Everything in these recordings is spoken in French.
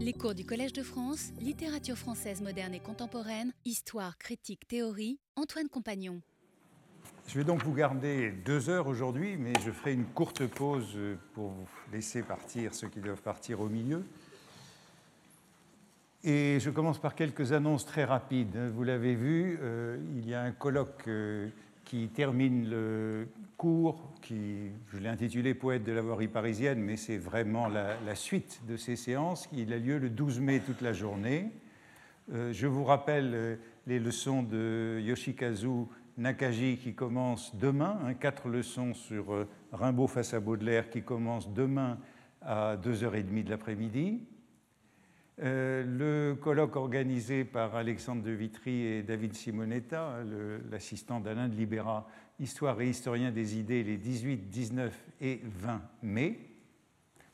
Les cours du Collège de France, littérature française moderne et contemporaine, histoire, critique, théorie, Antoine Compagnon. Je vais donc vous garder deux heures aujourd'hui, mais je ferai une courte pause pour vous laisser partir ceux qui doivent partir au milieu. Et je commence par quelques annonces très rapides. Vous l'avez vu, euh, il y a un colloque euh, qui termine le cours, qui, je l'ai intitulé Poète de la voirie parisienne, mais c'est vraiment la, suite de ces séances. Il a lieu le 12 mai toute la journée. Euh, je vous rappelle les leçons de Yoshikazu Nakaji qui commencent demain, hein, quatre leçons sur Rimbaud face à Baudelaire qui commencent demain à 2h30 de l'après-midi. Euh, le colloque organisé par Alexandre de Vitry et David Simonetta, l'assistant d'Alain de Libera, Histoire et historien des idées, les 18, 19 et 20 mai.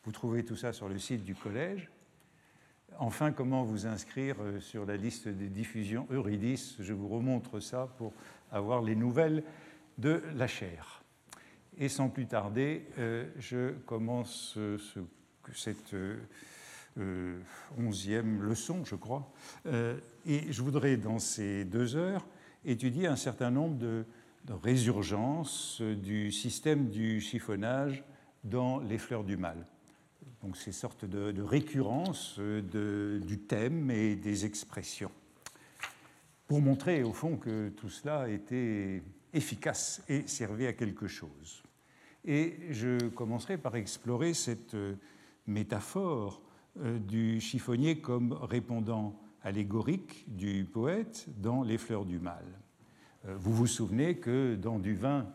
Vous trouvez tout ça sur le site du collège. Enfin, comment vous inscrire euh, sur la liste des diffusions Eurydice? Je vous remontre ça pour avoir les nouvelles de la chaire. Et sans plus tarder, euh, je commence cette onzième leçon, je crois. Euh, et je voudrais, dans ces deux heures, étudier un certain nombre de, résurgences du système du chiffonnage dans Les Fleurs du Mal. Donc ces sortes de, récurrences du thème et des expressions. Pour montrer au fond que tout cela était efficace et servait à quelque chose. Et je commencerai par explorer cette métaphore euh, du chiffonnier comme répondant allégorique du poète dans Les Fleurs du Mal. Euh, vous vous souvenez que dans du vin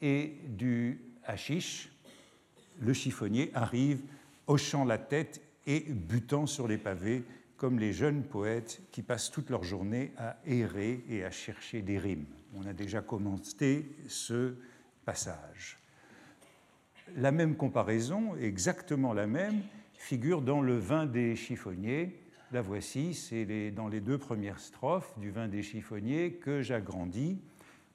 et du hashish, le chiffonnier arrive hochant la tête et butant sur les pavés comme les jeunes poètes qui passent toute leur journée à errer et à chercher des rimes. On a déjà commenté ce passage. La même comparaison, exactement la même, figure dans le vin des chiffonniers. La voici, c'est dans les deux premières strophes du vin des chiffonniers que j'agrandis.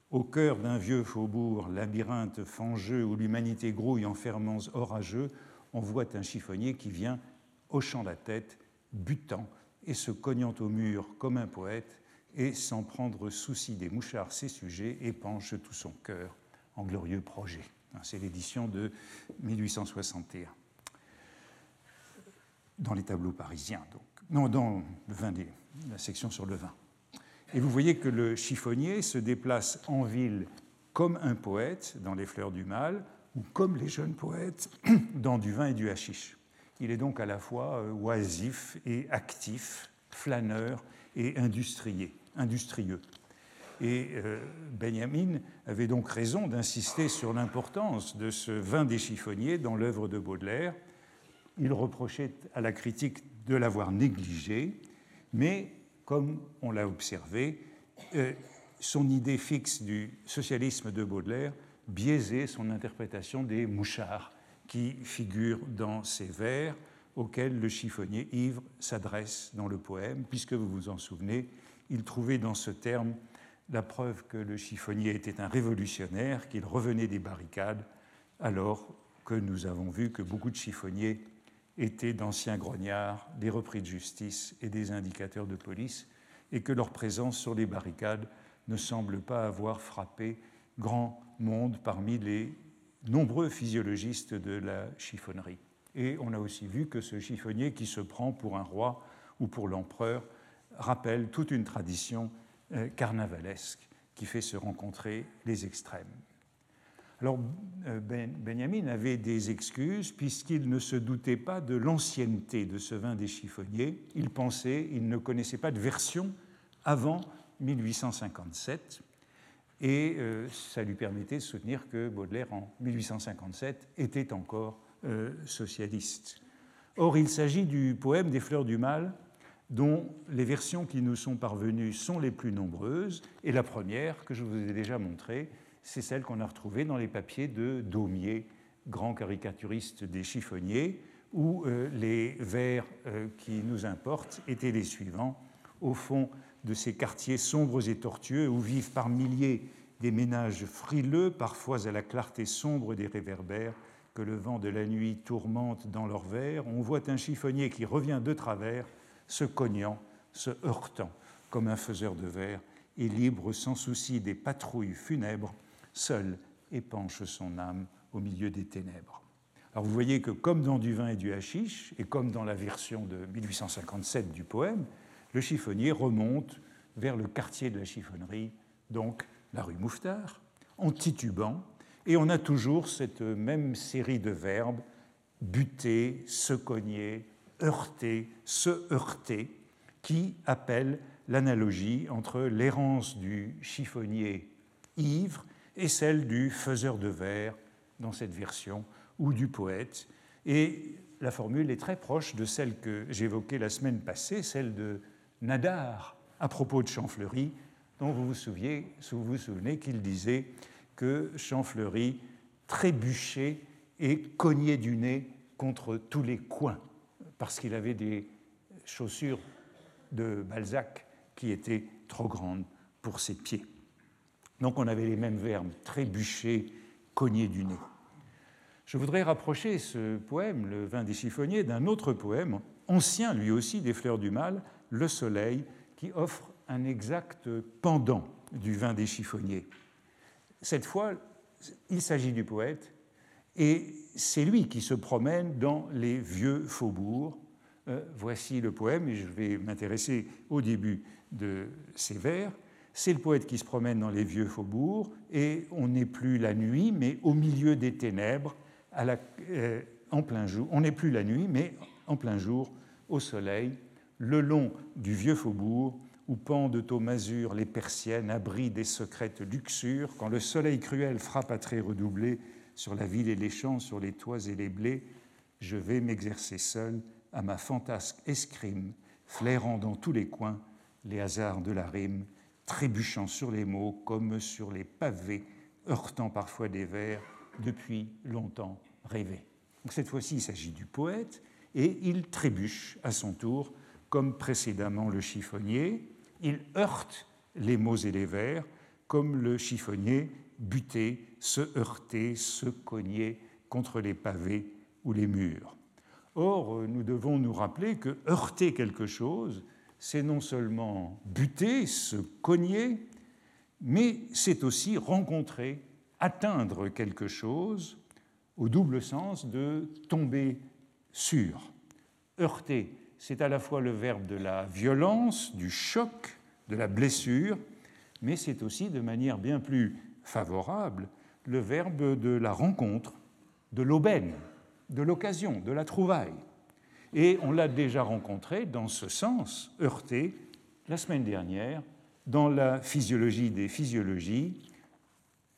Au cœur d'un vieux faubourg, labyrinthe fangeux où l'humanité grouille en ferments orageux, on voit un chiffonnier qui vient, hochant la tête, butant et se cognant au mur comme un poète, et sans prendre souci des mouchards ses sujets, épanche tout son cœur en glorieux projet. C'est l'édition de 1861 dans les tableaux parisiens, donc. non, dans le vin des, la section sur le vin. Et vous voyez que le chiffonnier se déplace en ville comme un poète dans Les Fleurs du Mal, ou comme les jeunes poètes dans du vin et du hashish. Il est donc à la fois euh, oisif et actif, flâneur et industrieux. Et euh, Benjamin avait donc raison d'insister sur l'importance de ce vin des chiffonniers dans l'œuvre de Baudelaire, il reprochait à la critique de l'avoir négligé, mais comme on l'a observé, euh, son idée fixe du socialisme de Baudelaire biaisait son interprétation des mouchards qui figurent dans ses vers auxquels le chiffonnier ivre s'adresse dans le poème, puisque vous vous en souvenez, il trouvait dans ce terme la preuve que le chiffonnier était un révolutionnaire, qu'il revenait des barricades, alors que nous avons vu que beaucoup de chiffonniers étaient d'anciens grognards, des repris de justice et des indicateurs de police, et que leur présence sur les barricades ne semble pas avoir frappé grand monde parmi les nombreux physiologistes de la chiffonnerie. Et on a aussi vu que ce chiffonnier qui se prend pour un roi ou pour l'empereur rappelle toute une tradition euh, carnavalesque qui fait se rencontrer les extrêmes. Alors euh, ben, Benjamin avait des excuses puisqu'il ne se doutait pas de l'ancienneté de ce vin des chiffonniers. Il pensait, il ne connaissait pas de version avant 1857 et euh, ça lui permettait de soutenir que Baudelaire en 1857 était encore euh, socialiste. Or, il s'agit du poème des Fleurs du Mal dont les versions qui nous sont parvenues sont les plus nombreuses et la première que je vous ai déjà montrée c'est celle qu'on a retrouvée dans les papiers de Daumier, grand caricaturiste des chiffonniers, où euh, les vers euh, qui nous importent étaient les suivants. Au fond de ces quartiers sombres et tortueux où vivent par milliers des ménages frileux, parfois à la clarté sombre des réverbères, que le vent de la nuit tourmente dans leurs vers, on voit un chiffonnier qui revient de travers, se cognant, se heurtant comme un faiseur de verre, et libre sans souci des patrouilles funèbres, seul épanche son âme au milieu des ténèbres. Alors vous voyez que comme dans du vin et du hashish, et comme dans la version de 1857 du poème, le chiffonnier remonte vers le quartier de la chiffonnerie, donc la rue Mouffetard, en titubant, et on a toujours cette même série de verbes buter, se cogner, heurter, se heurter, qui appellent l'analogie entre l'errance du chiffonnier ivre et celle du faiseur de vers dans cette version, ou du poète. Et la formule est très proche de celle que j'évoquais la semaine passée, celle de Nadar à propos de Champfleury, dont vous vous, vous, vous souvenez qu'il disait que Champfleury trébuchait et cognait du nez contre tous les coins, parce qu'il avait des chaussures de Balzac qui étaient trop grandes pour ses pieds. Donc on avait les mêmes verbes, trébucher, cogner du nez. Je voudrais rapprocher ce poème, Le vin des chiffonniers, d'un autre poème, ancien lui aussi des fleurs du mal, Le soleil, qui offre un exact pendant du vin des chiffonniers. Cette fois, il s'agit du poète, et c'est lui qui se promène dans les vieux faubourgs. Euh, voici le poème, et je vais m'intéresser au début de ces vers. C'est le poète qui se promène dans les vieux faubourgs, et on n'est plus la nuit, mais au milieu des ténèbres, euh, en plein jour. On n'est plus la nuit, mais en plein jour, au soleil, le long du vieux faubourg, où pendent aux masures les persiennes, abri des secrètes luxures, quand le soleil cruel frappe à traits redoublés sur la ville et les champs, sur les toits et les blés, je vais m'exercer seul à ma fantasque escrime, flairant dans tous les coins les hasards de la rime, trébuchant sur les mots comme sur les pavés, heurtant parfois des vers depuis longtemps rêvés. cette fois-ci, il s'agit du poète, et il trébuche à son tour, comme précédemment le chiffonnier, il heurte les mots et les vers, comme le chiffonnier buter, se heurter, se cogner contre les pavés ou les murs. Or, nous devons nous rappeler que heurter quelque chose, c'est non seulement buter, se cogner, mais c'est aussi rencontrer, atteindre quelque chose, au double sens de tomber sur. Heurter, c'est à la fois le verbe de la violence, du choc, de la blessure, mais c'est aussi de manière bien plus favorable le verbe de la rencontre, de l'aubaine, de l'occasion, de la trouvaille. Et on l'a déjà rencontré dans ce sens, heurté, la semaine dernière, dans la physiologie des physiologies,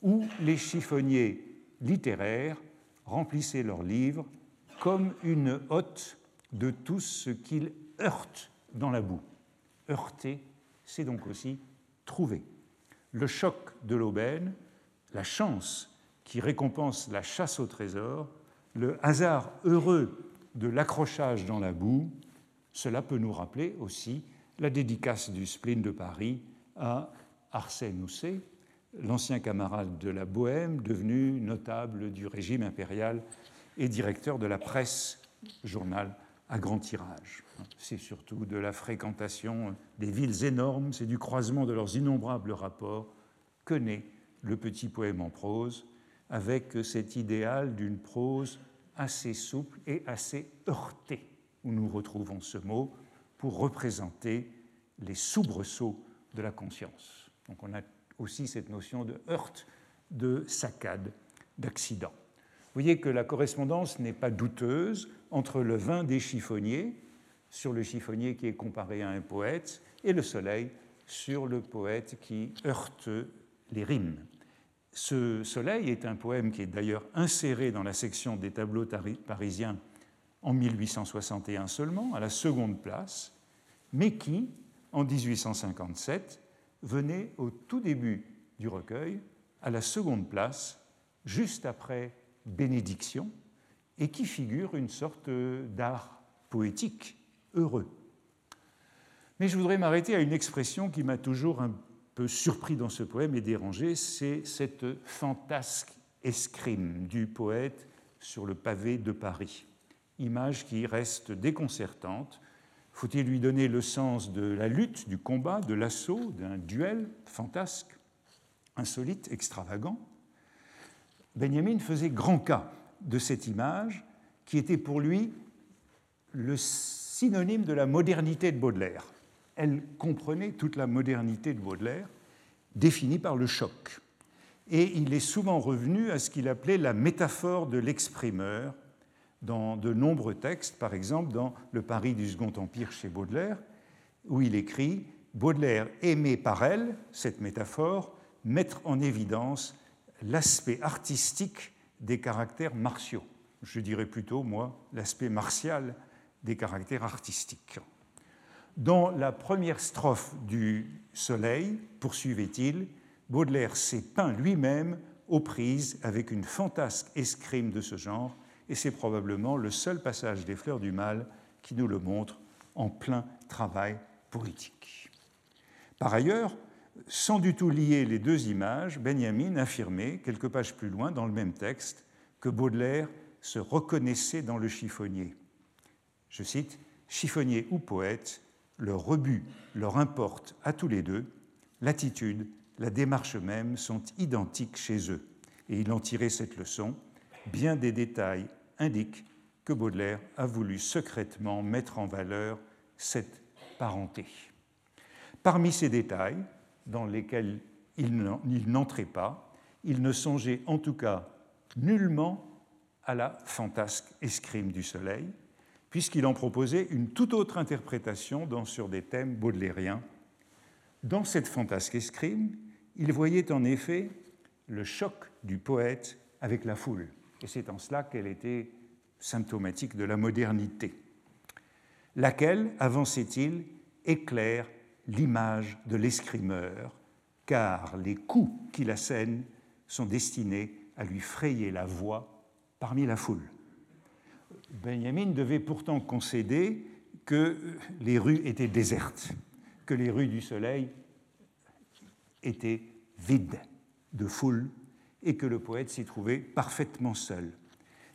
où les chiffonniers littéraires remplissaient leurs livres comme une hotte de tout ce qu'il heurte dans la boue. Heurter, c'est donc aussi trouver. Le choc de l'aubaine, la chance qui récompense la chasse au trésor, le hasard heureux de l'accrochage dans la boue, cela peut nous rappeler aussi la dédicace du spleen de Paris à Arsène Housset, l'ancien camarade de la Bohème, devenu notable du régime impérial et directeur de la presse, journal à grand tirage. C'est surtout de la fréquentation des villes énormes, c'est du croisement de leurs innombrables rapports que naît le petit poème en prose, avec cet idéal d'une prose assez souple et assez heurtée, où nous retrouvons ce mot pour représenter les soubresauts de la conscience. Donc on a aussi cette notion de heurte, de saccade, d'accident. Vous voyez que la correspondance n'est pas douteuse entre le vin des chiffonniers, sur le chiffonnier qui est comparé à un poète, et le soleil sur le poète qui heurte les rimes. Ce soleil est un poème qui est d'ailleurs inséré dans la section des tableaux parisiens en 1861 seulement, à la seconde place, mais qui, en 1857, venait au tout début du recueil, à la seconde place, juste après bénédiction et qui figure une sorte d'art poétique heureux. Mais je voudrais m'arrêter à une expression qui m'a toujours un surpris dans ce poème et dérangé, c'est cette fantasque escrime du poète sur le pavé de Paris. Image qui reste déconcertante. Faut-il lui donner le sens de la lutte, du combat, de l'assaut, d'un duel fantasque, insolite, extravagant? Benjamin faisait grand cas de cette image qui était pour lui le synonyme de la modernité de Baudelaire. Elle comprenait toute la modernité de Baudelaire, définie par le choc. Et il est souvent revenu à ce qu'il appelait la métaphore de l'exprimeur dans de nombreux textes, par exemple dans Le Paris du Second Empire chez Baudelaire, où il écrit Baudelaire aimait par elle, cette métaphore, mettre en évidence l'aspect artistique des caractères martiaux. Je dirais plutôt, moi, l'aspect martial des caractères artistiques. Dans la première strophe du Soleil, poursuivait-il, Baudelaire s'est peint lui-même aux prises avec une fantasque escrime de ce genre, et c'est probablement le seul passage des Fleurs du Mal qui nous le montre en plein travail poétique. Par ailleurs, sans du tout lier les deux images, Benjamin affirmait, quelques pages plus loin dans le même texte, que Baudelaire se reconnaissait dans le chiffonnier. Je cite, Chiffonnier ou poète, le rebut leur importe à tous les deux, l'attitude, la démarche même sont identiques chez eux. Et il en tirait cette leçon. Bien des détails indiquent que Baudelaire a voulu secrètement mettre en valeur cette parenté. Parmi ces détails, dans lesquels il n'entrait pas, il ne songeait en tout cas nullement à la fantasque escrime du soleil, puisqu'il en proposait une toute autre interprétation dans, sur des thèmes baudelairiens. Dans cette fantasque escrime, il voyait en effet le choc du poète avec la foule, et c'est en cela qu'elle était symptomatique de la modernité, laquelle, avançait-il, éclaire l'image de l'escrimeur, car les coups qu'il assène sont destinés à lui frayer la voie parmi la foule. Benjamin devait pourtant concéder que les rues étaient désertes, que les rues du soleil étaient vides de foule et que le poète s'y trouvait parfaitement seul.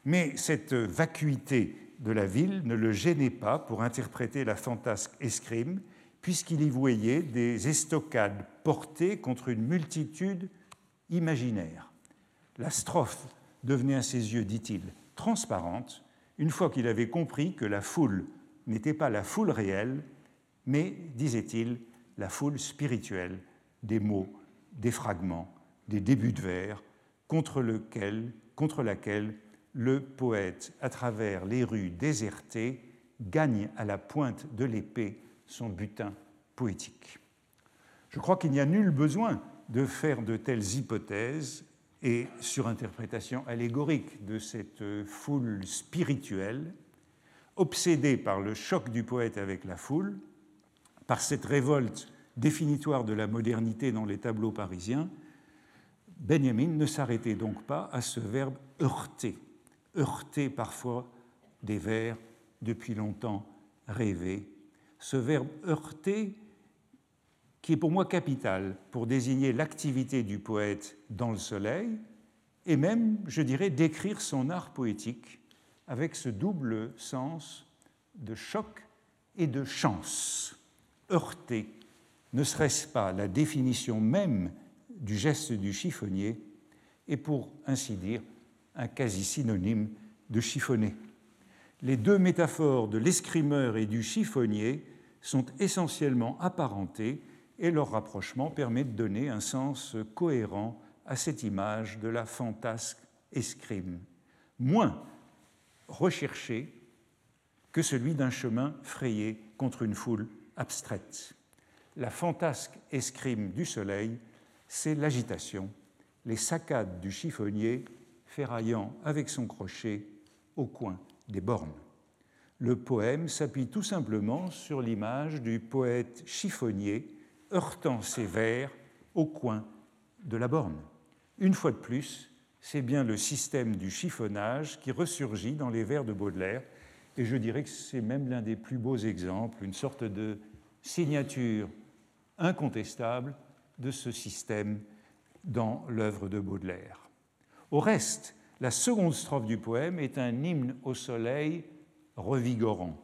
Mais cette vacuité de la ville ne le gênait pas pour interpréter la fantasque escrime puisqu'il y voyait des estocades portées contre une multitude imaginaire. La strophe devenait à ses yeux, dit-il, transparente, une fois qu'il avait compris que la foule n'était pas la foule réelle, mais, disait-il, la foule spirituelle des mots, des fragments, des débuts de vers, contre, lequel, contre laquelle le poète, à travers les rues désertées, gagne à la pointe de l'épée son butin poétique. Je crois qu'il n'y a nul besoin de faire de telles hypothèses et surinterprétations allégoriques de cette foule spirituelle, obsédée par le choc du poète avec la foule, par cette révolte définitoire de la modernité dans les tableaux parisiens, Benjamin ne s'arrêtait donc pas à ce verbe heurter, heurter parfois des vers depuis longtemps rêvés. Ce verbe heurter qui est pour moi capital pour désigner l'activité du poète dans le soleil, et même, je dirais, décrire son art poétique avec ce double sens de choc et de chance. Heurter, ne serait-ce pas la définition même du geste du chiffonnier, et pour ainsi dire, un quasi-synonyme de chiffonner. Les deux métaphores de l'escrimeur et du chiffonnier sont essentiellement apparentées et leur rapprochement permet de donner un sens cohérent à cette image de la fantasque escrime, moins recherché que celui d'un chemin frayé contre une foule abstraite. La fantasque escrime du soleil, c'est l'agitation, les saccades du chiffonnier ferraillant avec son crochet au coin des bornes. Le poème s'appuie tout simplement sur l'image du poète chiffonnier heurtant ses vers au coin de la borne. Une fois de plus, c'est bien le système du chiffonnage qui ressurgit dans les vers de Baudelaire, et je dirais que c'est même l'un des plus beaux exemples, une sorte de signature incontestable de ce système dans l'œuvre de Baudelaire. Au reste, la seconde strophe du poème est un hymne au soleil revigorant.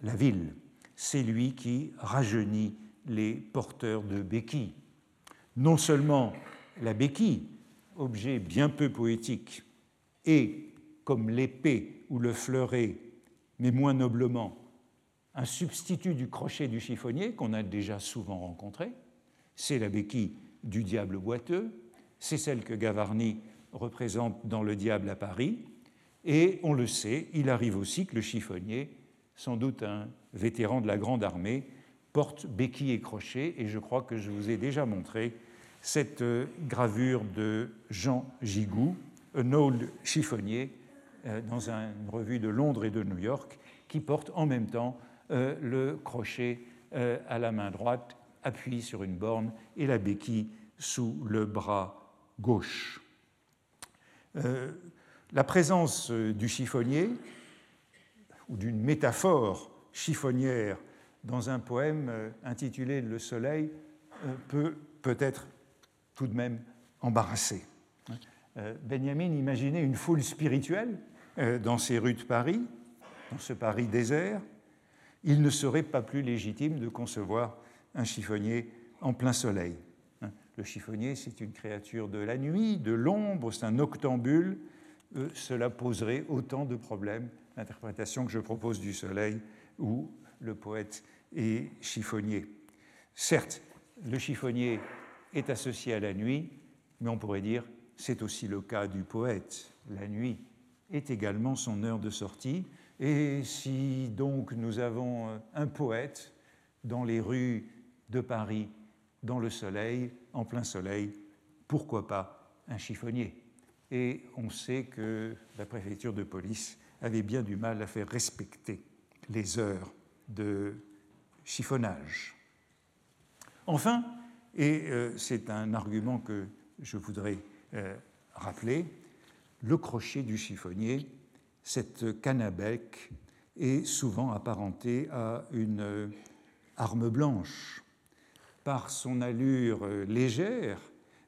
La ville, c'est lui qui rajeunit les porteurs de béquilles. Non seulement la béquille, objet bien peu poétique, est, comme l'épée ou le fleuret, mais moins noblement, un substitut du crochet du chiffonnier qu'on a déjà souvent rencontré. C'est la béquille du diable boiteux, c'est celle que Gavarni représente dans Le Diable à Paris, et on le sait, il arrive aussi que le chiffonnier, sans doute un vétéran de la Grande Armée, porte béquille et crochet, et je crois que je vous ai déjà montré cette euh, gravure de Jean Gigou, un old chiffonnier, euh, dans une revue de Londres et de New York, qui porte en même temps euh, le crochet à la main droite, appuyé sur une borne, et la béquille sous le bras gauche. la présence du chiffonnier, ou d'une métaphore chiffonnière dans un poème intitulé Le Soleil, peut peut-être tout de même embarrassé. Euh, Benjamin imaginait une foule spirituelle euh, dans ces rues de Paris, dans ce Paris désert. Il ne serait pas plus légitime de concevoir un chiffonnier en plein soleil. Hein, le chiffonnier, c'est une créature de la nuit, de l'ombre, c'est un octambule. Euh, cela poserait autant de problèmes, l'interprétation que je propose du soleil, où le poète est chiffonnier. Certes, le chiffonnier est associé à la nuit, mais on pourrait dire c'est aussi le cas du poète. La nuit est également son heure de sortie. Et si donc nous avons euh, un poète dans les rues de Paris, dans le soleil, en plein soleil, pourquoi pas un chiffonnier? Et on sait que la préfecture de police avait bien du mal à faire respecter les heures de chiffonnage. Enfin, et euh, c'est un argument que je voudrais euh, rappeler. Le crochet du chiffonnier, cette canne à bec, est souvent apparenté à une euh, arme blanche. Par son allure légère,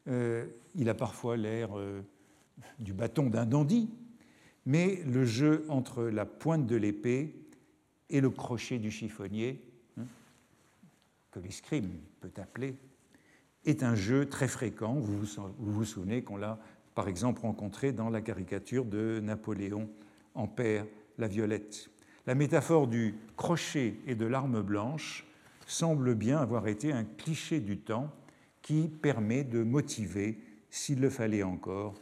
il a parfois l'air du bâton d'un dandy, mais le jeu entre la pointe de l'épée et le crochet du chiffonnier, l'escrime peut appeler est un jeu très fréquent. Vous vous, souvenez qu'on l'a par exemple rencontré dans la caricature de Napoléon en père la violette. La métaphore du crochet et de l'arme blanche semble bien avoir été un cliché du temps qui permet de motiver, s'il le fallait encore,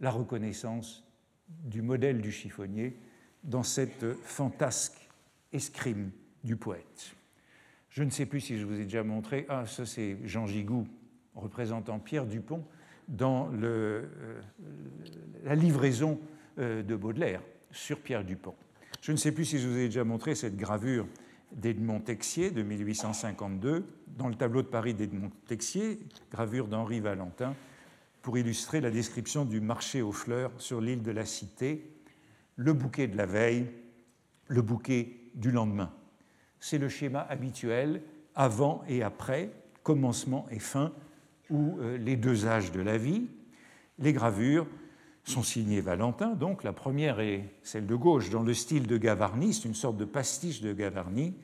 la reconnaissance du modèle du chiffonnier dans cette fantasque escrime du poète. Je ne sais plus si je vous ai déjà montré. Ah, ça, c'est Jean Gigou représentant Pierre Dupont dans euh, la livraison euh, de Baudelaire sur Pierre Dupont. Je ne sais plus si je vous ai déjà montré cette gravure d'Edmond Texier de 1852 dans le tableau de Paris d'Edmond Texier, gravure d'Henri Valentin, pour illustrer la description du marché aux fleurs sur l'île de la Cité, le bouquet de la veille, le bouquet du lendemain. C'est le schéma habituel avant et après, commencement et fin, ou euh, les deux âges de la vie. Les gravures sont signées Valentin, donc la première est celle de gauche dans le style de Gavarni, c'est une sorte de pastiche de Gavarni,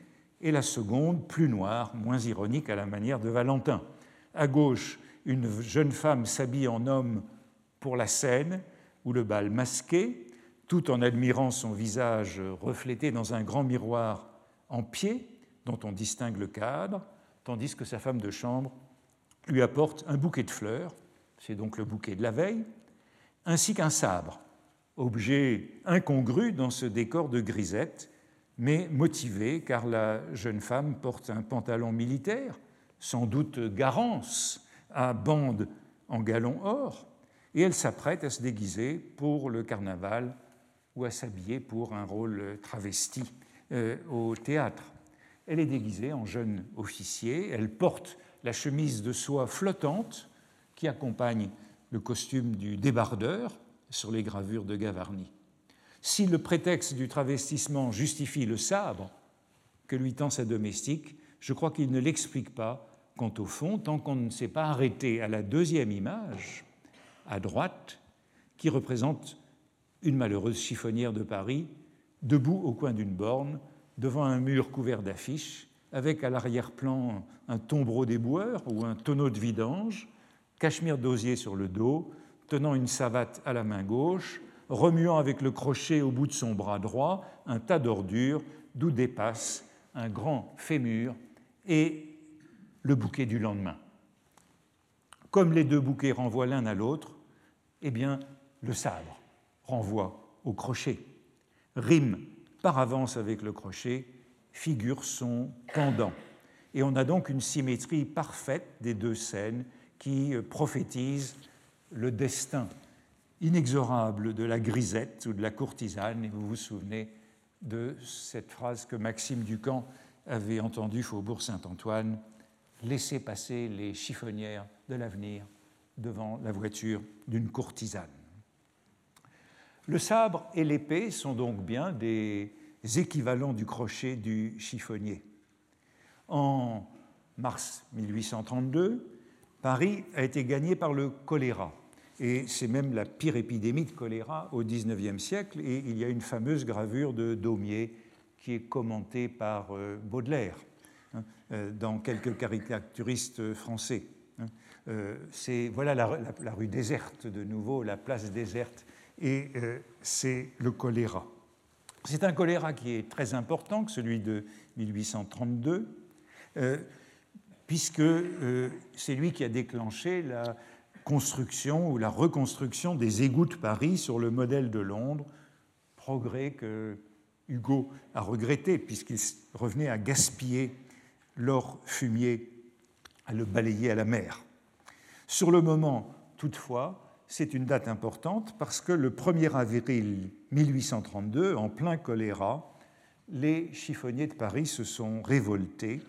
et la seconde plus noire, moins ironique à la manière de Valentin. À gauche, une jeune femme s'habille en homme pour la scène ou le bal masqué, tout en admirant son visage reflété dans un grand miroir en pied dont on distingue le cadre, tandis que sa femme de chambre lui apporte un bouquet de fleurs, c'est donc le bouquet de la veille, ainsi qu'un sabre, objet incongru dans ce décor de grisette, mais motivé car la jeune femme porte un pantalon militaire, sans doute garance, à bande en galon or, et elle s'apprête à se déguiser pour le carnaval ou à s'habiller pour un rôle travesti euh, au théâtre. Elle est déguisée en jeune officier, elle porte la chemise de soie flottante qui accompagne le costume du débardeur sur les gravures de Gavarni. Si le prétexte du travestissement justifie le sabre que lui tend sa domestique, je crois qu'il ne l'explique pas quant au fond, tant qu'on ne s'est pas arrêté à la deuxième image, à droite, qui représente une malheureuse chiffonnière de Paris, debout au coin d'une borne, devant un mur couvert d'affiches, avec à l'arrière-plan un tombereau boueurs ou un tonneau de vidange, cachemire d'osier sur le dos, tenant une savate à la main gauche, remuant avec le crochet au bout de son bras droit un tas d'ordures d'où dépasse un grand fémur et le bouquet du lendemain. Comme les deux bouquets renvoient l'un à l'autre, eh bien, le sabre renvoie au crochet, rime par avance avec le crochet, figure son pendant. Et on a donc une symétrie parfaite des deux scènes qui prophétisent le destin inexorable de la grisette ou de la courtisane. Et vous vous souvenez de cette phrase que Maxime Ducamp avait entendue Faubourg Saint-Antoine Laissez passer les chiffonnières de l'avenir devant la voiture d'une courtisane. Le sabre et l'épée sont donc bien des équivalents du crochet du chiffonnier. En mars 1832, Paris a été gagné par le choléra. Et c'est même la pire épidémie de choléra au XIXe siècle. Et il y a une fameuse gravure de Daumier qui est commentée par euh, Baudelaire hein, euh, dans quelques caricaturistes français. Hein. Euh, c'est voilà la, la, rue déserte de nouveau, la place déserte, et c'est le choléra. C'est un choléra qui est très important, que celui de 1832, puisque c'est lui qui a déclenché la construction ou la reconstruction des égouts de Paris sur le modèle de Londres, progrès que Hugo a regretté puisqu'il revenait à gaspiller l'or fumier, à le balayer à la mer. Sur le moment, toutefois, c'est une date importante parce que le 1er avril 1832, en plein choléra, les chiffonniers de Paris se sont révoltés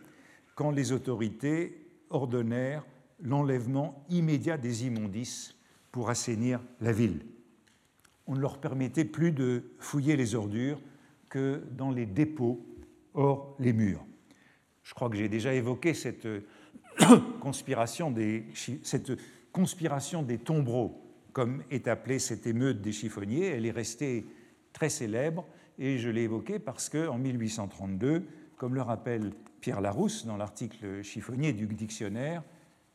quand les autorités ordonnèrent l'enlèvement immédiat des immondices pour assainir la ville. On ne leur permettait plus de fouiller les ordures que dans les dépôts hors les murs. Je crois que j'ai déjà évoqué cette conspiration des, cette conspiration des tombereaux, comme est appelée cette émeute des chiffonniers. Elle est restée très célèbre et je l'ai évoquée parce qu'en 1832, comme le rappelle Pierre Larousse dans l'article chiffonnier du dictionnaire,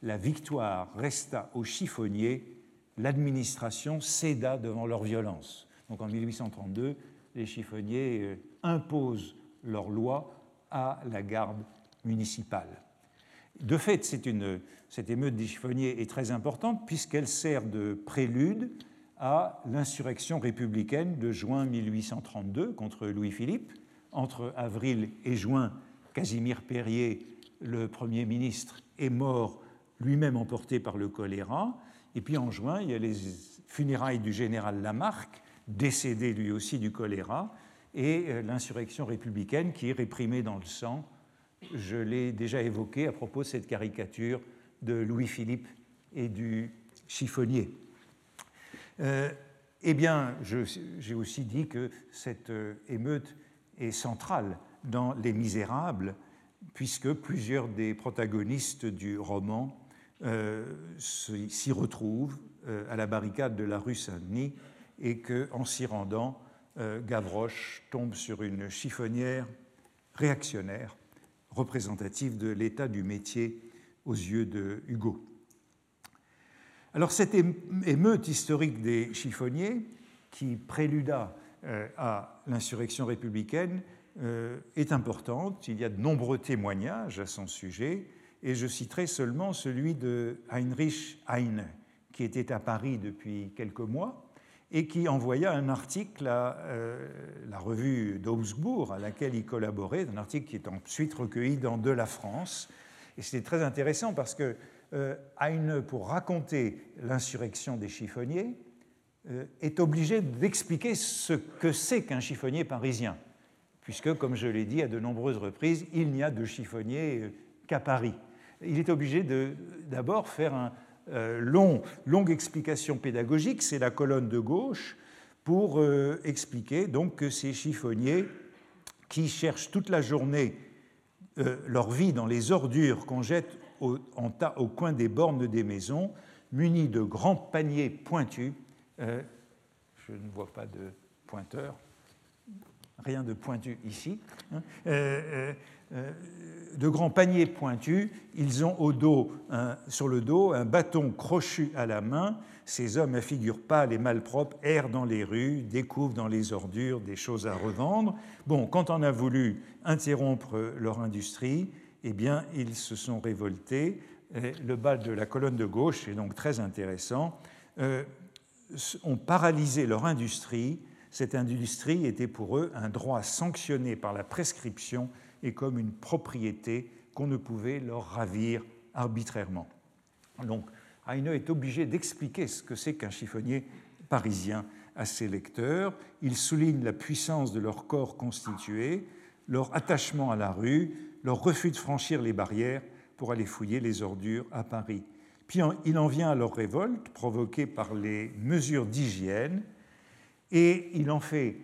la victoire resta aux chiffonniers, l'administration céda devant leur violence. Donc en 1832, les chiffonniers euh, imposent leur loi à la garde municipale. De fait, une, cette émeute des chiffonniers est très importante puisqu'elle sert de prélude à l'insurrection républicaine de juin 1832 contre Louis-Philippe. Entre avril et juin, Casimir Perrier, le Premier ministre, est mort lui-même emporté par le choléra. Et puis en juin, il y a les funérailles du général Lamarck, décédé lui aussi du choléra, et euh, l'insurrection républicaine qui est réprimée dans le sang. Je l'ai déjà évoqué à propos de cette caricature de Louis-Philippe et du chiffonnier. Euh, eh bien, j'ai aussi dit que cette euh, émeute est centrale dans Les Misérables, puisque plusieurs des protagonistes du roman euh, s'y retrouve euh, à la barricade de la rue Saint-Denis et qu'en s'y rendant, Gavroche tombe sur une chiffonnière réactionnaire représentative de l'état du métier aux yeux de Hugo. Alors cette émeute historique des chiffonniers, qui préluda à l'insurrection républicaine, est importante. Il y a de nombreux témoignages à son sujet et je citerai seulement celui de Heinrich Heine, qui était à Paris depuis quelques mois et qui envoya un article à euh, la revue d'Augsbourg à laquelle il collaborait, un article qui est ensuite recueilli dans De la France. Et c'était très intéressant parce que euh, pour raconter l'insurrection des chiffonniers, euh, est obligé d'expliquer ce que c'est qu'un chiffonnier parisien, puisque, comme je l'ai dit à de nombreuses reprises, il n'y a de chiffonniers qu'à Paris. Il est obligé d'abord faire une euh, long, longue explication pédagogique, c'est la colonne de gauche, pour euh, expliquer donc que ces chiffonniers qui cherchent toute la journée euh, leur vie dans les ordures qu'on jette au, en tas au coin des bornes des maisons, munis de grands paniers pointus, Je ne vois pas de pointeur. Rien de pointu ici. Hein. Euh, euh, de grands paniers pointus. Ils ont au dos, sur le dos un bâton crochu à la main. Ces hommes à figure pâle et malpropre errent dans les rues, découvrent dans les ordures des choses à revendre. Bon, quand on a voulu interrompre leur industrie, eh bien, ils se sont révoltés. le bas de la colonne de gauche est donc très intéressant. Euh, ont paralysé leur industrie. Cette industrie était pour eux un droit sanctionné par la prescription et comme une propriété qu'on ne pouvait leur ravir arbitrairement. Donc, Heine est obligé d'expliquer ce que c'est qu'un chiffonnier parisien à ses lecteurs. Il souligne la puissance de leur corps constitué, leur attachement à la rue, leur refus de franchir les barrières pour aller fouiller les ordures à Paris. Puis il en vient à leur révolte provoquée par les mesures d'hygiène et il en fait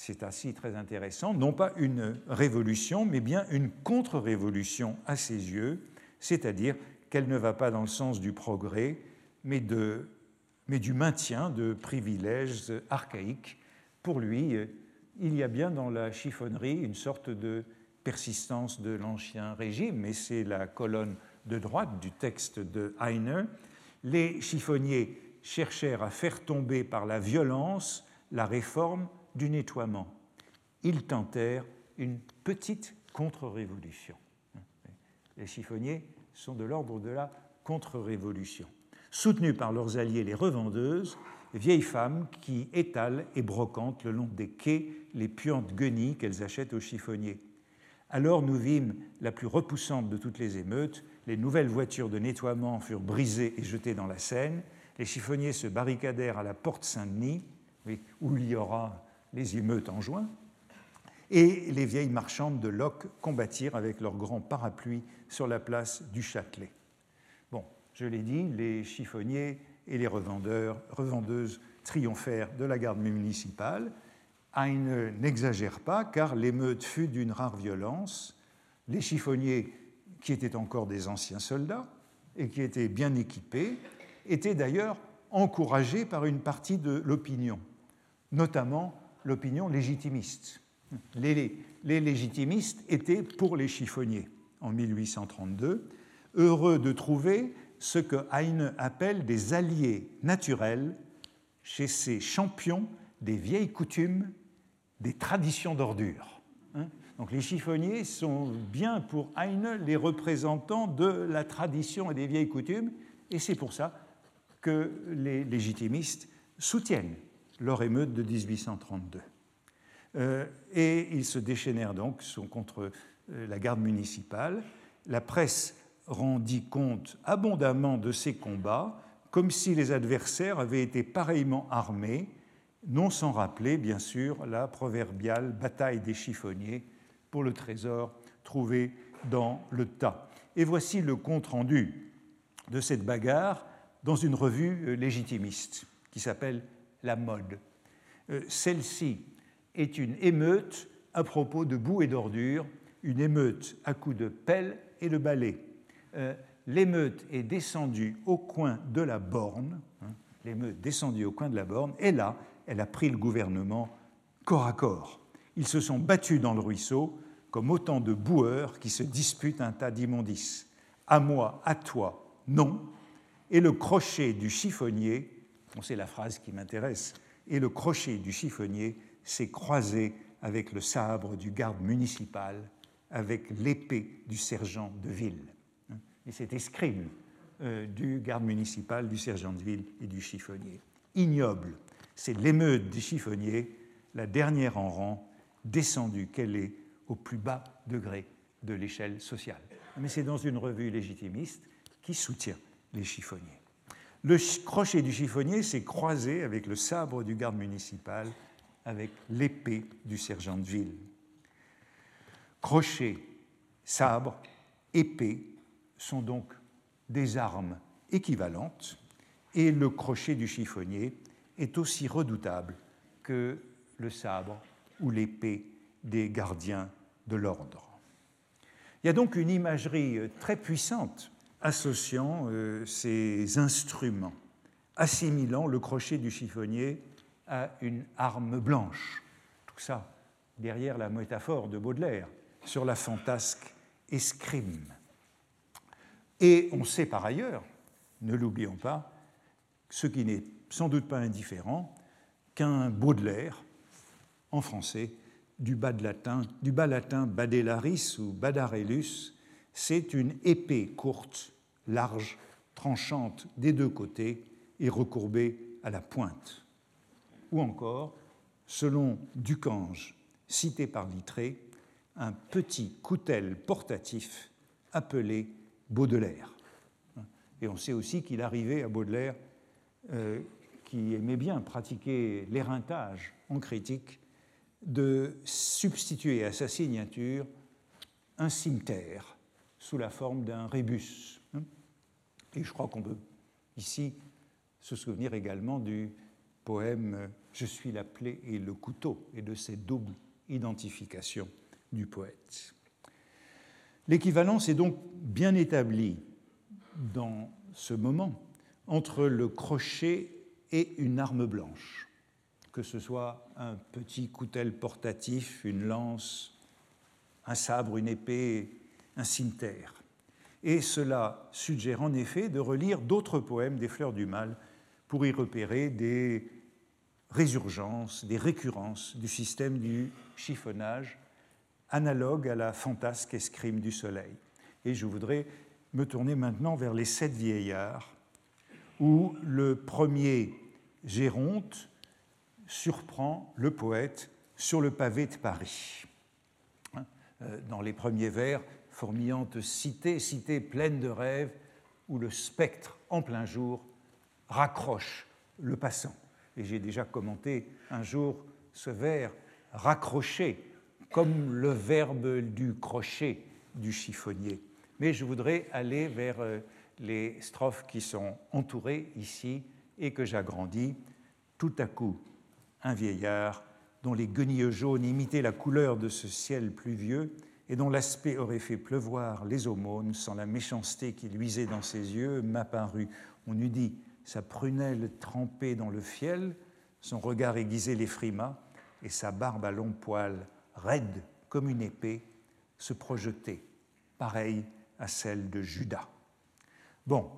c'est ainsi très intéressant, non pas une révolution, mais bien une contre-révolution à ses yeux, c'est-à-dire qu'elle ne va pas dans le sens du progrès, mais, du maintien de privilèges archaïques. Pour lui, il y a bien dans la chiffonnerie une sorte de persistance de l'ancien régime, mais c'est la colonne de droite du texte de Heine. Les chiffonniers cherchèrent à faire tomber par la violence la réforme du nettoiement. Ils tentèrent une petite contre-révolution. Les chiffonniers sont de l'ordre de la contre-révolution. Soutenus par leurs alliés les revendeuses, vieilles femmes qui étalent et brocantent le long des quais les puantes guenilles qu'elles achètent aux chiffonniers. Alors nous vîmes la plus repoussante de toutes les émeutes, les nouvelles voitures de nettoiement furent brisées et jetées dans la Seine, les chiffonniers se barricadèrent à la porte Saint-Denis, où il y aura les émeutes en juin, et les vieilles marchandes de Locke combattirent avec leurs grands parapluies sur la place du Châtelet. Bon, je l'ai dit, les chiffonniers et les revendeurs, revendeuses triomphèrent de la garde municipale. Heine n'exagère pas, car l'émeute fut d'une rare violence. Les chiffonniers, qui étaient encore des anciens soldats et qui étaient bien équipés, étaient d'ailleurs encouragés par une partie de l'opinion, notamment l'opinion légitimiste. Les, légitimistes étaient pour les chiffonniers en 1832, heureux de trouver ce que Heine appelle des alliés naturels chez ces champions des vieilles coutumes, des traditions d'ordure. Hein. Donc les chiffonniers sont bien pour Heine les représentants de la tradition et des vieilles coutumes, et c'est pour ça que les légitimistes soutiennent leur émeute de 1832. Euh, et ils se déchaînèrent donc contre euh, la garde municipale. La presse rendit compte abondamment de ces combats, comme si les adversaires avaient été pareillement armés, non sans rappeler, bien sûr, la proverbiale bataille des chiffonniers pour le trésor trouvé dans le tas. Et voici le compte-rendu de cette bagarre dans une revue euh, légitimiste qui s'appelle La Mode. Celle-ci est une émeute à propos de boue et d'ordures, une émeute à coups de pelle et de balai. Euh, l'émeute est descendue au coin de la borne, hein, l'émeute descendue au coin de la borne, et là, elle a pris le gouvernement corps à corps. Ils se sont battus dans le ruisseau comme autant de boueurs qui se disputent un tas d'immondices. À moi, à toi, non. Et le crochet du chiffonnier, c'est la phrase qui m'intéresse, et le crochet du chiffonnier s'est croisé avec le sabre du garde municipal, avec l'épée du sergent de ville. Et cet escrime euh, du garde municipal, du sergent de ville et du chiffonnier. Ignoble, c'est l'émeute des chiffonniers, la dernière en rang, descendue qu'elle est au plus bas degré de l'échelle sociale. Mais c'est dans une revue légitimiste qui soutient les chiffonniers. Le crochet du chiffonnier s'est croisé avec le sabre du garde municipal, avec l'épée du sergent de ville. Crochet, sabre, épée sont donc des armes équivalentes et le crochet du chiffonnier est aussi redoutable que le sabre ou l'épée des gardiens de l'ordre. Il y a donc une imagerie très puissante associant euh, ces instruments, assimilant le crochet du chiffonnier à une arme blanche. Tout ça derrière la métaphore de Baudelaire sur la fantasque escrime. Et on sait par ailleurs, ne l'oublions pas, ce qui n'est sans doute pas indifférent, qu'un Baudelaire, en français, du bas, latin, du bas latin badellaris ou badarellus, c'est une épée courte, large, tranchante des deux côtés et recourbée à la pointe. Ou encore, selon Ducange, cité par Littré, un petit coutel portatif appelé Baudelaire. Et on sait aussi qu'il arrivait à Baudelaire, euh, qui aimait bien pratiquer l'éreintage en critique, de substituer à sa signature un cimetière sous la forme d'un rébus. Et je crois qu'on peut ici se souvenir également du poème Je suis la plaie et le couteau et de ces doubles identifications du poète. L'équivalence est donc bien établie dans ce moment entre le crochet et une arme blanche, que ce soit un petit coutel portatif, une lance, un sabre, une épée, un cimetière. Et cela suggère en effet de relire d'autres poèmes des Fleurs du Mal pour y repérer des résurgences, des récurrences du système du chiffonnage analogue à la fantasque escrime du soleil. Et je voudrais me tourner maintenant vers les sept vieillards, où le premier Géronte surprend le poète sur le pavé de Paris. Hein, euh, dans les premiers vers, fourmillante cité, cité pleine de rêves, où le spectre en plein jour raccroche le passant. Et j'ai déjà commenté un jour ce vers raccrocher comme le verbe du crochet du chiffonnier. Mais je voudrais aller vers euh, les strophes qui sont entourées ici et que j'agrandis. Tout à coup, un vieillard dont les guenilles jaunes imitaient la couleur de ce ciel pluvieux et dont l'aspect aurait fait pleuvoir les aumônes sans la méchanceté qui luisait dans ses yeux, m'apparut. On eût dit sa prunelle trempée dans le fiel, son regard aiguisé les frimas, et sa barbe à longs poils raide comme une épée, se projeter, pareille à celle de Judas. Bon,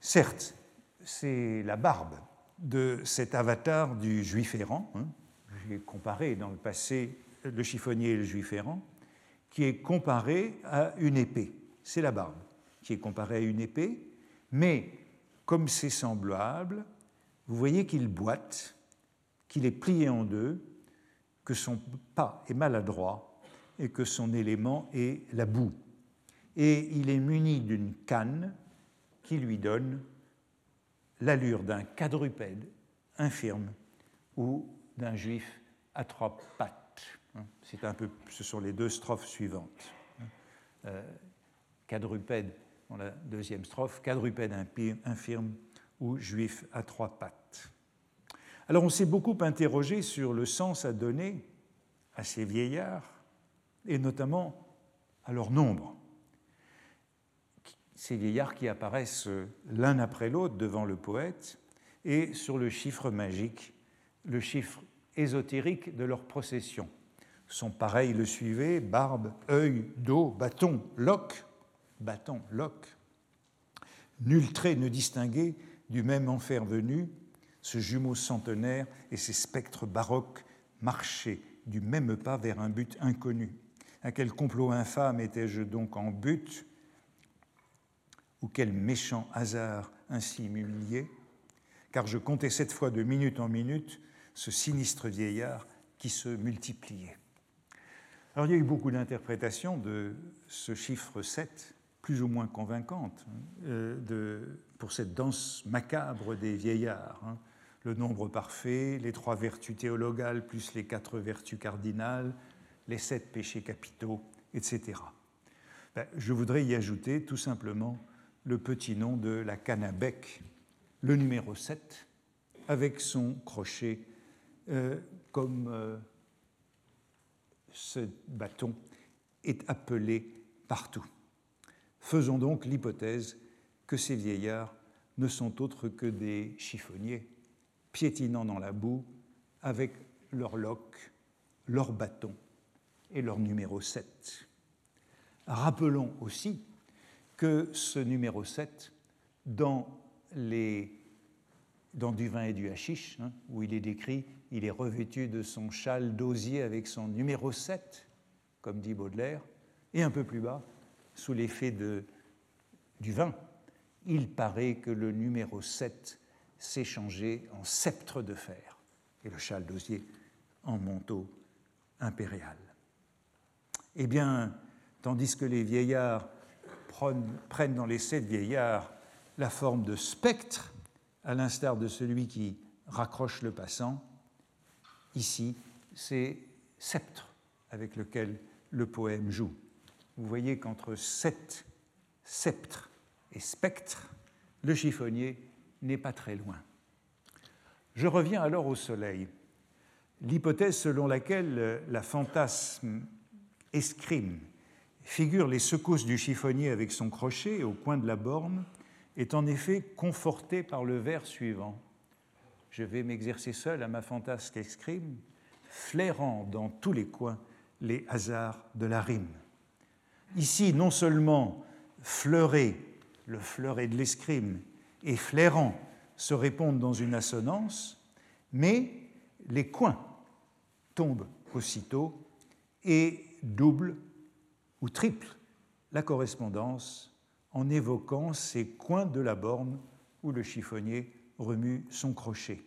certes, c'est la barbe de cet avatar du juif errant, hein, j'ai comparé dans le passé le chiffonnier et le juif errant, qui est comparé à une épée. C'est la barbe qui est comparée à une épée, mais comme c'est semblable, vous voyez qu'il boite, qu'il est plié en deux, que son pas est maladroit et que son élément est la boue. Et il est muni d'une canne qui lui donne l'allure d'un quadrupède infirme ou d'un juif à trois pattes. C'est un peu, ce sont les deux strophes suivantes. Euh, quadrupède dans la deuxième strophe, quadrupède infirme ou juif à trois pattes. Alors on s'est beaucoup interrogé sur le sens à donner à ces vieillards, et notamment à leur nombre. Ces vieillards qui apparaissent l'un après l'autre devant le poète, et sur le chiffre magique, le chiffre ésotérique de leur procession. Son pareil le suivait, barbe, œil, dos, bâton, loque, bâton, loque. Nul trait ne distinguait du même enfer venu, ce jumeau centenaire et ces spectres baroques marchaient du même pas vers un but inconnu. À quel complot infâme étais-je donc en but Ou quel méchant hasard ainsi m'humiliait? Car je comptais cette fois de minute en minute ce sinistre vieillard qui se multipliait. Alors il y a eu beaucoup d'interprétations de ce chiffre 7, plus ou moins convaincantes, euh, de, pour cette danse macabre des vieillards. Hein le nombre parfait, les trois vertus théologales plus les quatre vertus cardinales, les sept péchés capitaux, etc. Ben, je voudrais y ajouter tout simplement le petit nom de la canne le numéro 7, avec son crochet euh, comme euh, ce bâton est appelé partout. Faisons donc l'hypothèse que ces vieillards ne sont autres que des chiffonniers piétinant dans la boue avec leur loque, leur bâton et leur numéro 7. Rappelons aussi que ce numéro 7, dans, les, du vin et du hashish, hein, où il est décrit, il est revêtu de son châle d'osier avec son numéro 7, comme dit Baudelaire, et un peu plus bas, sous l'effet du vin, il paraît que le numéro 7 s'est changé en sceptre de fer et le châle d'osier en manteau impérial. Eh bien, tandis que les vieillards prennent dans les sept vieillards la forme de spectre, à l'instar de celui qui raccroche le passant, ici, c'est sceptre avec lequel le poème joue. Vous voyez qu'entre sept sceptres et spectre, le chiffonnier n'est pas très loin. Je reviens alors au soleil. L'hypothèse selon laquelle la fantasme escrime figure les secousses du chiffonnier avec son crochet au coin de la borne est en effet confortée par le vers suivant. Je vais m'exercer seul à ma fantasque escrime, flairant dans tous les coins les hasards de la rime. Ici, non seulement fleurer, le fleuret de l'escrime, et flairant se répondent dans une assonance, mais les coins tombent aussitôt et doublent ou triplent la correspondance en évoquant ces coins de la borne où le chiffonnier remue son crochet.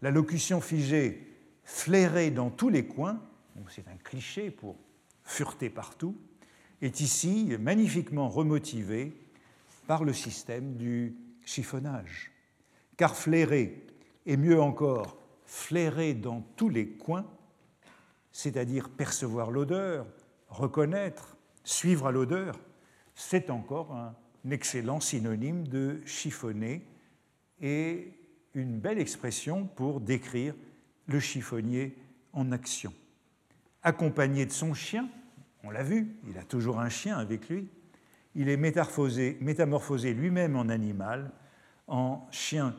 La locution figée flairée dans tous les coins, c'est un cliché pour fureter partout, est ici magnifiquement remotivée par le système du chiffonnage. Car flairer, et mieux encore, flairer dans tous les coins, c'est-à-dire percevoir l'odeur, reconnaître, suivre l'odeur, c'est encore un excellent synonyme de chiffonner et une belle expression pour décrire le chiffonnier en action. Accompagné de son chien, on l'a vu, il a toujours un chien avec lui, il est métamorphosé, lui-même en animal, en chien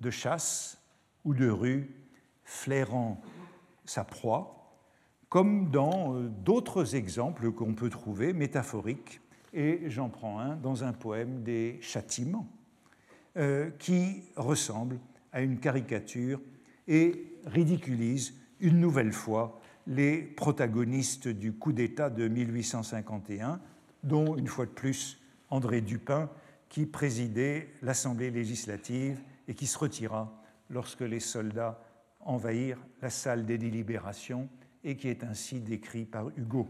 de chasse ou de rue, flairant sa proie, comme dans euh, d'autres exemples qu'on peut trouver métaphoriques, et j'en prends un dans un poème des Châtiments, euh, qui ressemble à une caricature et ridiculise une nouvelle fois les protagonistes du coup d'État de 1851, dont une fois de plus André Dupin, qui présidait l'Assemblée législative et qui se retira lorsque les soldats envahirent la salle des délibérations et qui est ainsi décrit par Hugo.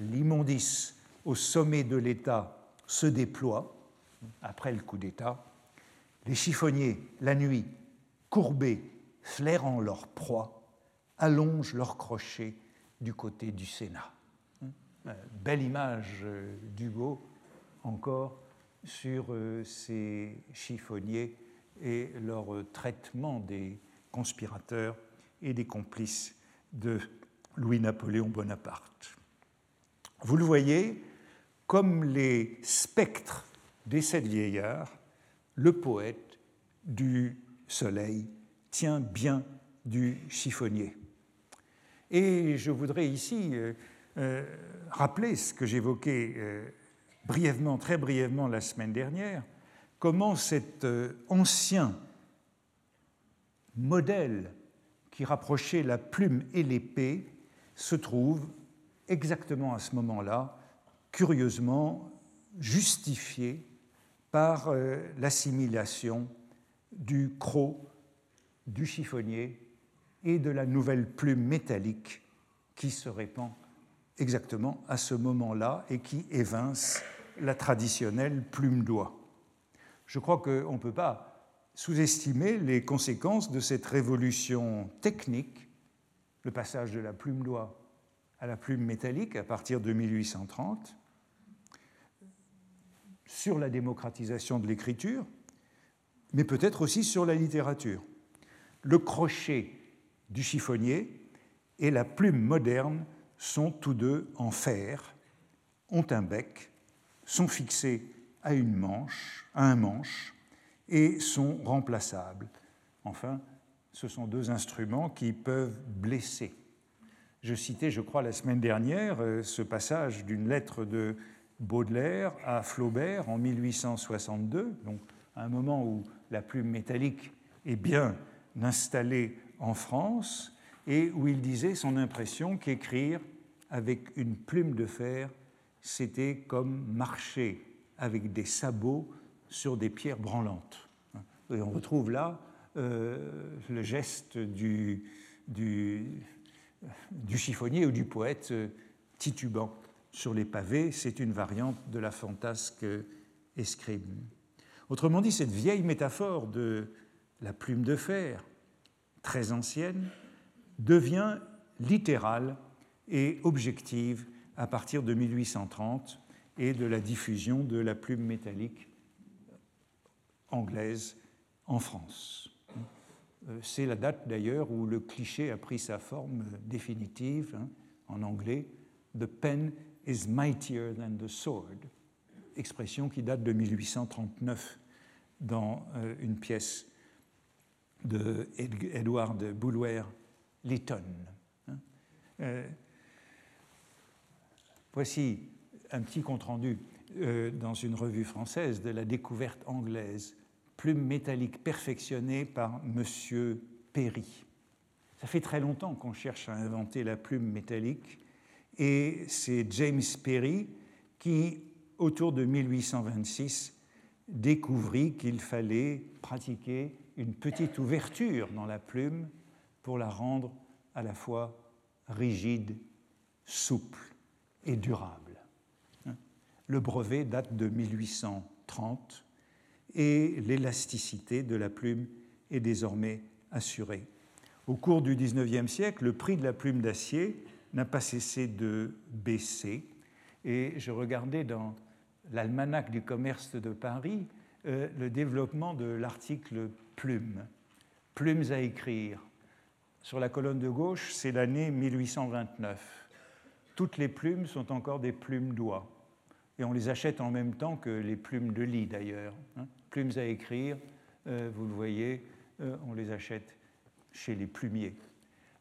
L'immondice au sommet de l'État se déploie après le coup d'État. Les chiffonniers, la nuit, courbés, flairant leur proie, allongent leurs crochets du côté du Sénat. Euh, belle image euh, d'Hugo encore sur euh, ces chiffonniers et leur traitement des conspirateurs et des complices de Louis-Napoléon Bonaparte. Vous le voyez, comme les spectres des sept vieillards, le poète du soleil tient bien du chiffonnier. Et je voudrais ici euh, rappeler ce que j'évoquais euh, brièvement, très brièvement la semaine dernière, comment cet euh, ancien modèle qui rapprochait la plume et l'épée se trouve exactement à ce moment-là, curieusement justifié par l'assimilation du croc, du chiffonnier et de la nouvelle plume métallique qui se répand exactement à ce moment-là et qui évince la traditionnelle plume d'oie. Je crois qu'on ne peut pas sous-estimer les conséquences de cette révolution technique, le passage de la plume d'oie à la plume métallique à partir de 1830, sur la démocratisation de l'écriture, mais peut-être aussi sur la littérature. Le crochet du chiffonnier et la plume moderne sont tous deux en fer, ont un bec, sont fixés à une manche, à un manche, et sont remplaçables. Enfin, ce sont deux instruments qui peuvent blesser. Je citais, je crois, la semaine dernière euh, ce passage d'une lettre de Baudelaire à Flaubert en 1862, donc à un moment où la plume métallique est bien installée en France, et où il disait son impression qu'écrire avec une plume de fer, c'était comme marcher avec des sabots sur des pierres branlantes. Et on retrouve là euh, le geste du, chiffonnier ou du poète euh, titubant sur les pavés. C'est une variante de la fantasque escrime. Autrement dit, cette vieille métaphore de la plume de fer, très ancienne, devient littérale et objective à partir de 1830 et de la diffusion de la plume métallique anglaise en France. Euh, c'est la date d'ailleurs où le cliché a pris sa forme définitive hein, en anglais. The pen is mightier than the sword, expression qui date de 1839 dans euh, une pièce de Edward Bulwer Lytton. Hein. Euh, voici un petit compte-rendu dans une revue française de la découverte anglaise plume métallique perfectionnée par M. Perry. Ça fait très longtemps qu'on cherche à inventer la plume métallique et c'est James Perry qui, autour de 1826, découvrit qu'il fallait pratiquer une petite ouverture dans la plume pour la rendre à la fois rigide, souple et durable. Le brevet date de 1830 et l'élasticité de la plume est désormais assurée. Au cours du XIXe siècle, le prix de la plume d'acier n'a pas cessé de baisser. Et je regardais dans l'almanach du commerce de Paris euh, le développement de l'article plume, plumes à écrire. Sur la colonne de gauche, c'est l'année 1829. Toutes les plumes sont encore des plumes d'oie. Et on les achète en même temps que les plumes de lit d'ailleurs. Hein plumes à écrire, euh, vous le voyez, euh, on les achète chez les plumiers.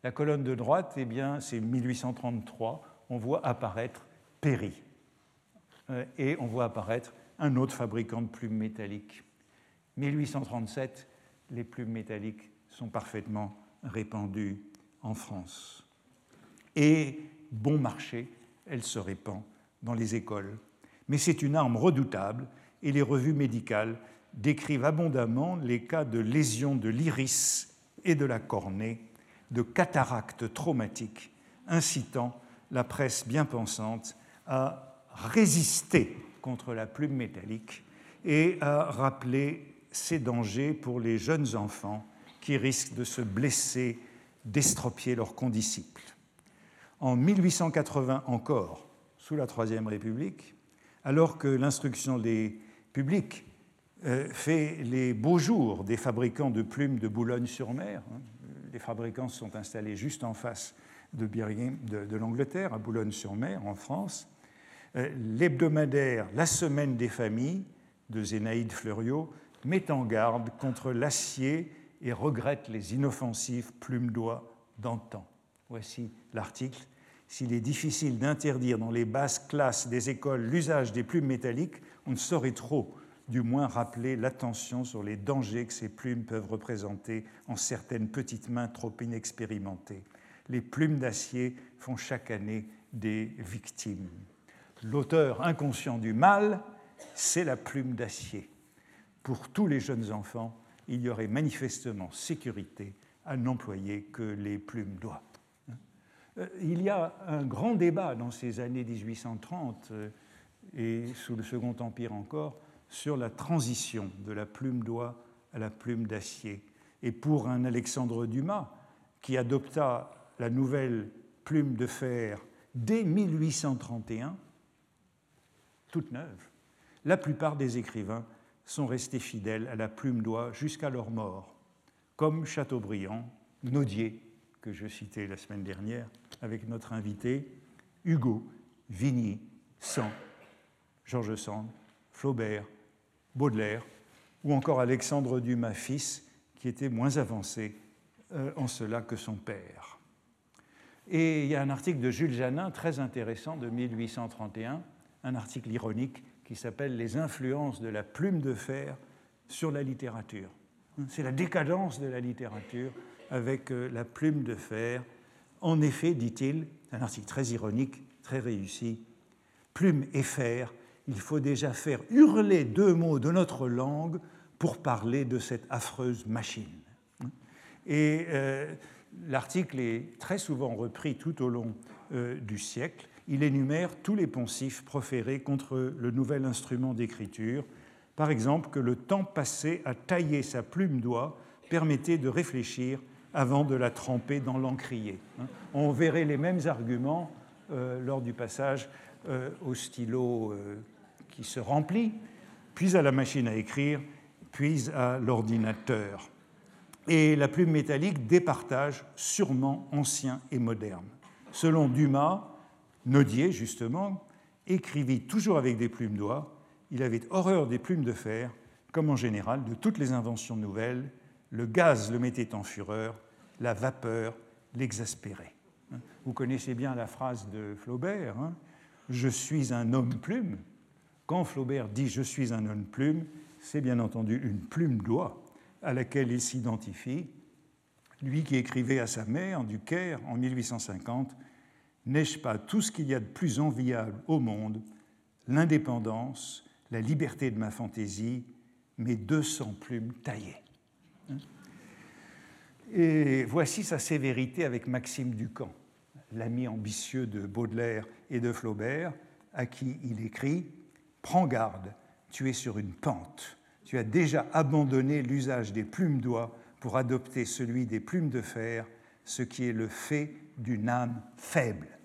La colonne de droite, eh bien, c'est 1833, on voit apparaître Perry. Euh, et on voit apparaître un autre fabricant de plumes métalliques. 1837, les plumes métalliques sont parfaitement répandues en France. Et bon marché, elle se répand dans les écoles. Mais c'est une arme redoutable et les revues médicales décrivent abondamment les cas de lésions de l'iris et de la cornée, de cataractes traumatiques, incitant la presse bien pensante à résister contre la plume métallique et à rappeler ces dangers pour les jeunes enfants qui risquent de se blesser, d'estropier leurs condisciples. En 1880 encore, sous la Troisième République, alors que l'instruction des publics euh, fait les beaux jours des fabricants de plumes de Boulogne-sur-Mer. Hein. Les fabricants sont installés juste en face de, de, l'Angleterre, à Boulogne-sur-Mer, en France. Euh, l'hebdomadaire La Semaine des familles de Zénaïde Fleuriot met en garde contre l'acier et regrette les inoffensives plumes d'oie d'antan. Voici l'article. S'il est difficile d'interdire dans les basses classes des écoles l'usage des plumes métalliques, on ne saurait trop du moins rappeler l'attention sur les dangers que ces plumes peuvent représenter en certaines petites mains trop inexpérimentées. Les plumes d'acier font chaque année des victimes. L'auteur inconscient du mal, c'est la plume d'acier. Pour tous les jeunes enfants, il y aurait manifestement sécurité à n'employer que les plumes d'oie. Euh, il y a un grand débat dans ces années 1830 euh, et sous le Second Empire encore sur la transition de la plume d'oie à la plume d'acier. Et pour un Alexandre Dumas, qui adopta la nouvelle plume de fer dès 1831, toute neuve, la plupart des écrivains sont restés fidèles à la plume d'oie jusqu'à leur mort, comme Chateaubriand, Naudier, que je citais la semaine dernière avec notre invité, Hugo, Vigny, Sand, Georges Sand, Flaubert, Baudelaire ou encore Alexandre Dumas fils, qui était moins avancé euh, en cela que son père. Et il y a un article de Jules Janin très intéressant de 1831, un article ironique qui s'appelle Les influences de la plume de fer sur la littérature. C'est la décadence de la littérature avec euh, la plume de fer. En effet, dit-il, un article très ironique, très réussi, plume et fer, il faut déjà faire hurler deux mots de notre langue pour parler de cette affreuse machine. Et euh, l'article est très souvent repris tout au long euh, du siècle. Il énumère tous les poncifs proférés contre le nouvel instrument d'écriture. Par exemple, que le temps passé à tailler sa plume d'oie permettait de réfléchir avant de la tremper dans l'encrier. On verrait les mêmes arguments euh, lors du passage au stylo qui se remplit, puis à la machine à écrire, puis à l'ordinateur et la plume métallique départage sûrement ancien et moderne. Selon Dumas, Nodier, justement, écrivit toujours avec des plumes d'oie. Il avait horreur des plumes de fer, comme en général de toutes les inventions nouvelles. Le gaz le mettait en fureur, la vapeur l'exaspérait. Vous connaissez bien la phrase de Flaubert hein Je suis un homme plume. Quand Flaubert dit Je suis un homme plume, c'est bien entendu une plume d'oie à laquelle il s'identifie, lui qui écrivait à sa mère du Caire en 1850 N'ai-je pas tout ce qu'il y a de plus enviable au monde, l'indépendance, la liberté de ma fantaisie, mes 200 plumes taillées. Et voici sa sévérité avec Maxime Ducamp, l'ami ambitieux de Baudelaire et de Flaubert, à qui il écrit Prends garde, tu es sur une pente. Tu as déjà abandonné l'usage des plumes d'oie pour adopter celui des plumes de fer, ce qui est le fait d'une âme faible.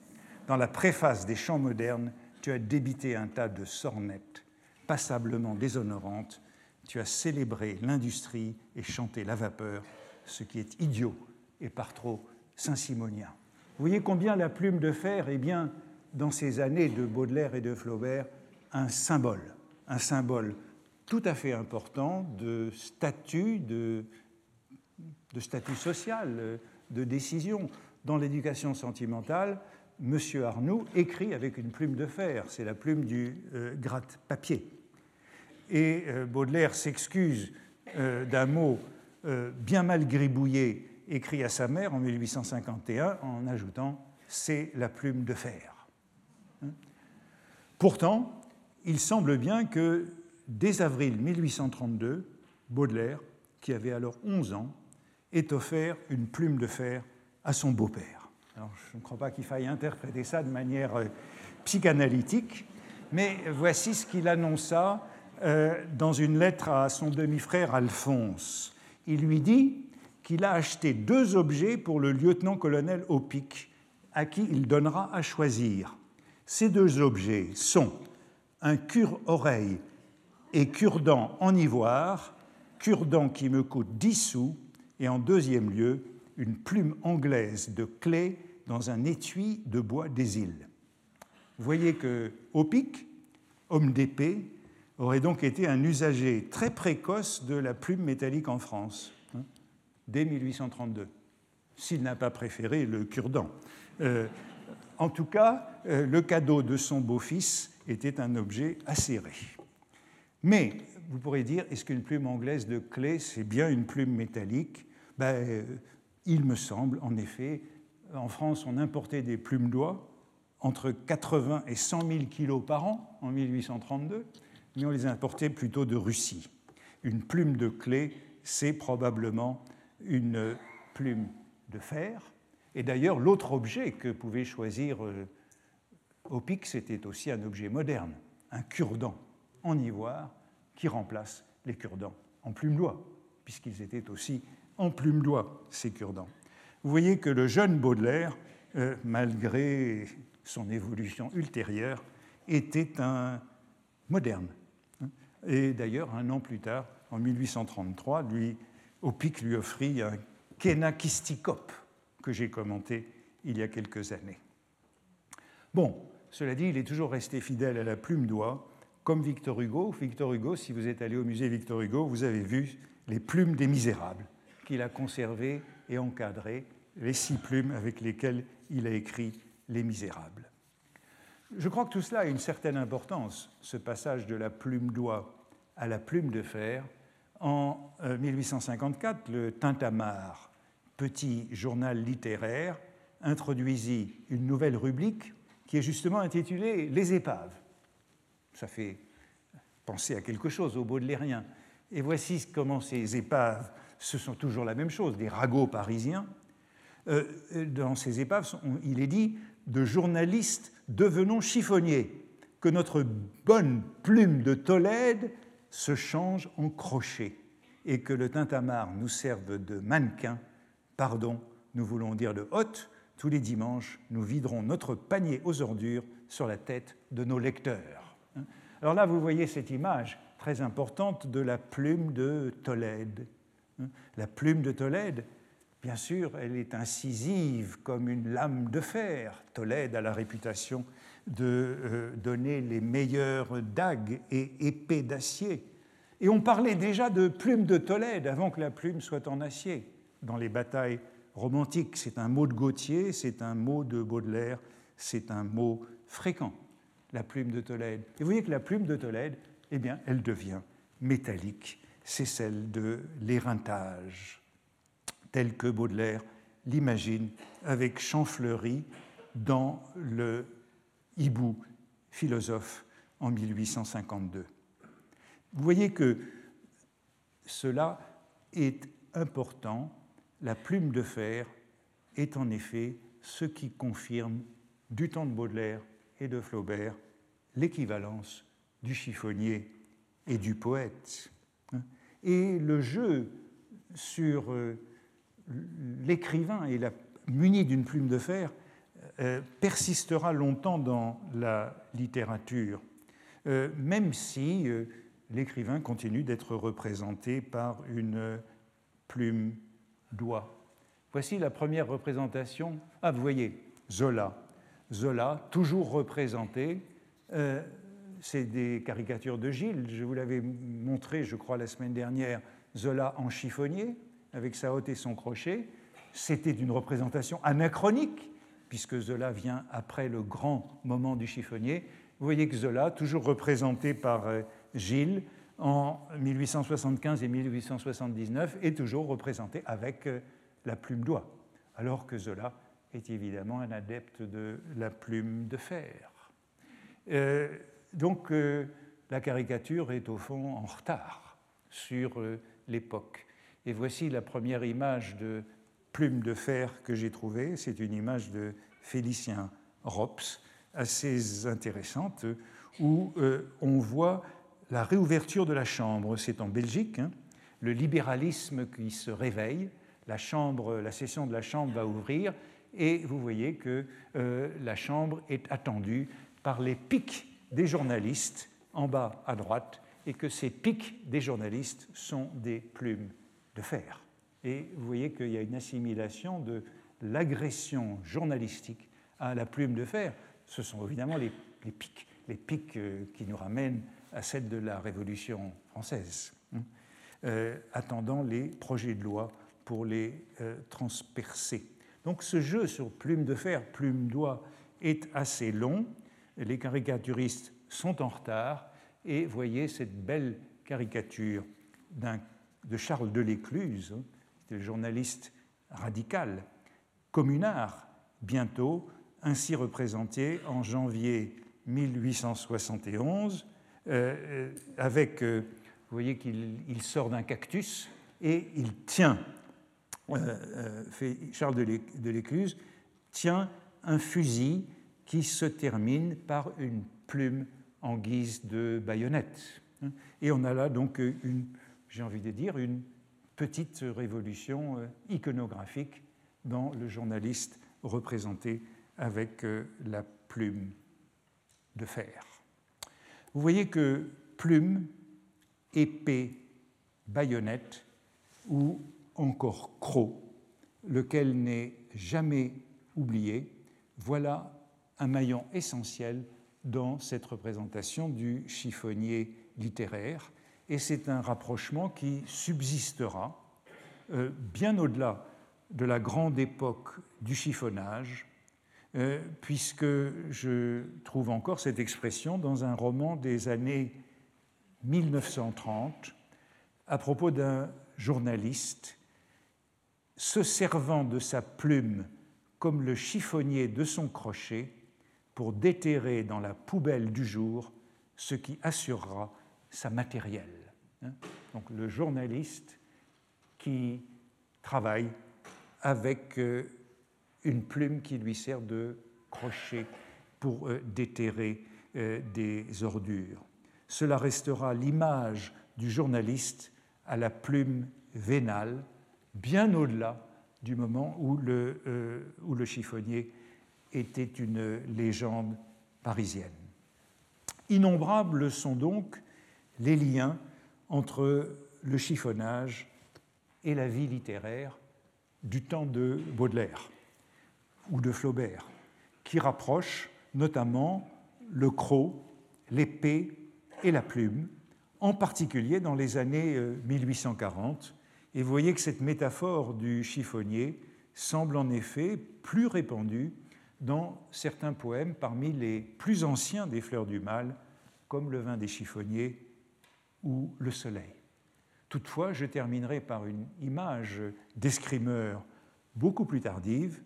Dans la préface des chants modernes, tu as débité un tas de sornettes passablement déshonorantes, tu as célébré l'industrie et chanté la vapeur, ce qui est idiot et par trop saint-simonien. Vous voyez combien la plume de fer est bien, dans ces années de Baudelaire et de Flaubert, un symbole, un symbole tout à fait important de statut, de, de statut social, de décision. Dans l'éducation sentimentale, M. Arnoux écrit avec une plume de fer, c'est la plume du euh, gratte-papier. Et euh, Baudelaire s'excuse euh, d'un mot bien mal gribouillé écrit à sa mère en 1851 en ajoutant c'est la plume de fer. Hein Pourtant, il semble bien que dès avril 1832, Baudelaire, qui avait alors 11 ans, est offert une plume de fer à son beau-père. Je ne crois pas qu'il faille interpréter ça de manière euh, psychanalytique, mais voici ce qu'il annonça euh, dans une lettre à son demi-frère Alphonse. Il lui dit qu'il a acheté deux objets pour le lieutenant-colonel Opic, à qui il donnera à choisir. Ces deux objets sont un cure-oreille et cure-dent en ivoire, cure-dent qui me coûte 10 sous, et en deuxième lieu, une plume anglaise de clé dans un étui de bois des îles. Vous voyez que Opic, homme d'épée, aurait donc été un usager très précoce de la plume métallique en France, hein, dès 1832, s'il n'a pas préféré le cure-dent. Euh, en tout cas, euh, le cadeau de son beau-fils était un objet acéré. Mais vous pourrez dire, est-ce qu'une plume anglaise de clé, c'est bien une plume métallique? Ben, euh, Il me semble, en effet, en France, on importait des plumes d'oie entre 80 et 100 000 kilos par an en 1832, mais on les importait plutôt de Russie. Une plume de clé, c'est probablement une plume de fer. Et d'ailleurs, l'autre objet que pouvait choisir euh, Opic, c'était aussi un objet moderne, un cure-dent en ivoire qui remplace les cure-dents en plume d'oie, puisqu'ils étaient aussi en plume d'oie, ces cure-dents. Vous voyez que le jeune Baudelaire, euh, malgré son évolution ultérieure, était un moderne. Et d'ailleurs, un an plus tard, en 1833, lui, Opic lui offrit un Kénakistikop que j'ai commenté il y a quelques années. Bon, cela dit, il est toujours resté fidèle à la plume d'oie, comme Victor Hugo. Victor Hugo, si vous êtes allé au musée Victor Hugo, vous avez vu les plumes des misérables qu'il a conservées et encadrer les six plumes avec lesquelles il a écrit Les Misérables. Je crois que tout cela a une certaine importance, ce passage de la plume d'oie à la plume de fer. En 1854, euh, le Tintamarre, petit journal littéraire, introduisit une nouvelle rubrique qui est justement intitulée Les épaves. Ça fait penser à quelque chose au baudelairien. Et voici comment ces épaves, ce sont toujours la même chose, des ragots parisiens. Euh, dans ces épaves, il est dit de journalistes devenons chiffonniers, que notre bonne plume de Tolède se change en crochet et que le tintamarre nous serve de mannequin. Pardon, nous voulons dire de hôte. Tous les dimanches, nous viderons notre panier aux ordures sur la tête de nos lecteurs. Alors là, vous voyez cette image très importante de la plume de Tolède. La plume de Tolède, bien sûr, elle est incisive comme une lame de fer. Tolède a la réputation de euh, donner les meilleures dagues et épées d'acier. Et on parlait déjà de plume de Tolède avant que la plume soit en acier dans les batailles romantiques. C'est un mot de Gautier, c'est un mot de Baudelaire, c'est un mot fréquent, la plume de Tolède. Et vous voyez que la plume de Tolède, eh bien, elle devient métallique. C'est celle de l'éreintage, tel que Baudelaire l'imagine avec Champfleury dans le hibou philosophe en 1852. Vous voyez que cela est important. La plume de fer est en effet ce qui confirme du temps de Baudelaire et de Flaubert l'équivalence du chiffonnier et du poète. Et le jeu sur euh, l'écrivain muni d'une plume de fer euh, persistera longtemps dans la littérature, euh, même si l'écrivain continue d'être représenté par une plume d'oie. Voici la première représentation. Ah, vous voyez, Zola. Zola, toujours représenté. C'est des caricatures de Gilles. Je vous l'avais montré, je crois, la semaine dernière. Zola en chiffonnier, avec sa hotte et son crochet. C'était une représentation anachronique puisque Zola vient après le grand moment du chiffonnier. Vous voyez que Zola, toujours représenté par euh, Gilles en 1875 et 1879, est toujours représenté avec euh, la plume d'oie, alors que Zola est évidemment un adepte de la plume de fer. Euh, donc la caricature est au fond en retard sur l'époque. Et voici la première image de plume de fer que j'ai trouvée. C'est une image de Félicien Rops, assez intéressante, où euh, on voit la réouverture de la Chambre. C'est en Belgique, hein. le libéralisme qui se réveille. La, chambre, la session de la Chambre va ouvrir et vous voyez que euh, la Chambre est attendue par les pics des journalistes en bas à droite et que ces pics des journalistes sont des plumes de fer. Et vous voyez qu'il y a une assimilation de l'agression journalistique à la plume de fer. Ce sont évidemment les, pics, les pics euh, qui nous ramènent à celle de la Révolution française, hein, euh, attendant les projets de loi pour les euh, transpercer. Donc ce jeu sur plume de fer, plume d'oie est assez long. Les caricaturistes sont en retard. Et voyez cette belle caricature de Charles Delécluse, hein, le journaliste radical, communard, bientôt, ainsi représenté en janvier 1871, euh, euh, avec, euh, vous voyez qu'il sort d'un cactus et il tient, Charles de l'Écluse tient un fusil qui se termine par une plume en guise de baïonnette. Et on a là donc une, j'ai envie de dire, une petite révolution euh, iconographique dans le journaliste représenté avec euh, la plume de fer. Vous voyez que plume, épée, baïonnette ou encore croc, lequel n'est jamais oublié, voilà un maillon essentiel dans cette représentation du chiffonnier littéraire. Et c'est un rapprochement qui subsistera euh, bien au-delà de la grande époque du chiffonnage, euh, puisque je trouve encore cette expression dans un roman des années 1930 à propos d'un journaliste se servant de sa plume comme le chiffonnier de son crochet pour déterrer dans la poubelle du jour ce qui assurera sa matérielle. Hein. Donc le journaliste qui travaille avec euh, une plume qui lui sert de crochet pour euh, déterrer euh, des ordures. Cela restera l'image du journaliste à la plume vénale, bien au-delà du moment où le, où le chiffonnier était une légende parisienne. Innombrables sont donc les liens entre le chiffonnage et la vie littéraire du temps de Baudelaire ou de Flaubert, qui rapprochent notamment le croc, l'épée et la plume, en particulier dans les années 1840. Euh, et vous voyez que cette métaphore du chiffonnier semble en effet plus répandue dans certains poèmes parmi les plus anciens des Fleurs du Mal, comme Le vin des chiffonniers ou Le soleil. Toutefois, je terminerai par une image d'escrimeur beaucoup plus tardive,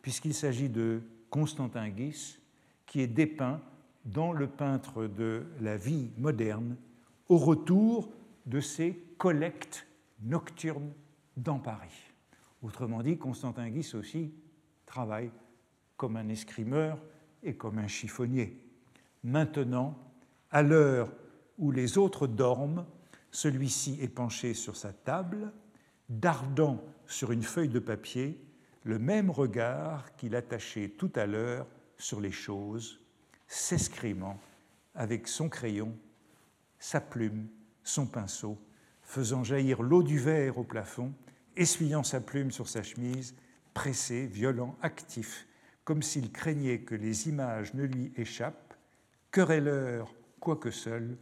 puisqu'il s'agit de Constantin Guis, qui est dépeint dans le peintre de la vie moderne au retour de ses collectes nocturnes dans Paris. Autrement dit, Constantin Guis aussi travaille comme un escrimeur et comme un chiffonnier. Maintenant, à l'heure où les autres dorment, celui-ci est penché sur sa table, dardant sur une feuille de papier le même regard qu'il attachait tout à l'heure sur les choses, s'escrimant avec son crayon, sa plume, son pinceau, faisant jaillir l'eau du verre au plafond, essuyant sa plume sur sa chemise, pressé, violent, actif, comme s'il craignait que les images ne lui échappent, querelleur quoique seul,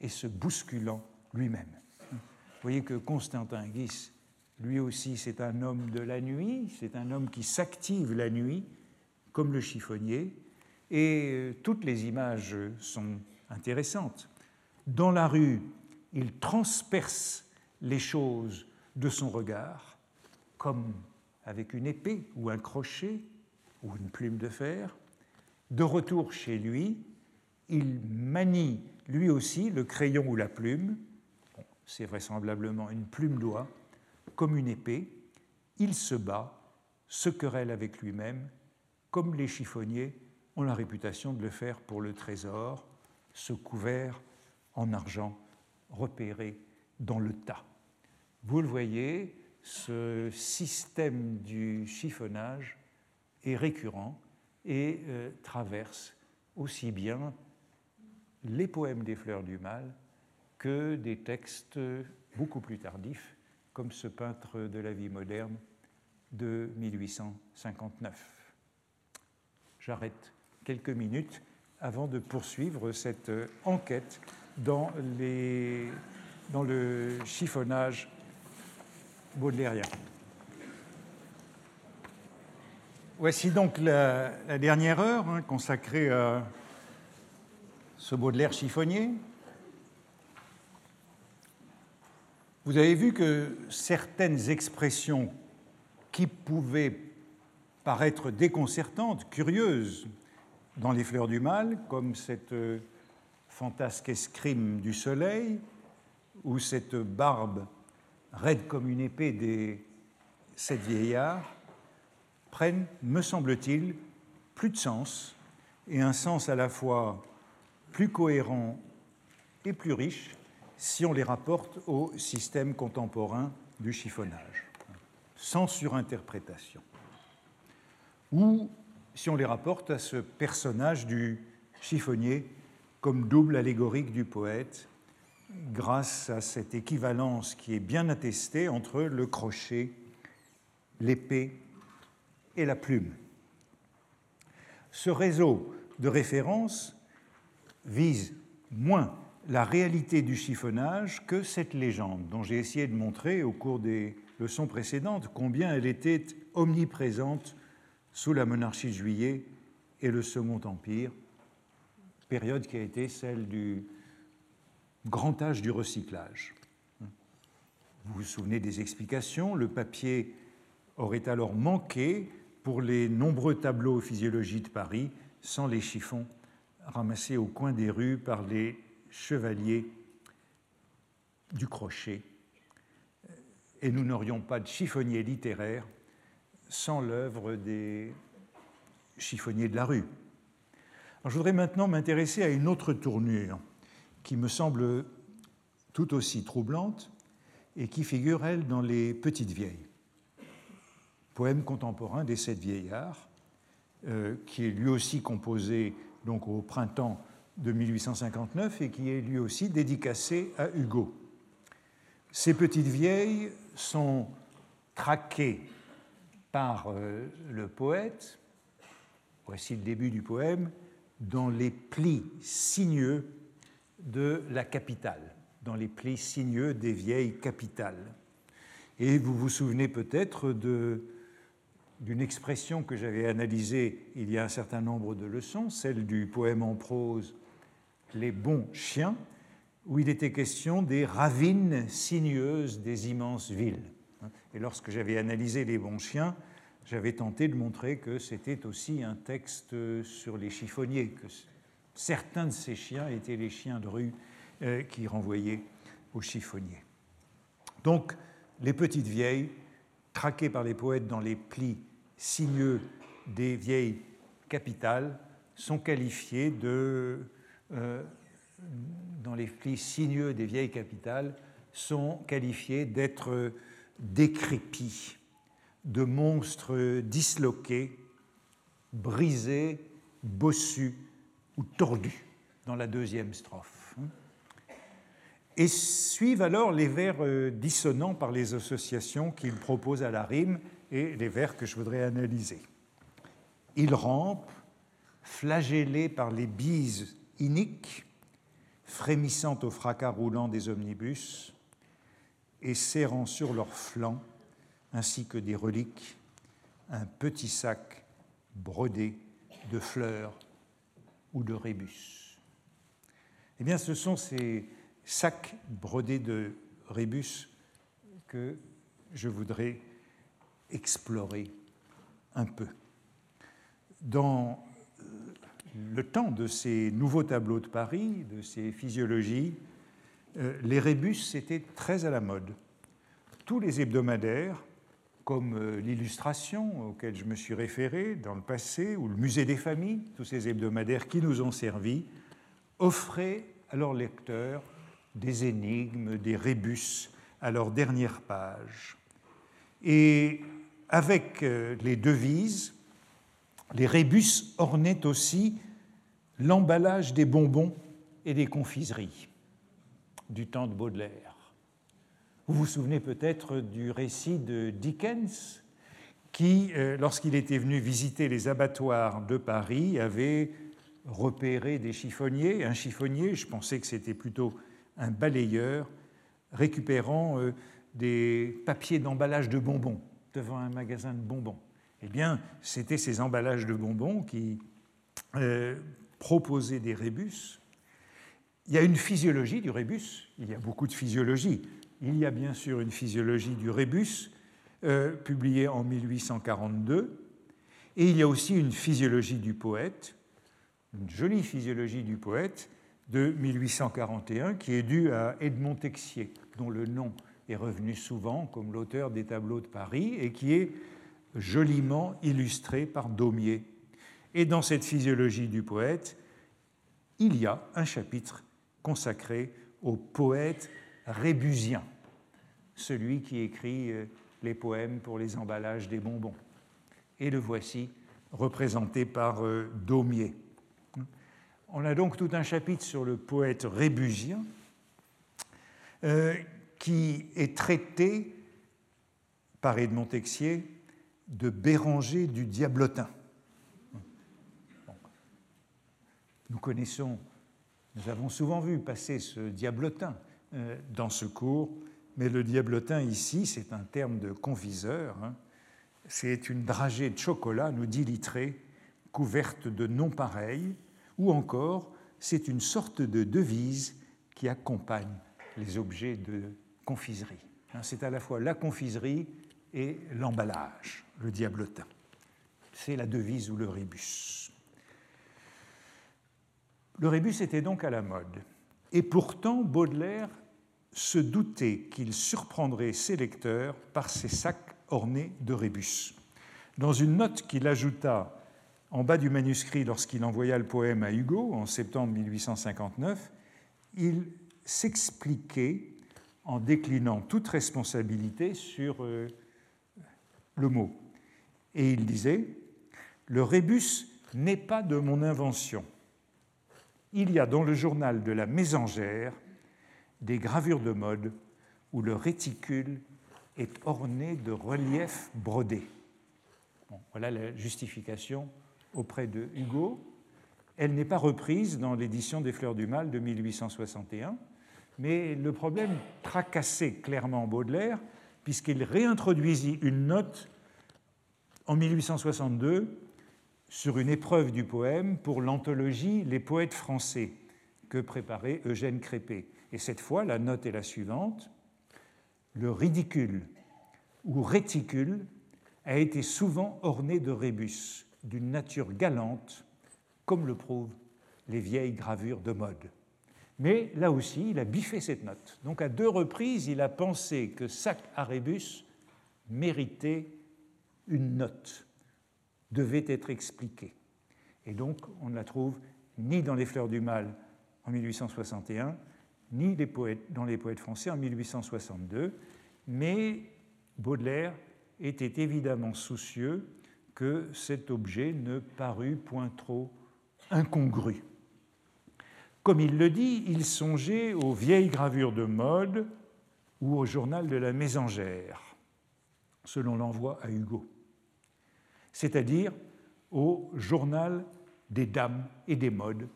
et se bousculant lui-même. Vous voyez que Constantin Guis, lui aussi, c'est un homme de la nuit, c'est un homme qui s'active la nuit, comme le chiffonnier, et euh, toutes les images sont intéressantes. Dans la rue, il transperce les choses de son regard, comme avec une épée ou un crochet ou une plume de fer. De retour chez lui, il manie lui aussi le crayon ou la plume, c'est vraisemblablement une plume d'oie, comme une épée, il se bat, se querelle avec lui-même, comme les chiffonniers ont la réputation de le faire pour le trésor, ce couvert en argent repéré dans le tas. Vous le voyez, ce système du chiffonnage est récurrent et euh, traverse aussi bien les poèmes des fleurs du mal que des textes beaucoup plus tardifs, comme ce peintre de la vie moderne de 1859. J'arrête quelques minutes avant de poursuivre cette enquête dans, les, dans le chiffonnage baudelairien. Voici donc la, dernière heure hein, consacrée à ce Baudelaire chiffonnier. Vous avez vu que certaines expressions qui pouvaient paraître déconcertantes, curieuses, dans les fleurs du mal, comme cette euh, fantasque escrime du soleil, ou cette barbe raide comme une épée des sept vieillards, prennent, me semble-t-il, plus de sens, et un sens à la fois plus cohérents et plus riches si on les rapporte au système contemporain du chiffonnage, sans surinterprétation. Ou si on les rapporte à ce personnage du chiffonnier comme double allégorique du poète, grâce à cette équivalence qui est bien attestée entre le crochet, l'épée et la plume. Ce réseau de références vise moins la réalité du chiffonnage que cette légende dont j'ai essayé de montrer au cours des leçon précédente combien elle était omniprésente sous la monarchie de Juillet et le Second Empire, période qui a été celle du grand âge du recyclage. Vous vous souvenez des explications, le papier aurait alors manqué pour les nombreux tableaux physiologie de Paris sans les chiffons ramassés au coin des rues par les chevaliers du crochet. Et nous n'aurions pas de chiffonnier littéraire sans l'œuvre des chiffonniers de la rue. je voudrais maintenant m'intéresser à une autre tournure qui me semble tout aussi troublante et qui figure, elle, dans les Petites Vieilles, poème contemporain des Sept Vieillards, euh, qui est lui aussi composé donc au printemps de 1859 et qui est lui aussi dédicacé à Hugo. Ces petites vieilles sont traquées par euh, le poète, voici le début du poème, dans les plis sinueux de la capitale, dans les plis sinueux des vieilles capitales. Et vous vous souvenez peut-être d'une expression que j'avais analysée il y a un certain nombre de leçons, celle du poème en prose Les bons chiens, où il était question des ravines sinueuses des immenses villes. Et lorsque j'avais analysé les bons chiens, j'avais tenté de montrer que c'était aussi un texte sur les chiffonniers, que certains de ces chiens étaient les chiens de rue euh, qui renvoyaient aux chiffonniers. Donc, les petites vieilles, traquées par les poètes dans les plis sinueux des vieilles capitales, sont qualifiées de, euh, dans les plis sinueux des vieilles capitales, sont qualifiées d'être décrépits, de monstres disloqués, brisés, bossus ou tordus dans la deuxième strophe. Et suivent alors les vers euh, dissonants par les associations qu'il propose à la rime et les vers que je voudrais analyser. Il rampe, flagellé par les bises iniques, frémissant au fracas roulant des omnibus, et serrant sur leurs flancs, ainsi que des reliques, un petit sac brodé de fleurs ou de rébus. Eh bien, ce sont ces sacs brodés de rébus que je voudrais explorer un peu. Dans le temps de ces nouveaux tableaux de Paris, de ces physiologies, euh, les rébus étaient très à la mode. Tous les hebdomadaires, comme euh, l'illustration auquel je me suis référé dans le passé, ou le musée des familles, tous ces hebdomadaires qui nous ont servi, offraient à leurs lecteurs des énigmes, des rébus à leur dernière page. Et avec euh, les devises, les rébus ornaient aussi l'emballage des bonbons et des confiseries du temps de Baudelaire. Vous vous souvenez peut-être du récit de Dickens, qui, euh, lorsqu'il était venu visiter les abattoirs de Paris, avait repéré des chiffonniers, un chiffonnier, je pensais que c'était plutôt un balayeur, récupérant euh, des papiers d'emballage de bonbons devant un magasin de bonbons. Eh bien, c'était ces emballages de bonbons qui euh, proposaient des rébus il y a une physiologie du rébus, il y a beaucoup de physiologie. Il y a bien sûr une physiologie du rébus, euh, publiée en 1842, et il y a aussi une physiologie du poète, une jolie physiologie du poète de 1841 qui est due à Edmond Texier, dont le nom est revenu souvent comme l'auteur des tableaux de Paris et qui est joliment illustré par Daumier. Et dans cette physiologie du poète, il y a un chapitre consacré au poète rébusien, celui qui écrit euh, les poèmes pour les emballages des bonbons. Et le voici représenté par euh, Daumier. On a donc tout un chapitre sur le poète rébusien euh, qui est traité par Edmond Texier de Béranger du Diablotin. Nous connaissons nous avons souvent vu passer ce diablotin euh, dans ce cours, mais le diablotin ici, c'est un terme de confiseur. Hein. C'est une dragée de chocolat, nous dit Littré, couverte de noms pareils, ou encore c'est une sorte de devise qui accompagne les objets de Hein. C'est à la fois la confiserie et l'emballage, le diablotin. C'est la devise ou le rébus. Le rébus était donc à la mode. Et pourtant, Baudelaire se doutait qu'il surprendrait ses lecteurs par ses sacs ornés de rébus. Dans une note qu'il ajouta en bas du manuscrit lorsqu'il envoya le poème à Hugo en septembre 1859, il s'expliquait en déclinant toute responsabilité sur euh, le mot. Et il disait, le rébus n'est pas de mon invention. Il y a dans le journal de la Mésangère des gravures de mode où le réticule est orné de reliefs brodés. voilà la justification auprès de Hugo. Elle n'est pas reprise dans l'édition des Fleurs du Mal de 1861, mais le problème tracassait clairement Baudelaire, puisqu'il réintroduisit une note en 1862 sur une épreuve du poème pour l'anthologie Les poètes français que préparait Eugène Crépé. Et cette fois, la note est la suivante. Le ridicule ou réticule a été souvent orné de rébus, d'une nature galante, comme le prouvent les vieilles gravures de mode. Mais là aussi, il a biffé cette note. Donc à deux reprises, il a pensé que sac à rébus méritait une note, devait être expliqué. Et donc, on ne la trouve ni dans Les Fleurs du Mal en 1861, ni dans les poètes français en 1862, mais Baudelaire était évidemment soucieux que cet objet ne parût point trop incongru. Comme il le dit, il songeait aux vieilles gravures de mode ou au journal de la Mésangère, selon l'envoi à Hugo, c'est-à-dire au journal des dames et des modes,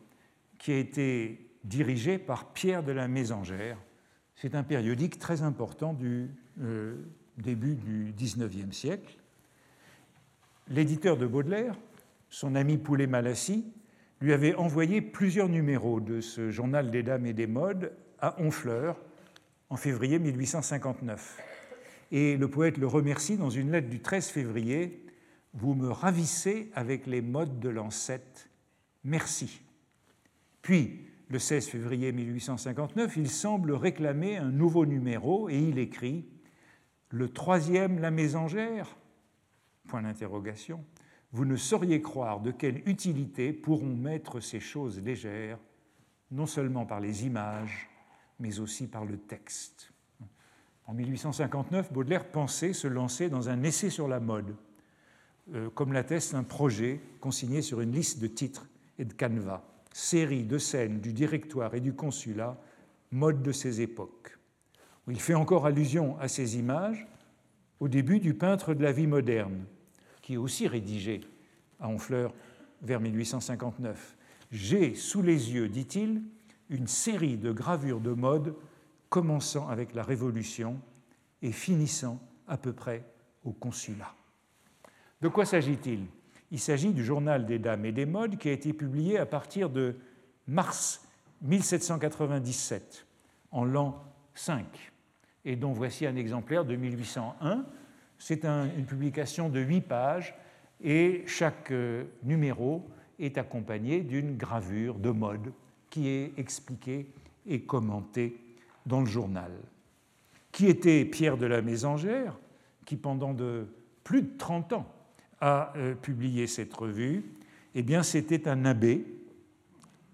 qui a été dirigé par Pierre de la Mésangère. C'est un périodique très important du euh, début du XIXe siècle. L'éditeur de Baudelaire, son ami Poulet-Malassis, lui avait envoyé plusieurs numéros de ce journal des dames et des modes à Honfleur en février 1859. Et le poète le remercie dans une lettre du 13 février Vous me ravissez avec les modes de l'ancêtre. Merci. Puis, le 16 février 1859, il semble réclamer un nouveau numéro et il écrit Le troisième La Mésangère? Point d'interrogation. Vous ne sauriez croire de quelle utilité pourront mettre ces choses légères, non seulement par les images, mais aussi par le texte. En 1859, Baudelaire pensait se lancer dans un essai sur la mode, euh, comme l'atteste un projet consigné sur une liste de titres et de canevas série de scènes du directoire et du consulat, mode de ces époques. Il fait encore allusion à ces images au début du peintre de la vie moderne, qui est aussi rédigé à Honfleur vers 1859. J'ai sous les yeux, dit-il, une série de gravures de mode commençant avec la Révolution et finissant à peu près au consulat. De quoi s'agit-il? Il s'agit du Journal des Dames et des Modes qui a été publié à partir de mars 1797, en l'an 5, et dont voici un exemplaire de 1801. C'est une publication de huit pages et chaque euh, numéro est accompagné d'une gravure de mode qui est expliquée et commentée dans le journal. Qui était Pierre de la Mésangère, qui pendant plus de 30 ans a euh, publié cette revue Eh bien, c'était un abbé,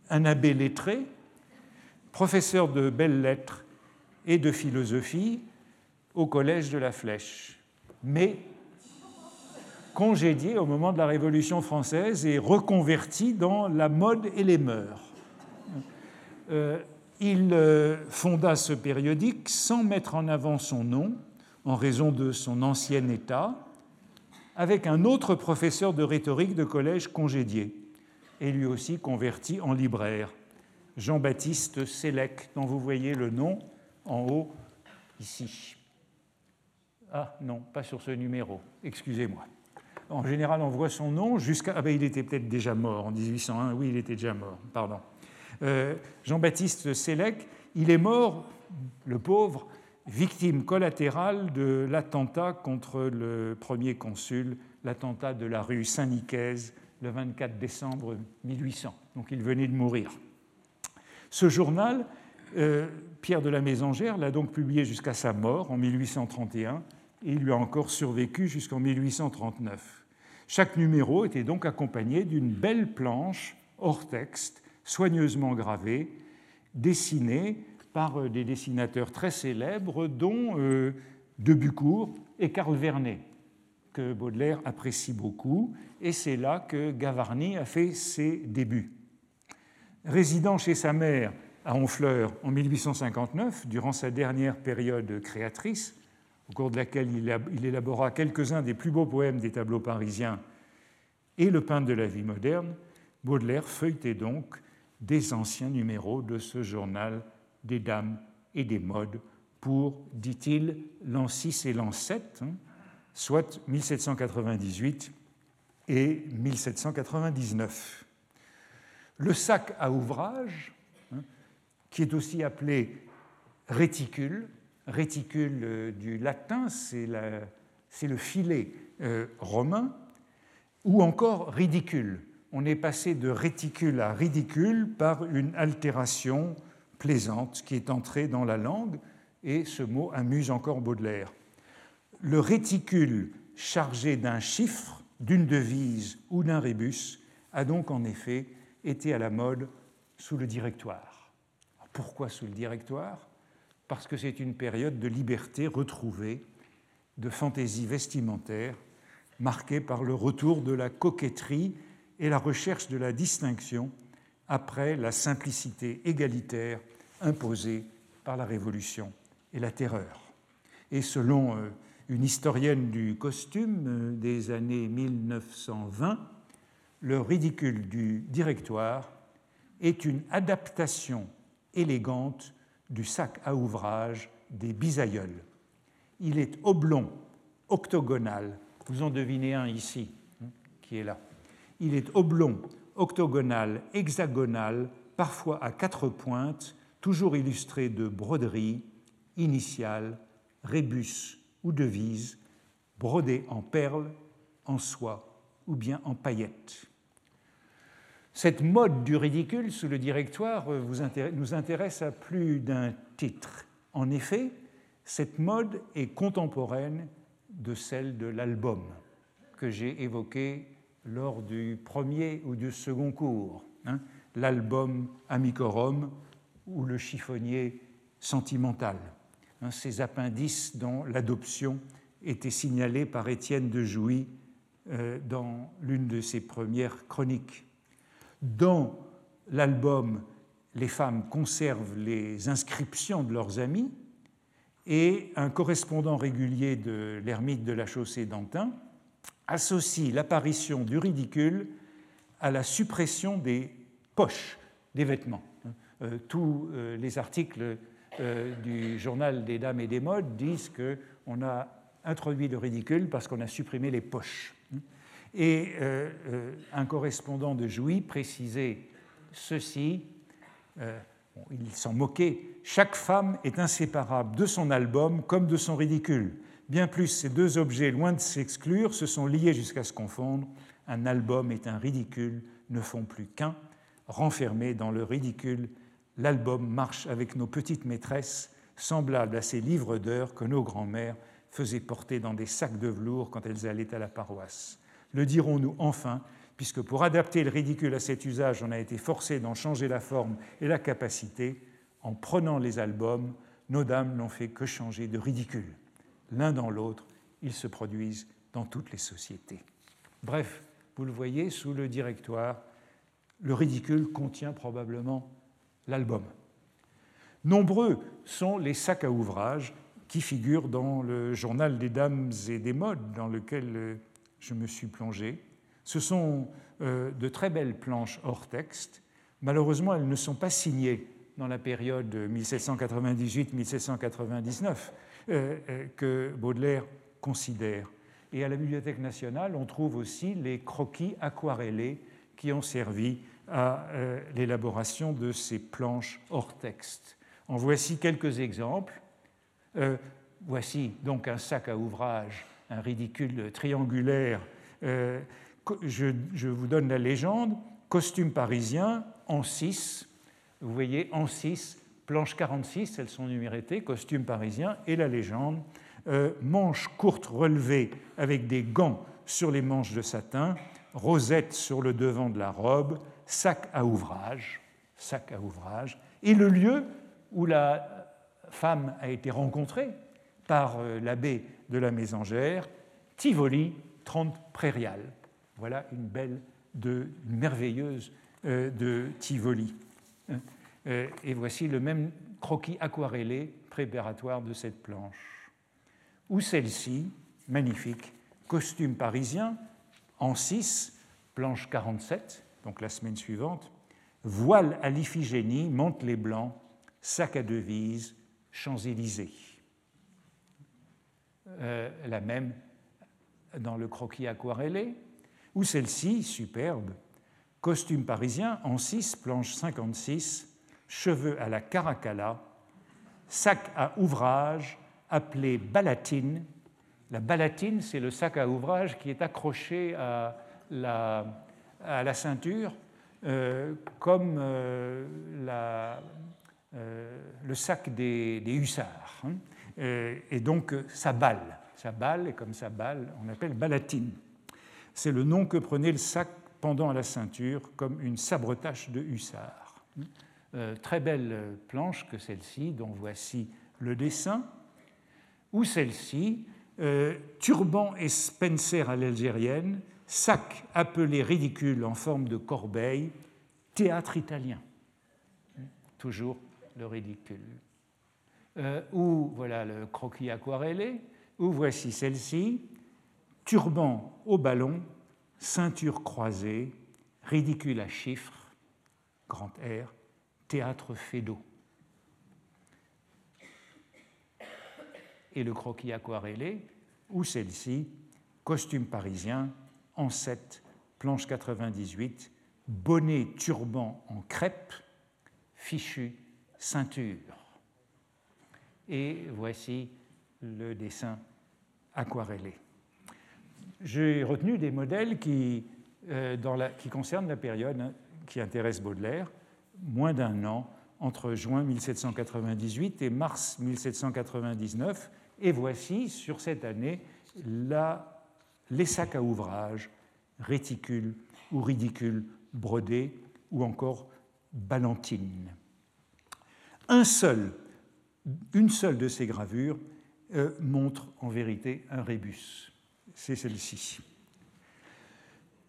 un abbé lettré, professeur de belles lettres et de philosophie au Collège de la Flèche, mais congédié au moment de la Révolution française et reconverti dans la mode et les mœurs. Euh, il euh, fonda ce périodique sans mettre en avant son nom en raison de son ancien état, avec un autre professeur de rhétorique de collège congédié, et lui aussi converti en libraire, Jean-Baptiste Sélec, dont vous voyez le nom en haut ici. Ah non, pas sur ce numéro, excusez-moi. En général, on voit son nom jusqu'à... Ah ben il était peut-être déjà mort en 1801, oui, il était déjà mort, pardon. Euh, Jean-Baptiste Sélec, il est mort, le pauvre, victime collatérale de l'attentat contre le premier consul, l'attentat de la rue Saint-Nicaise le 24 décembre 1800. Donc il venait de mourir. Ce journal, euh, Pierre de la Mésangère l'a donc publié jusqu'à sa mort en 1831 et il lui a encore survécu jusqu'en 1839. Chaque numéro était donc accompagné d'une belle planche hors texte, soigneusement gravée, dessinée par euh, des dessinateurs très célèbres, dont euh, Debucourt et Carl Vernet, que Baudelaire apprécie beaucoup, et c'est là que Gavarni a fait ses débuts. Résidant chez sa mère à Honfleur en 1859, durant sa dernière période créatrice, au cours de laquelle il élabora quelques-uns des plus beaux poèmes des tableaux parisiens et le peintre de la vie moderne, Baudelaire feuilletait donc des anciens numéros de ce journal des dames et des modes pour, dit-il, l'an 6 et l'an 7, hein, soit 1798 et 1799. Le sac à ouvrage, hein, qui est aussi appelé réticule, réticule euh, du latin, c'est le filet euh, romain, ou encore ridicule. On est passé de réticule à ridicule par une altération plaisante qui est entrée dans la langue, et ce mot amuse encore Baudelaire. Le réticule chargé d'un chiffre, d'une devise ou d'un rébus a donc en effet été à la mode sous le directoire. Pourquoi sous le directoire? Parce que c'est une période de liberté retrouvée, de fantaisie vestimentaire, marquée par le retour de la coquetterie et la recherche de la distinction après la simplicité égalitaire imposée par la Révolution et la terreur. Et selon euh, une historienne du costume euh, des années 1920, le ridicule du directoire est une adaptation élégante du sac à ouvrage des bisaïeuls. Il est oblong, octogonal, vous en devinez un ici, hein, qui est là. Il est oblong, octogonal, hexagonal, parfois à quatre pointes, toujours illustré de broderies, initiales, rébus ou devises, brodées en perles, en soie ou bien en paillettes. Cette mode du ridicule sous le directoire euh, nous intéresse à plus d'un titre. En effet, cette mode est contemporaine de celle de l'album que j'ai évoqué lors du premier ou du second cours, hein, l'album Amicorum ou le chiffonnier sentimental, hein, ces appendices dont l'adoption était signalée par Étienne de Jouy euh, dans l'une de ses premières chroniques. Dans l'album, les femmes conservent les inscriptions de leurs amis et un correspondant régulier de l'ermite de la chaussée d'Antin associe l'apparition du ridicule à la suppression des poches des vêtements. Euh, tous euh, les articles euh, du journal des dames et des modes disent qu'on a introduit le ridicule parce qu'on a supprimé les poches. Et un correspondant de Jouy précisait ceci, il s'en moquait, chaque femme est inséparable de son album comme de son ridicule. Bien plus, ces deux objets, loin de s'exclure, se sont liés jusqu'à se confondre. Un album et un ridicule ne font plus qu'un. Renfermé dans le ridicule, l'album marche avec nos petites maîtresses, semblables à ces livres d'heures que nos grands-mères faisaient porter dans des sacs de velours quand elles allaient à la paroisse. Le dirons-nous enfin, puisque pour adapter le ridicule à cet usage, on a été forcé d'en changer la forme et la capacité, en prenant les albums, nos dames n'ont fait que changer de ridicule. L'un dans l'autre, ils se produisent dans toutes les sociétés. Bref, vous le voyez, sous le directoire, le ridicule contient probablement l'album. Nombreux sont les sacs à ouvrage qui figurent dans le journal des dames et des modes dans lequel euh, je me suis plongé. Ce sont euh, de très belles planches hors texte. Malheureusement, elles ne sont pas signées dans la période 1798-1799 que Baudelaire considère. Et à la Bibliothèque nationale, on trouve aussi les croquis aquarellés qui ont servi à l'élaboration de ces planches hors texte. En voici quelques exemples. voici donc un sac à ouvrage, un ridicule triangulaire je, vous donne la légende. Costume parisien en 6. Vous voyez en 6, planche 46, elles sont numérotées, costume parisien, et la légende. Euh, manches courtes relevées avec des gants sur les manches de satin, rosette sur le devant de la robe, sac à ouvrage, sac à ouvrage, et le lieu où la femme a été rencontrée par euh, l'abbé de la Mésangère, Tivoli, 30 prairiales. Voilà une belle, merveilleuse euh, de Tivoli. Hein. Euh, et voici le même croquis aquarellé préparatoire de cette planche. Ou celle-ci, magnifique, costume parisien, en 6, planche 47, donc la semaine suivante, voile à l'iphigénie, les blancs, sac à devise, Champs-Élysées. Euh, la même dans le croquis aquarellé, ou celle-ci, superbe, costume parisien en 6, planche 56, cheveux à la caracalla, sac à ouvrage appelé balatine. La balatine, c'est le sac à ouvrage qui est accroché à la, ceinture euh, comme euh, le sac des, hussards. Hein. Et donc, ça balle. Ça balle, et comme ça balle, on appelle balatine. C'est le nom que prenait le sac pendant à la ceinture, comme une sabretache de hussard. Euh, très belle planche que celle-ci, dont voici le dessin, ou celle-ci, euh, turban et Spencer à l'algérienne, sac appelé ridicule en forme de corbeille, théâtre italien. Toujours le ridicule. Euh, ou voilà le croquis aquarellé, ou voici celle-ci, turban au ballon, ceinture croisée, ridicule à chiffres, grand air, théâtre fédo. Et le croquis aquarellé, ou celle-ci, costume parisien, en 7, planche 98, bonnet turban en crêpe, fichu, ceinture. Et voici le dessin aquarellé j'ai retenu des modèles qui, euh, qui, concernent la période qui intéresse Baudelaire, moins d'un an entre juin 1798 et mars 1799. Et voici, sur cette année, la, les sacs à ouvrage, réticules ou ridicules brodés, ou encore ballantines. Un seul, une seule de ces gravures euh, montre en vérité un rébus. C'est celle-ci.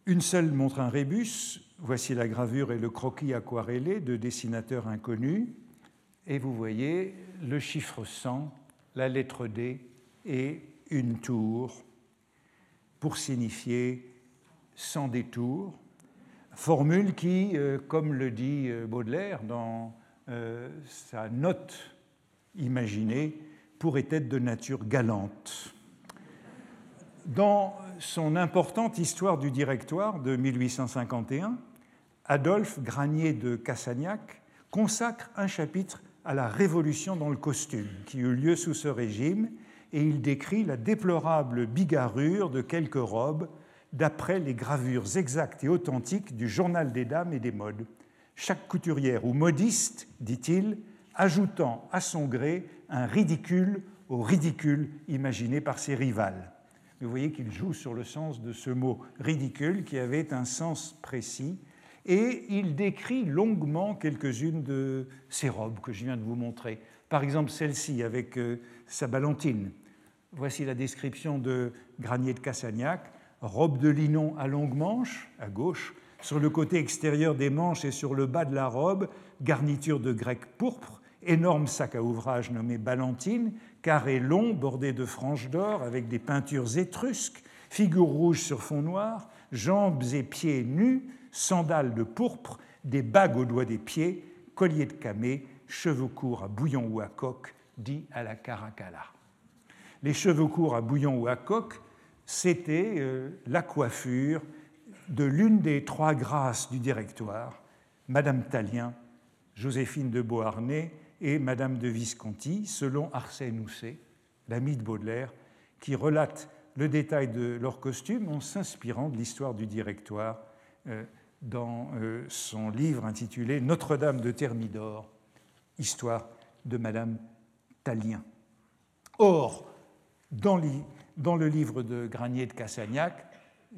Une seule montre un rébus, voici la gravure et le croquis aquarellé de dessinateurs inconnus, et vous voyez le chiffre 100, la lettre D et une tour pour signifier sans détour, formule qui, euh, comme le dit euh, Baudelaire dans sa note imaginée, pourrait être de nature galante. Dans son importante Histoire du Directoire de 1851, Adolphe Granier de Cassagnac consacre un chapitre à la révolution dans le costume qui eut lieu sous ce régime et il décrit la déplorable bigarrure de quelques robes d'après les gravures exactes et authentiques du Journal des dames et des modes. Chaque couturière ou modiste, dit-il, ajoutant à son gré un ridicule au ridicule imaginé par ses rivales vous voyez qu'il joue sur le sens de ce mot ridicule qui avait un sens précis. Et il décrit longuement quelques-unes de ces robes que je viens de vous montrer. Par exemple, celle-ci avec euh, sa ballantine. Voici la description de Granier de Cassagnac. Robe de linon à longue manche, à gauche. Sur le côté extérieur des manches et sur le bas de la robe, garniture de grec pourpre, énorme sac à ouvrage nommé ballantine, carré long bordé de franges d'or avec des peintures étrusques, figure rouge sur fond noir, jambes et pieds nus, sandales de pourpre, des bagues aux doigts des pieds, collier de camée, cheveux courts à bouillon ou à coque, dit à la caracalla. Les cheveux courts à bouillon ou à coque, c'était euh, la coiffure de l'une des trois grâces du directoire, Madame Talien, Joséphine de Beauharnais et Madame de Visconti, selon Arsène Housset, l'ami de Baudelaire, qui relate le détail de leur costume en s'inspirant de l'histoire du directoire euh, dans euh, son livre intitulé Notre-Dame de Thermidor, histoire de Madame Talien. Or, dans, le livre de Granier de Cassagnac,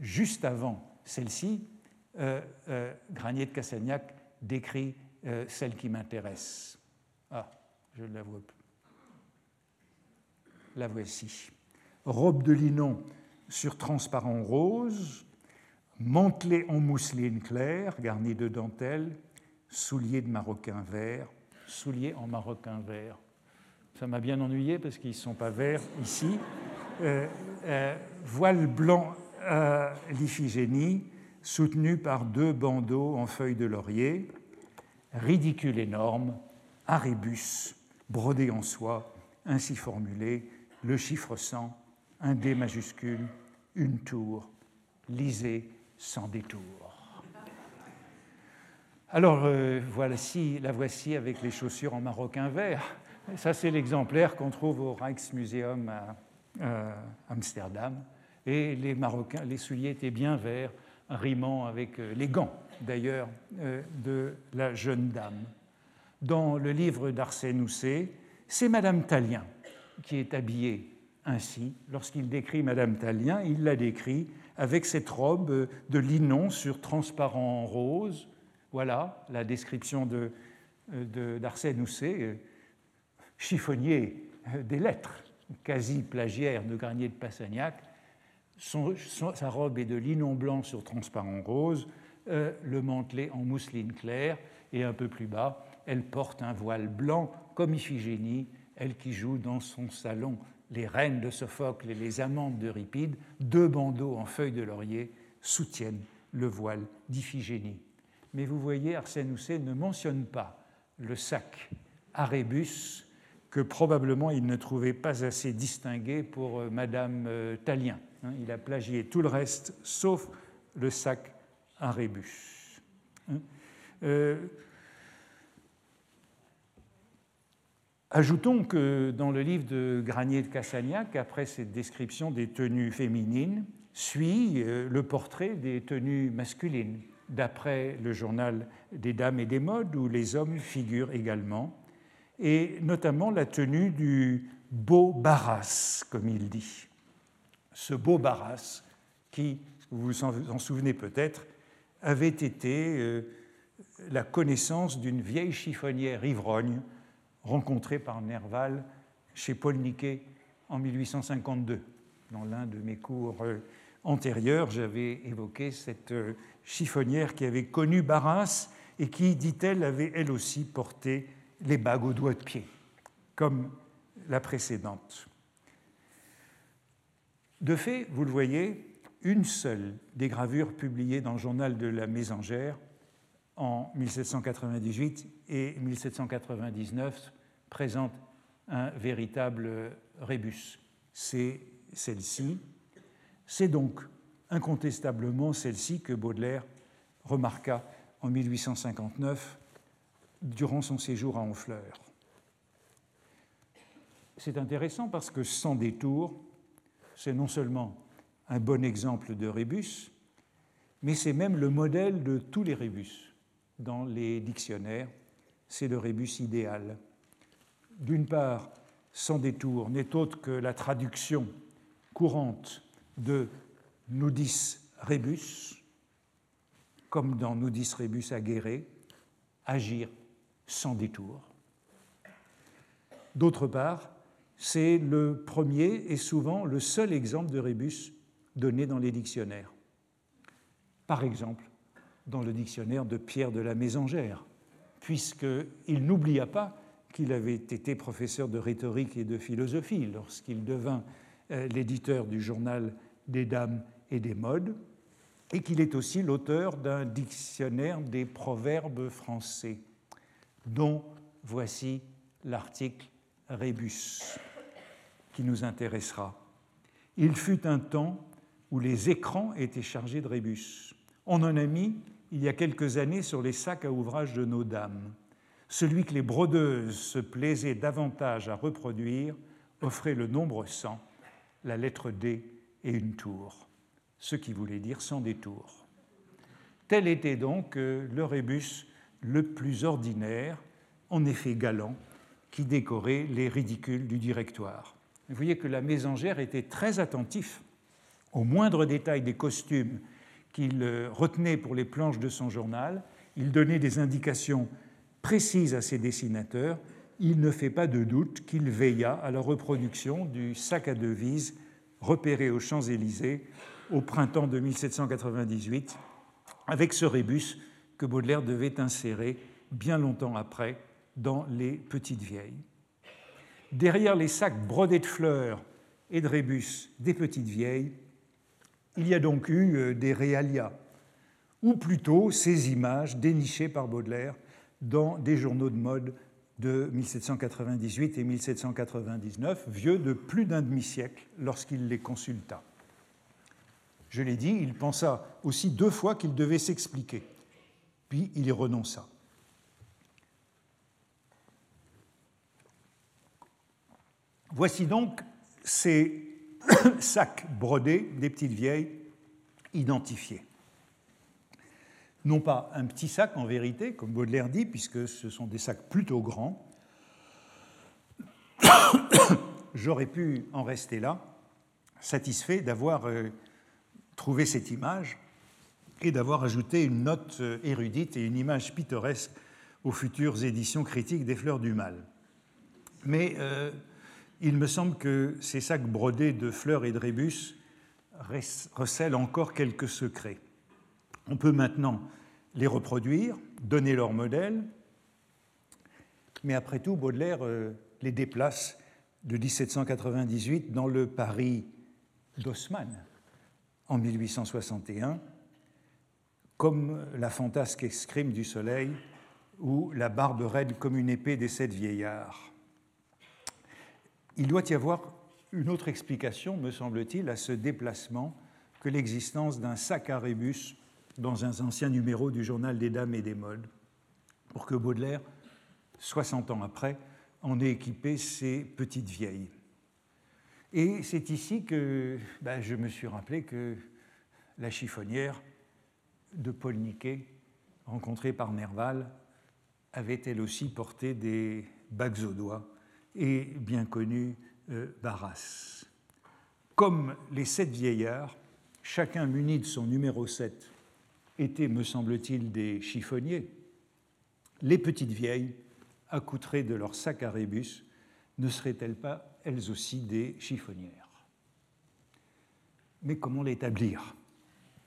juste avant celle-ci, euh, Granier de Cassagnac décrit celle qui m'intéresse. Ah, je la vois plus. La voici robe de linon sur transparent rose, mantelet en mousseline claire garni de dentelle, souliers de maroquin vert, souliers en maroquin vert. Ça m'a bien ennuyé parce qu'ils ne sont pas verts ici. Euh, euh, voile blanc à l'iphigénie, soutenu par deux bandeaux en feuilles de laurier, ridicule énorme, arébus, brodé en soie, ainsi formulé, le chiffre 100 un D majuscule, une tour, lisez sans détour. Alors, euh, voici, la voici avec les chaussures en maroquin vert. Ça, c'est l'exemplaire qu'on trouve au Rijksmuseum à, Amsterdam. Et les, marocains, les souliers étaient bien verts, rimant avec euh, les gants, d'ailleurs, euh, de la jeune dame. Dans le livre d'Arsène Housset, c'est Madame Talien qui est habillée ainsi, lorsqu'il décrit Madame Talien, il la décrit avec cette robe de linon sur transparent rose. Voilà la description d'Arsène de, Housset, euh, chiffonnier des lettres, quasi plagiaire de Garnier de Passagnac. sa robe est de linon blanc sur transparent rose, euh, le mantelet en mousseline claire, et un peu plus bas, elle porte un voile blanc comme Iphigénie, elle qui joue dans son salon les reines de Sophocle et les amantes d'Euripide, deux bandeaux en feuilles de laurier soutiennent le voile d'Iphigénie. Mais vous voyez, Arsène Housset ne mentionne pas le sac Arébus, que probablement il ne trouvait pas assez distingué pour euh, Madame euh, Talien. Hein. Il a plagié tout le reste, sauf le sac Arébus. Hein. Euh, Ajoutons que dans le livre de Granier de Cassagnac, après cette description des tenues féminines, suit euh, le portrait des tenues masculines, d'après le journal des dames et des modes, où les hommes figurent également, et notamment la tenue du beau barras, comme il dit. Ce beau barras, qui, vous vous en souvenez peut-être, avait été euh, la connaissance d'une vieille chiffonnière ivrogne rencontré par Nerval chez Paul Niquet en 1852. Dans l'un de mes cours euh, antérieurs, j'avais évoqué cette euh, chiffonnière qui avait connu Barras et qui, dit-elle, avait elle aussi porté les bagues aux doigts de pied, comme la précédente. De fait, vous le voyez, une seule des gravures publiées dans le journal de la Mésangère en 1798 et 1799 présente un véritable rébus. C'est celle-ci. C'est donc incontestablement celle-ci que Baudelaire remarqua en 1859 durant son séjour à Honfleur. C'est intéressant parce que sans détour, c'est non seulement un bon exemple de rébus, mais c'est même le modèle de tous les rébus. Dans les dictionnaires, c'est le rébus idéal d'une part, sans détour, n'est autre que la traduction courante de nudis rebus, comme dans nudis rebus aguerre, agir sans détour. D'autre part, c'est le premier et souvent le seul exemple de rebus donné dans les dictionnaires. Par exemple, dans le dictionnaire de Pierre de la Mésangère, puisqu'il n'oublia pas qu'il avait été professeur de rhétorique et de philosophie lorsqu'il devint euh, l'éditeur du journal des dames et des modes, et qu'il est aussi l'auteur d'un dictionnaire des proverbes français, dont voici l'article Rébus qui nous intéressera. Il fut un temps où les écrans étaient chargés de rébus. On en a mis il y a quelques années sur les sacs à ouvrage de nos dames. Celui que les brodeuses se plaisaient davantage à reproduire offrait le nombre 100, la lettre D et une tour, ce qui voulait dire sans détour. Tel était donc euh, le rébus le plus ordinaire, en effet galant, qui décorait les ridicules du directoire. Vous voyez que la mésangère était très attentif aux moindres détails des costumes qu'il euh, retenait pour les planches de son journal. Il donnait des indications précises à ses dessinateurs. Il ne fait pas de doute qu'il veilla à la reproduction du sac à devises repéré aux Champs-Élysées au printemps de 1798, avec ce rébus que Baudelaire devait insérer bien longtemps après dans Les Petites Vieilles. Derrière les sacs brodés de fleurs et de rébus des Petites Vieilles, il y a donc eu euh, des réalias, ou plutôt ces images dénichées par Baudelaire dans des journaux de mode de 1798 et 1799, vieux de plus d'un demi-siècle lorsqu'il les consulta. Je l'ai dit, il pensa aussi deux fois qu'il devait s'expliquer, puis il y renonça. Voici donc ces sacs brodés des petites vieilles identifiés. Non pas un petit sac en vérité, comme Baudelaire dit, puisque ce sont des sacs plutôt grands. J'aurais pu en rester là, satisfait d'avoir euh, trouvé cette image et d'avoir ajouté une note euh, érudite et une image pittoresque aux futures éditions critiques des Fleurs du Mal. Mais euh, il me semble que ces sacs brodés de fleurs et de rébus recèlent encore quelques secrets. On peut maintenant les reproduire, donner leur modèle, mais après tout, Baudelaire euh, les déplace de 1798 dans le Paris d'Haussmann en 1861, comme la fantasque escrime du soleil ou la barbe raide comme une épée des sept vieillards. Il doit y avoir une autre explication, me semble-t-il, à ce déplacement que l'existence d'un sac à rébus dans un ancien numéro du journal des dames et des modes, pour que Baudelaire, 60 ans après, en ait équipé ses petites vieilles. Et c'est ici que ben, je me suis rappelé que la chiffonnière de Paul Niquet, rencontrée par Nerval, avait elle aussi porté des bagues aux doigts et bien connu euh, Barras. Comme les sept vieillards, chacun muni de son numéro 7 étaient, me semble-t-il, des chiffonniers, les petites vieilles, accoutrées de leur sac à rébus, ne seraient-elles pas elles aussi des chiffonnières? Mais comment l'établir,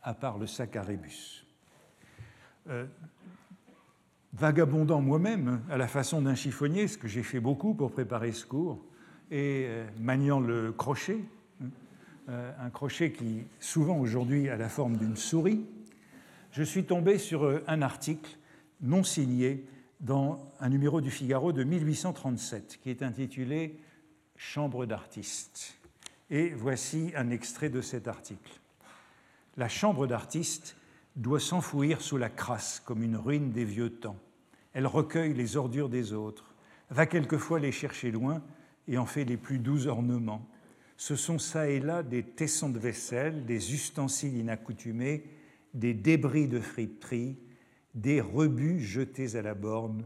à part le sac à rébus? Euh, vagabondant moi-même à la façon d'un chiffonnier, ce que j'ai fait beaucoup pour préparer ce cours, et euh, maniant le crochet, hein, euh, un crochet qui souvent aujourd'hui a la forme d'une souris, je suis tombé sur euh, un article non signé dans un numéro du Figaro de 1837 qui est intitulé Chambre d'artiste. Et voici un extrait de cet article. La chambre d'artiste doit s'enfouir sous la crasse comme une ruine des vieux temps. Elle recueille les ordures des autres, va quelquefois les chercher loin et en fait les plus doux ornements. Ce sont ça et là des tessons de vaisselle, des ustensiles inaccoutumés, des débris de friperie, des rebuts jetés à la borne,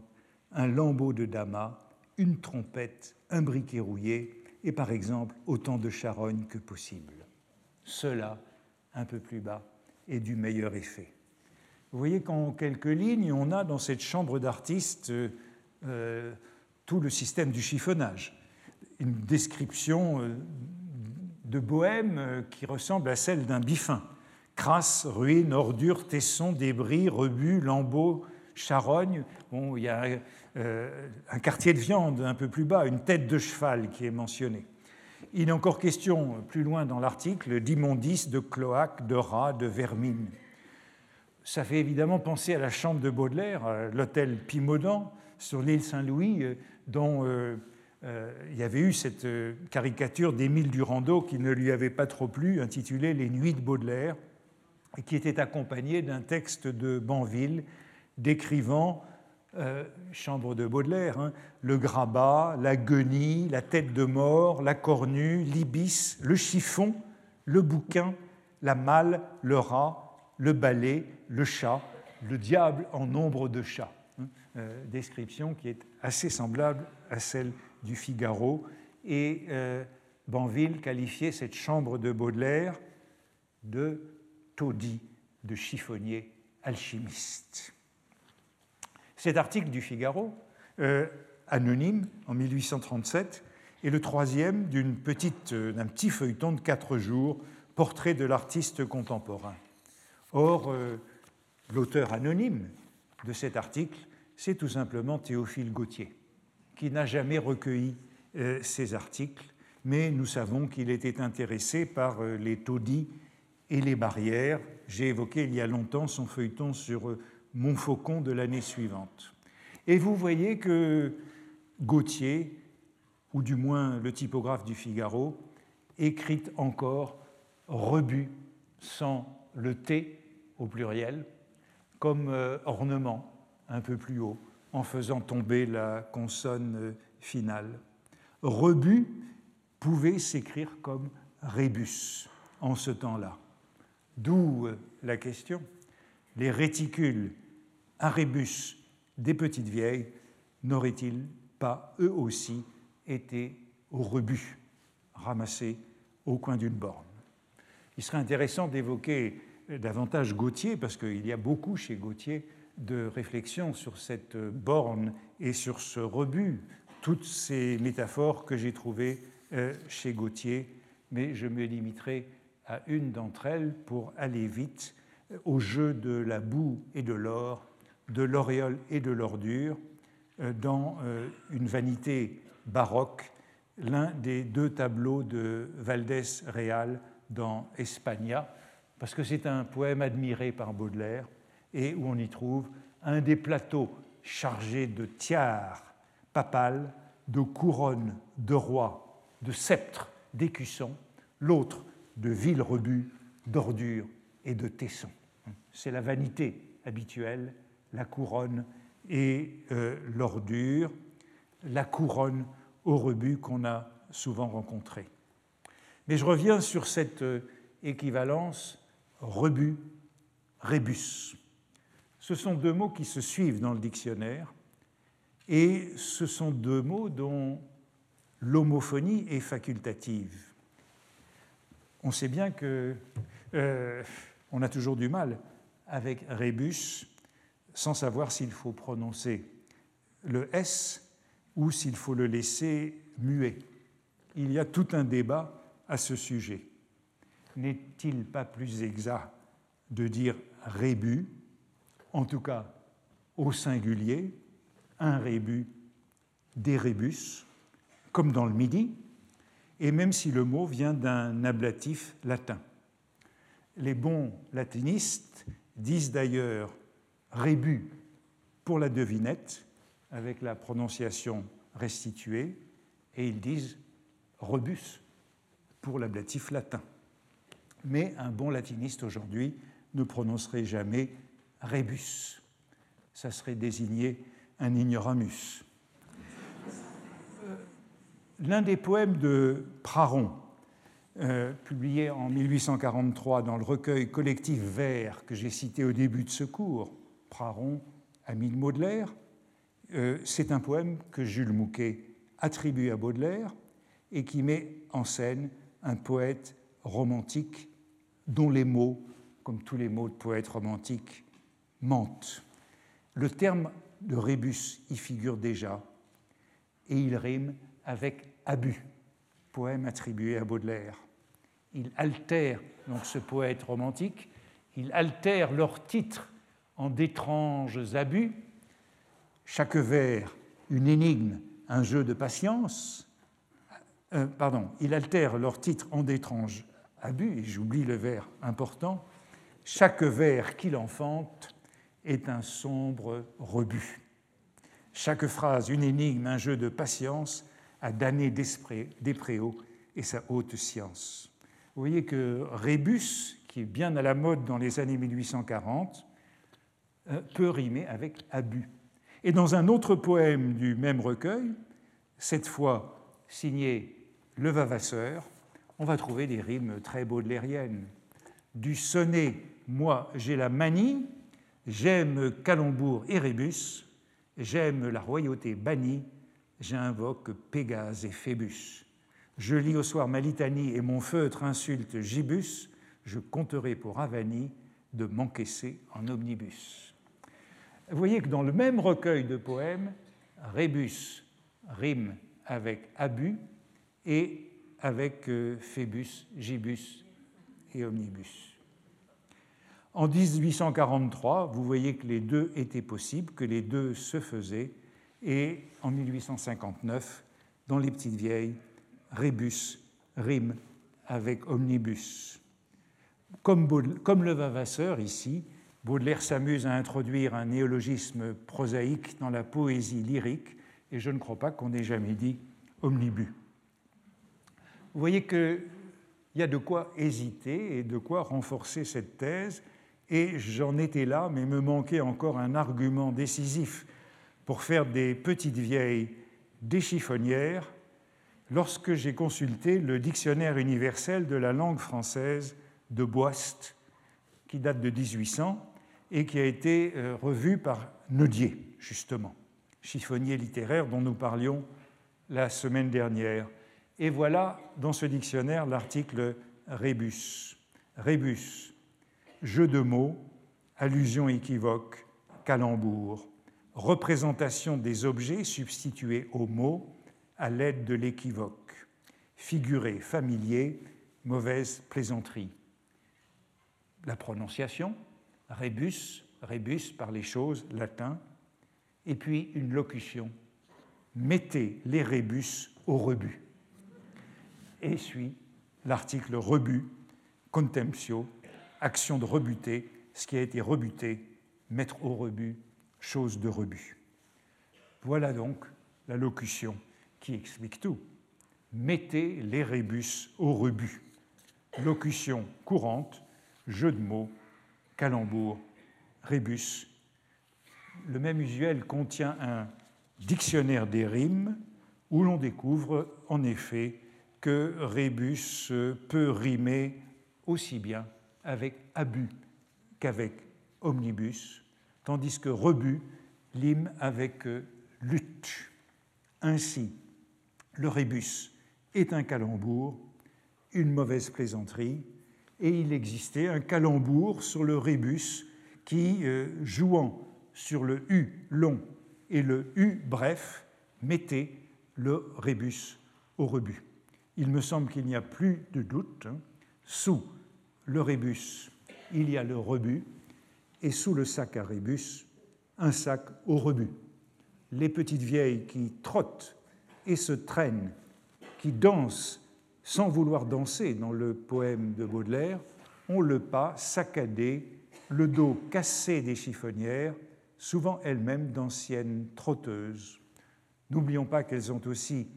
un lambeau de damas, une trompette, un briquet rouillé et par exemple autant de charognes que possible. Cela, un peu plus bas, est du meilleur effet. Vous voyez qu'en quelques lignes, on a dans cette chambre d'artiste euh, euh, tout le système du chiffonnage. Une description euh, de bohème qui ressemble à celle d'un biffin. Crasse, ruines, ordures, tessons, débris, rebuts, lambeaux, charognes. Bon, il y a un quartier de viande un peu plus bas, une tête de cheval qui est mentionnée. Il est encore question, plus loin dans l'article, d'immondices, de cloaques, de rats, de vermines. Ça fait évidemment penser à la chambre de Baudelaire, l'hôtel Pimaudan, sur l'île Saint-Louis, dont il y avait eu cette caricature d'Émile Durando qui ne lui avait pas trop plu, intitulée Les Nuits de Baudelaire, qui était accompagnée d'un texte de Banville décrivant euh, chambre de Baudelaire, hein, le grabat, la guenille, la tête de mort, la cornue, l'ibis, le chiffon, le bouquin, la malle, le rat, le balai, le chat, le diable en nombre de chats. Hein, euh, description qui est assez semblable à celle du Figaro. Et euh, Banville qualifiait cette chambre de Baudelaire de taudis de chiffonnier alchimiste. Cet article du Figaro, euh, anonyme en 1837, est le troisième euh, d'un petit feuilleton de quatre jours, portrait de l'artiste contemporain. Or, euh, l'auteur anonyme de cet article, c'est tout simplement Théophile Gautier, qui n'a jamais recueilli ces articles, mais nous savons qu'il était intéressé par les taudis et les barrières. J'ai évoqué il y a longtemps son feuilleton sur Montfaucon de l'année suivante. Et vous voyez que Gautier, ou du moins le typographe du Figaro, écrit encore rebut sans le T au pluriel, comme euh, ornement un peu plus haut, en faisant tomber la consonne finale. Rebut pouvait s'écrire comme rébus en ce temps-là. D'où euh, la question. Les réticules un rébus des petites vieilles n'auraient-ils pas eux aussi été au rebut, ramassés au coin d'une borne? Il serait intéressant d'évoquer davantage Gautier, parce qu'il y a beaucoup chez Gautier de réflexions sur cette borne et sur ce rebut, toutes ces métaphores que j'ai trouvées euh, chez Gautier, mais je me limiterai à une d'entre elles pour aller vite au jeu de la boue et de l'or de l'auréole et de l'ordure euh, dans euh, une vanité baroque, l'un des deux tableaux de Valdés Real dans Espagna, parce que c'est un poème admiré par Baudelaire et où on y trouve un des plateaux chargés de tiares papales, de couronnes de rois, de sceptres, d'écussons, l'autre de vils rebuts, d'ordures et de tessons. C'est la vanité habituelle la couronne et euh, l'ordure, la couronne au rebut qu'on a souvent rencontré. Mais je reviens sur cette euh, équivalence rebut, rébus. Ce sont deux mots qui se suivent dans le dictionnaire et ce sont deux mots dont l'homophonie est facultative. On sait bien que euh, on a toujours du mal avec rébus sans savoir s'il faut prononcer le S ou s'il faut le laisser muet. Il y a tout un débat à ce sujet. N'est-il pas plus exact de dire rébus, en tout cas au singulier, un rébus, des rébus, comme dans le Midi, et même si le mot vient d'un ablatif latin. Les bons latinistes disent d'ailleurs rébus pour la devinette, avec la prononciation restituée, et ils disent rebus pour l'ablatif latin. Mais un bon latiniste aujourd'hui ne prononcerait jamais rebus. Ça serait désigner un ignoramus. L'un des poèmes de Praron, euh, publié en 1843 dans le recueil collectif Vert que j'ai cité au début de ce cours, Praron, ami de Baudelaire. Euh, c'est un poème que Jules Mouquet attribue à Baudelaire et qui met en scène un poète romantique dont les mots, comme tous les mots de poète romantique, mentent. Le terme de rébus y figure déjà et il rime avec abus, poème attribué à Baudelaire. Il altère donc ce poète romantique, il altère leur titre en d'étranges abus, chaque vers une énigme, un jeu de patience. Euh, pardon, il altère leur titre en d'étranges abus, et j'oublie le vers important. Chaque vers qu'il enfante est un sombre rebut. chaque phrase une énigme, un jeu de patience, à damner Despréaux et sa haute science. Vous voyez que Rébus, qui est bien à la mode dans les années 1840, euh, peut rimer avec abus. Et dans un autre poème du même recueil, cette fois signé Le Vavasseur, on va trouver des rimes très baudelairiennes. Du sonnet, moi j'ai la manie, j'aime calembour et rébus, j'aime la royauté bannie, j'invoque Pégase et Phébus. Je lis au soir ma litanie et mon feutre insulte Gibus, je compterai pour Avani de m'encaisser en omnibus. Vous voyez que dans le même recueil de poèmes, Rébus rime avec abus et avec euh, Phébus, Gibus et Omnibus. En 1843, vous voyez que les deux étaient possibles, que les deux se faisaient, et en 1859, dans Les Petites Vieilles, Rébus rime avec Omnibus. Comme, comme le Vavasseur ici, Baudelaire s'amuse à introduire un néologisme prosaïque dans la poésie lyrique, et je ne crois pas qu'on ait jamais dit omnibus. Vous voyez qu'il y a de quoi hésiter et de quoi renforcer cette thèse, et j'en étais là, mais me manquait encore un argument décisif pour faire des petites vieilles des chiffonnières lorsque j'ai consulté le dictionnaire universel de la langue française de Boist, qui date de 1800 et qui a été euh, revu par Nodier, justement, chiffonnier littéraire dont nous parlions la semaine dernière. Et voilà dans ce dictionnaire l'article Rébus. Rébus, jeu de mots, allusion équivoque, calembour, représentation des objets substitués aux mots à l'aide de l'équivoque, figuré, familier, mauvaise plaisanterie. La prononciation, rebus, rebus par les choses, latin, et puis une locution. Mettez les rébus au rebut. Et suit l'article rebut, contemptio, action de rebuter, ce qui a été rebuté, mettre au rebut, chose de rebut. Voilà donc la locution qui explique tout. Mettez les rébus au rebut. Locution courante, jeu de mots, calembour, rébus. Le même usuel contient un dictionnaire des rimes où l'on découvre en effet que rébus peut rimer aussi bien avec abus qu'avec omnibus, tandis que rebut rime avec lutte. Ainsi, le rébus est un calembour, une mauvaise plaisanterie, et il existait un calembour sur le rébus qui, euh, jouant sur le U long et le U bref, mettait le rébus au rebut. Il me semble qu'il n'y a plus de doute. Hein. Sous le rébus, il y a le rebut, et sous le sac à rébus, un sac au rebut. Les petites vieilles qui trottent et se traînent, qui dansent sans vouloir danser dans le poème de Baudelaire, ont le pas saccadé, le dos cassé des chiffonnières, souvent elles-mêmes d'anciennes trotteuses. N'oublions pas qu'elles ont aussi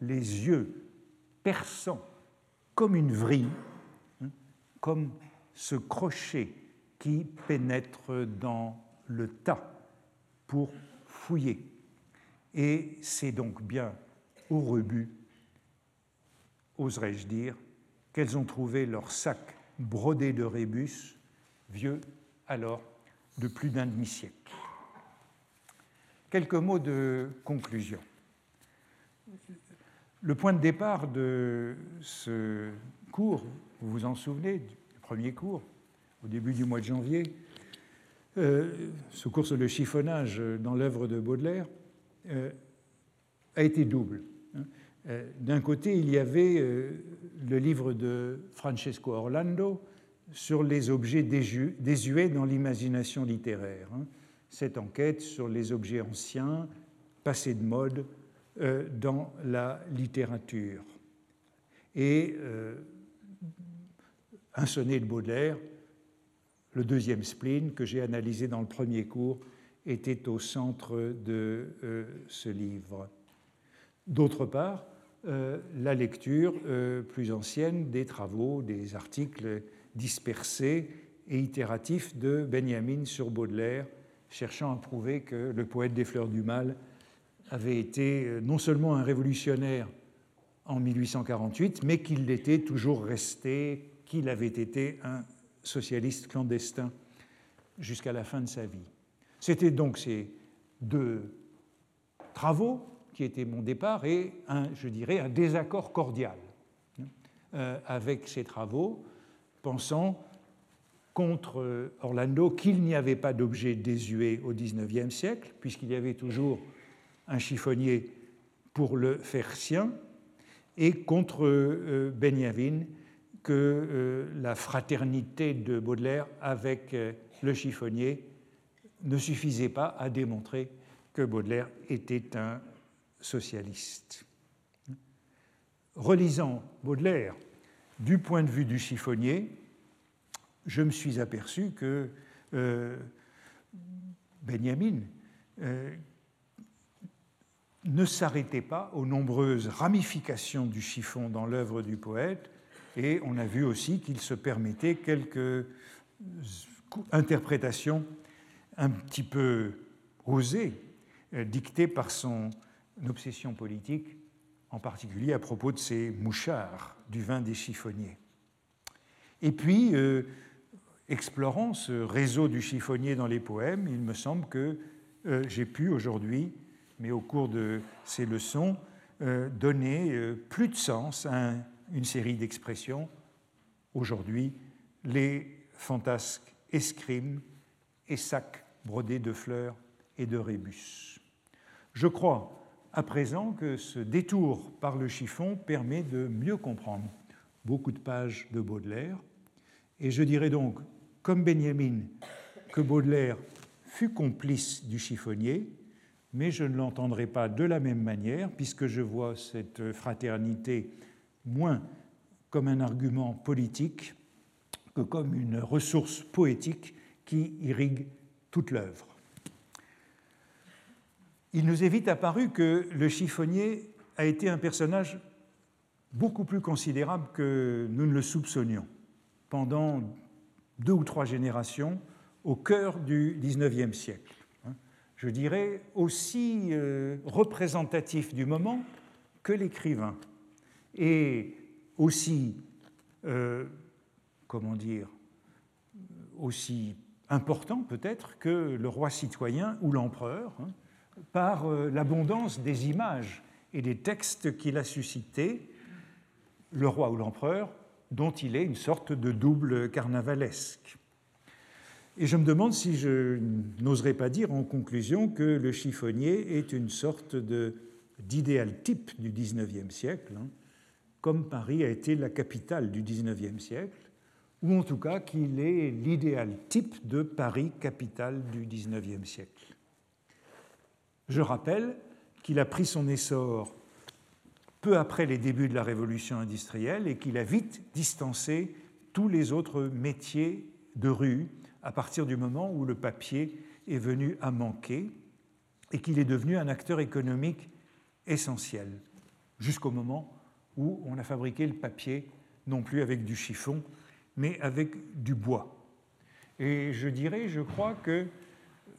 les yeux perçants comme une vrille, hein, comme ce crochet qui pénètre dans le tas pour fouiller. Et c'est donc bien au rebut oserais-je dire, qu'elles ont trouvé leur sac brodé de rébus, vieux alors de plus d'un demi-siècle. Quelques mots de conclusion. Le point de départ de ce cours, vous vous en souvenez, du premier cours, au début du mois de janvier, euh, ce cours sur le chiffonnage dans l'œuvre de Baudelaire, euh, a été double. Euh, d'un côté, il y avait le livre de Francesco Orlando sur les objets désuets dans l'imagination littéraire. Hein. Cette enquête sur les objets anciens, passés de mode dans la littérature. Et un sonnet de Baudelaire, le deuxième spleen que j'ai analysé dans le premier cours était au centre de ce livre. D'autre part, la lecture plus ancienne des travaux, des articles dispersés et itératifs de Benjamin sur Baudelaire, cherchant à prouver que le poète des fleurs du mal avait été euh, non seulement un révolutionnaire en 1848, mais qu'il l'était toujours resté, qu'il avait été un socialiste clandestin jusqu'à la fin de sa vie. C'était donc ces deux travaux qui étaient mon départ et un, je dirais, un désaccord cordial euh, avec ces travaux, pensant contre Orlando qu'il n'y avait pas d'objet désuet au XIXe siècle, puisqu'il y avait toujours un chiffonnier pour le faire sien, et contre euh, Benjamin que euh, la fraternité de Baudelaire avec euh, le chiffonnier ne suffisait pas à démontrer que Baudelaire était un socialiste. Relisant Baudelaire du point de vue du chiffonnier, je me suis aperçu que euh, Benjamin ne s'arrêtait pas aux nombreuses ramifications du chiffon dans l'œuvre du poète, et on a vu aussi qu'il se permettait quelques interprétations un petit peu osées, euh, dictées par son obsession politique, en particulier à propos de ces mouchards du vin des chiffonniers. Et puis, explorant ce réseau du chiffonnier dans les poèmes, il me semble que euh, j'ai pu aujourd'hui, mais au cours de ces leçons, euh, donner euh, plus de sens à une série d'expressions. Aujourd'hui, les fantasques escrimes et sacs brodés de fleurs et de rébus. Je crois à présent que ce détour par le chiffon permet de mieux comprendre beaucoup de pages de Baudelaire, et je dirais donc comme Benjamin, que Baudelaire fut complice du chiffonnier, mais je ne l'entendrai pas de la même manière, puisque je vois cette fraternité moins comme un argument politique que comme une ressource poétique qui irrigue toute l'œuvre. Il nous est vite apparu que le chiffonnier a été un personnage beaucoup plus considérable que nous ne le soupçonnions pendant deux ou trois générations au cœur du XIXe siècle. Je dirais aussi euh, représentatif du moment que l'écrivain et aussi, euh, comment dire, aussi important peut-être que le roi citoyen ou l'empereur, hein, par euh, l'abondance des images et des textes qu'il a suscités, le roi ou l'empereur dont il est une sorte de double carnavalesque. Et je me demande si je n'oserais pas dire en conclusion que le chiffonnier est une sorte d'idéal type du XIXe siècle, hein, comme Paris a été la capitale du XIXe siècle, ou en tout cas qu'il est l'idéal type de Paris, capitale du XIXe siècle. Je rappelle qu'il a pris son essor peu après les débuts de la révolution industrielle et qu'il a vite distancé tous les autres métiers de rue à partir du moment où le papier est venu à manquer et qu'il est devenu un acteur économique essentiel, jusqu'au moment où on a fabriqué le papier non plus avec du chiffon, mais avec du bois. Et je dirais, je crois que,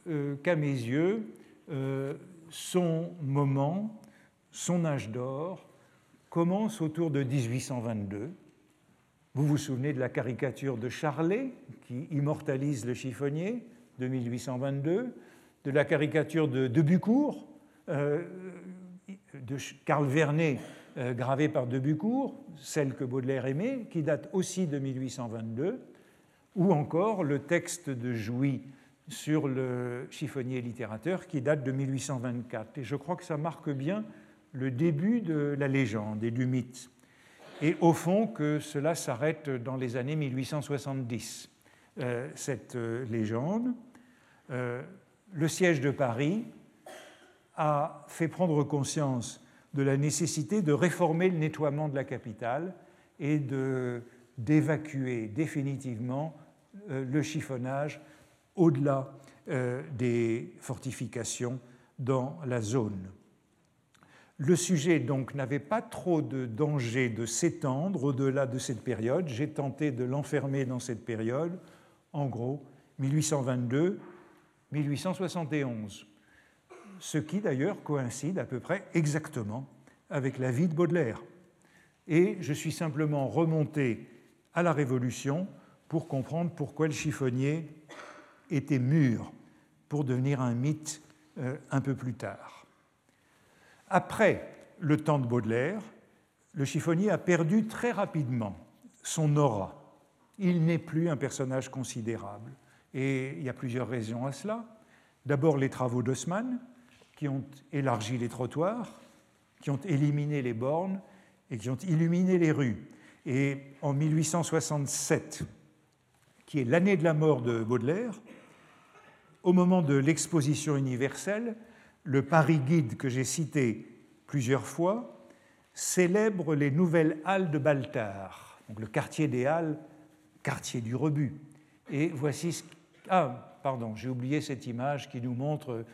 euh, qu'à mes yeux, euh, son moment, son âge d'or, commence autour de 1822. Vous vous souvenez de la caricature de Charlet qui immortalise le chiffonnier de 1822, de la caricature de Debucourt, euh, de Carl Vernet gravée par Debucourt, celle que Baudelaire aimait, qui date aussi de 1822, ou encore le texte de Jouy sur le chiffonnier littérateur qui date de 1824. Et je crois que ça marque bien le début de la légende et du mythe, et au fond que cela s'arrête dans les années 1870, euh, cette euh, légende. Euh, le siège de Paris a fait prendre conscience de la nécessité de réformer le nettoiement de la capitale et d'évacuer définitivement le chiffonnage au-delà des fortifications dans la zone. Le sujet donc n'avait pas trop de danger de s'étendre au-delà de cette période. J'ai tenté de l'enfermer dans cette période, en gros 1822-1871, ce qui d'ailleurs coïncide à peu près exactement avec la vie de Baudelaire. Et je suis simplement remonté à la Révolution pour comprendre pourquoi le chiffonnier était mûr pour devenir un mythe euh, un peu plus tard. Après le temps de Baudelaire, le chiffonnier a perdu très rapidement son aura. Il n'est plus un personnage considérable. Et il y a plusieurs raisons à cela. D'abord les travaux d'Haussmann, qui ont élargi les trottoirs, qui ont éliminé les bornes et qui ont illuminé les rues. Et en 1867, qui est l'année de la mort de Baudelaire, au moment de l'exposition universelle, le Paris Guide que j'ai cité plusieurs fois célèbre les nouvelles halles de Baltard, donc le quartier des halles, quartier du rebut. Et voici ce... Ah, pardon, j'ai oublié cette image qui nous montre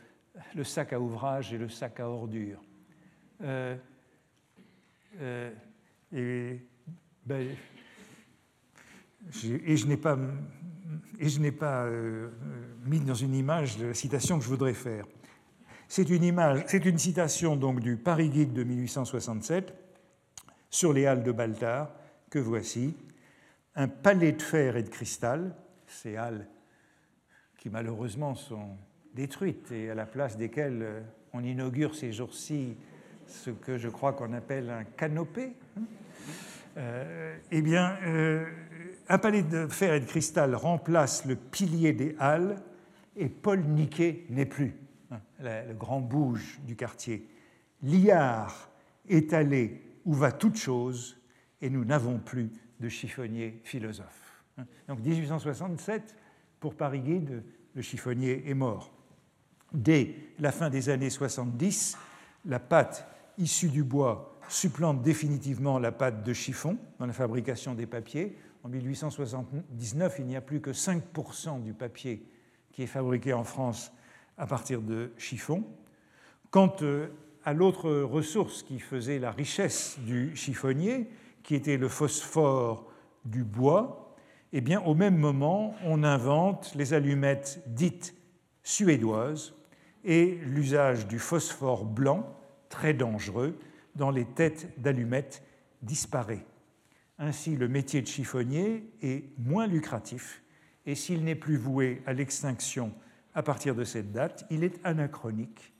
le sac à ouvrage et le sac à ordures. Euh, euh, et, ben, et, je n'ai pas, et je n'ai pas euh, mis dans une image la citation que je voudrais faire. C'est une image, c'est une citation donc du Paris Guide de 1867 sur les halles de Baltard que voici. Un palais de fer et de cristal, ces halles qui malheureusement sont détruites et à la place desquelles euh, on inaugure ces jours-ci ce que je crois qu'on appelle un canopé. Hein. Euh, eh bien, euh, un palais de fer et de cristal remplace le pilier des halles et Paul Niquet n'est plus le grand bouge du quartier. Liard est allé où va toute chose et nous n'avons plus de chiffonnier philosophe. Donc 1867, pour Paris Guide, le chiffonnier est mort. Dès la fin des années 70, la pâte issue du bois supplante définitivement la pâte de chiffon dans la fabrication des papiers. En 1879, il n'y a plus que 5% du papier qui est fabriqué en France à partir de chiffon. Quant euh, à l'autre ressource qui faisait la richesse du chiffonnier, qui était le phosphore du bois, eh bien, au même moment, on invente les allumettes dites suédoises et l'usage du phosphore blanc, très dangereux, dans les têtes d'allumettes disparaît. Ainsi, le métier de chiffonnier est moins lucratif et s'il n'est plus voué à l'extinction à partir de cette date, il est anachronique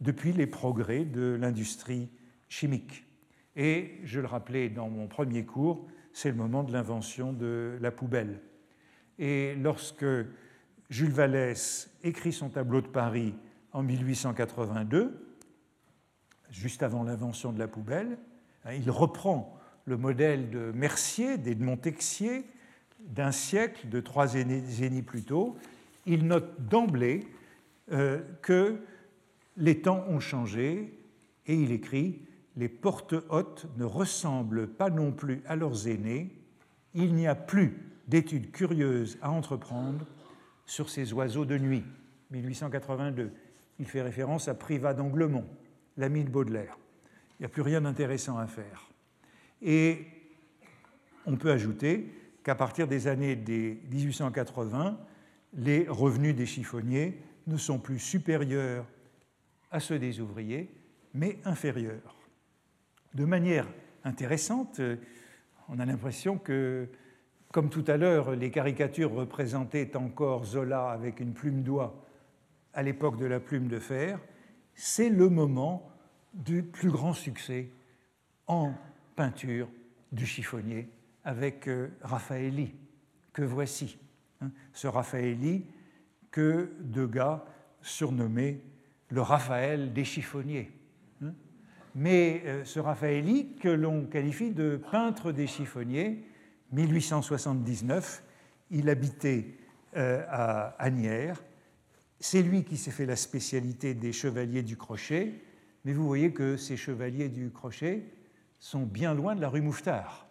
depuis les progrès de l'industrie chimique. Et je le rappelais dans mon premier cours, c'est le moment de l'invention de la poubelle. Et lorsque Jules Vallès écrit son tableau de Paris en 1882, juste avant l'invention de la poubelle, hein, il reprend le modèle de Mercier, des de Montexier, d'un siècle, de trois décennies plus tôt, il note d'emblée euh, que les temps ont changé et il écrit Les portes hautes ne ressemblent pas non plus à leurs aînés, il n'y a plus d'études curieuses à entreprendre sur ces oiseaux de nuit. 1882. Il fait référence à Privat d'Anglemont, l'ami de Baudelaire. Il n'y a plus rien d'intéressant à faire. Et on peut ajouter qu'à partir des années 1880, les revenus des chiffonniers ne sont plus supérieurs à ceux des ouvriers, mais inférieurs. De manière intéressante, on a l'impression que, comme tout à l'heure, les caricatures représentaient encore Zola avec une plume d'oie à l'époque de la plume de fer, c'est le moment du plus grand succès en peinture du chiffonnier avec euh, Raffaelli, que voici. Hein, ce Raphaëli que Degas surnommait le Raphaël des chiffonniers. Hein. Mais euh, ce Raphaëli, que l'on qualifie de peintre des chiffonniers, 1879, il habitait euh, à Agnières. C'est lui qui s'est fait la spécialité des chevaliers du crochet, mais vous voyez que ces chevaliers du crochet sont bien loin de la rue Mouffetard.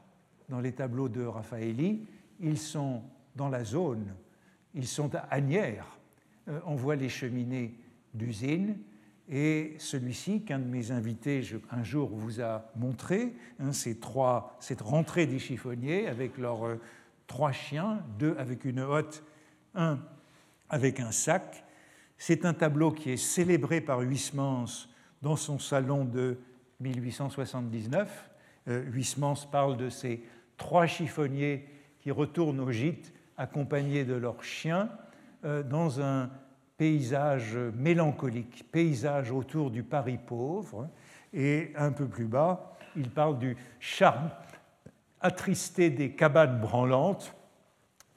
Dans les tableaux de Raphaëli, ils sont dans la zone. Ils sont à Agnières, on voit les cheminées d'usine et celui-ci, qu'un de mes invités un jour vous a montré, hein, ces trois, cette rentrée des chiffonniers avec leurs euh, trois chiens, deux avec une hotte, un avec un sac. C'est un tableau qui est célébré par Huysmans dans son salon de 1879. Euh, Huysmans parle de ces trois chiffonniers qui retournent au gîte accompagnés de leurs chiens euh, dans un paysage mélancolique, paysage autour du Paris pauvre. Et un peu plus bas, il parle du charme attristé des cabanes branlantes.